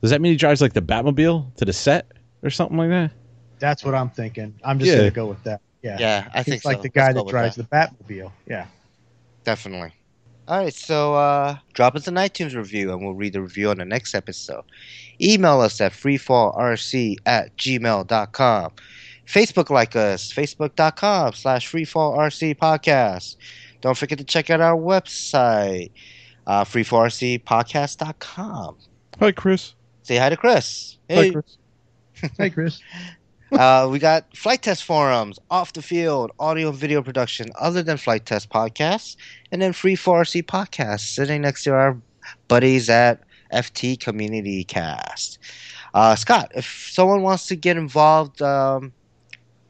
Does that mean he drives like the Batmobile to the set or something like that? That's what I'm thinking. I'm just Yeah. gonna go with that. Yeah. Yeah, I He's think like so. the guy Let's that drives that. the Batmobile. Yeah. Definitely. All right, so uh, drop us an iTunes review and we'll read the review on the next episode. Email us at freefallrc at gmail.com. Facebook like us, facebook.com slash freefallrc podcast. Don't forget to check out our website, uh, freefallrcpodcast.com. Hi, Chris. Say hi to Chris. Hi, Hey, Chris. Hey, Chris. uh, we got Flite Test forums, off the field, audio and video production, other than Flite Test podcasts, and then free 4RC podcasts sitting next to our buddies at FT Community Cast. Uh, Scott, if someone wants to get involved, um,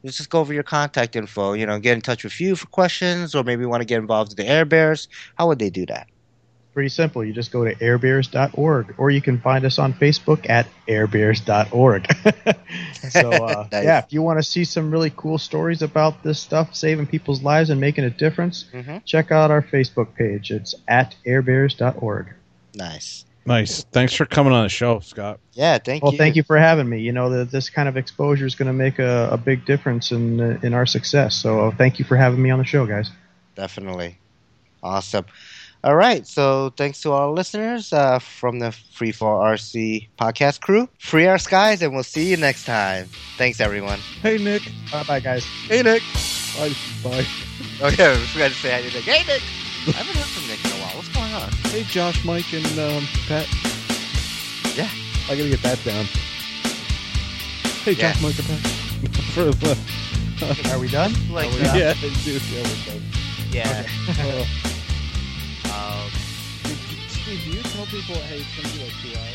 let's just go over your contact info. You know, get in touch with you for questions, or maybe want to get involved with the Air Bears. How would they do that? Pretty simple. You just go to airbears.org, or you can find us on Facebook at airbears.org. so, uh, Nice. yeah, if you want to see some really cool stories about this stuff, saving people's lives and making a difference, Mm-hmm. check out our Facebook page. It's at airbears.org. Nice. Nice. Thanks for coming on the show, Scott. Yeah, thank Well, you. thank you for having me. You know that this kind of exposure is going to make a, a big difference in uh, in our success. So, uh, thank you for having me on the show, guys. Definitely. Awesome. All right. So thanks to all listeners uh, from the Free for RC podcast crew. Free our skies, and we'll see you next time. Thanks, everyone. Hey, Nick. Bye, bye, guys. Hey, Nick. Bye. Bye. Oh, yeah. We forgot to say hi to Nick. Hey, Nick. I haven't heard from Nick in a while. What's going on? Hey, Josh, Mike, and um, Pat. Yeah. I gotta get that down. Hey, Yeah. Josh, Mike, and Pat. For the, Are we done? Like, we uh, yeah, dude, yeah, we're done. Yeah. Uh, Um, Steve, do you tell people, hey, it's gonna be like two hours?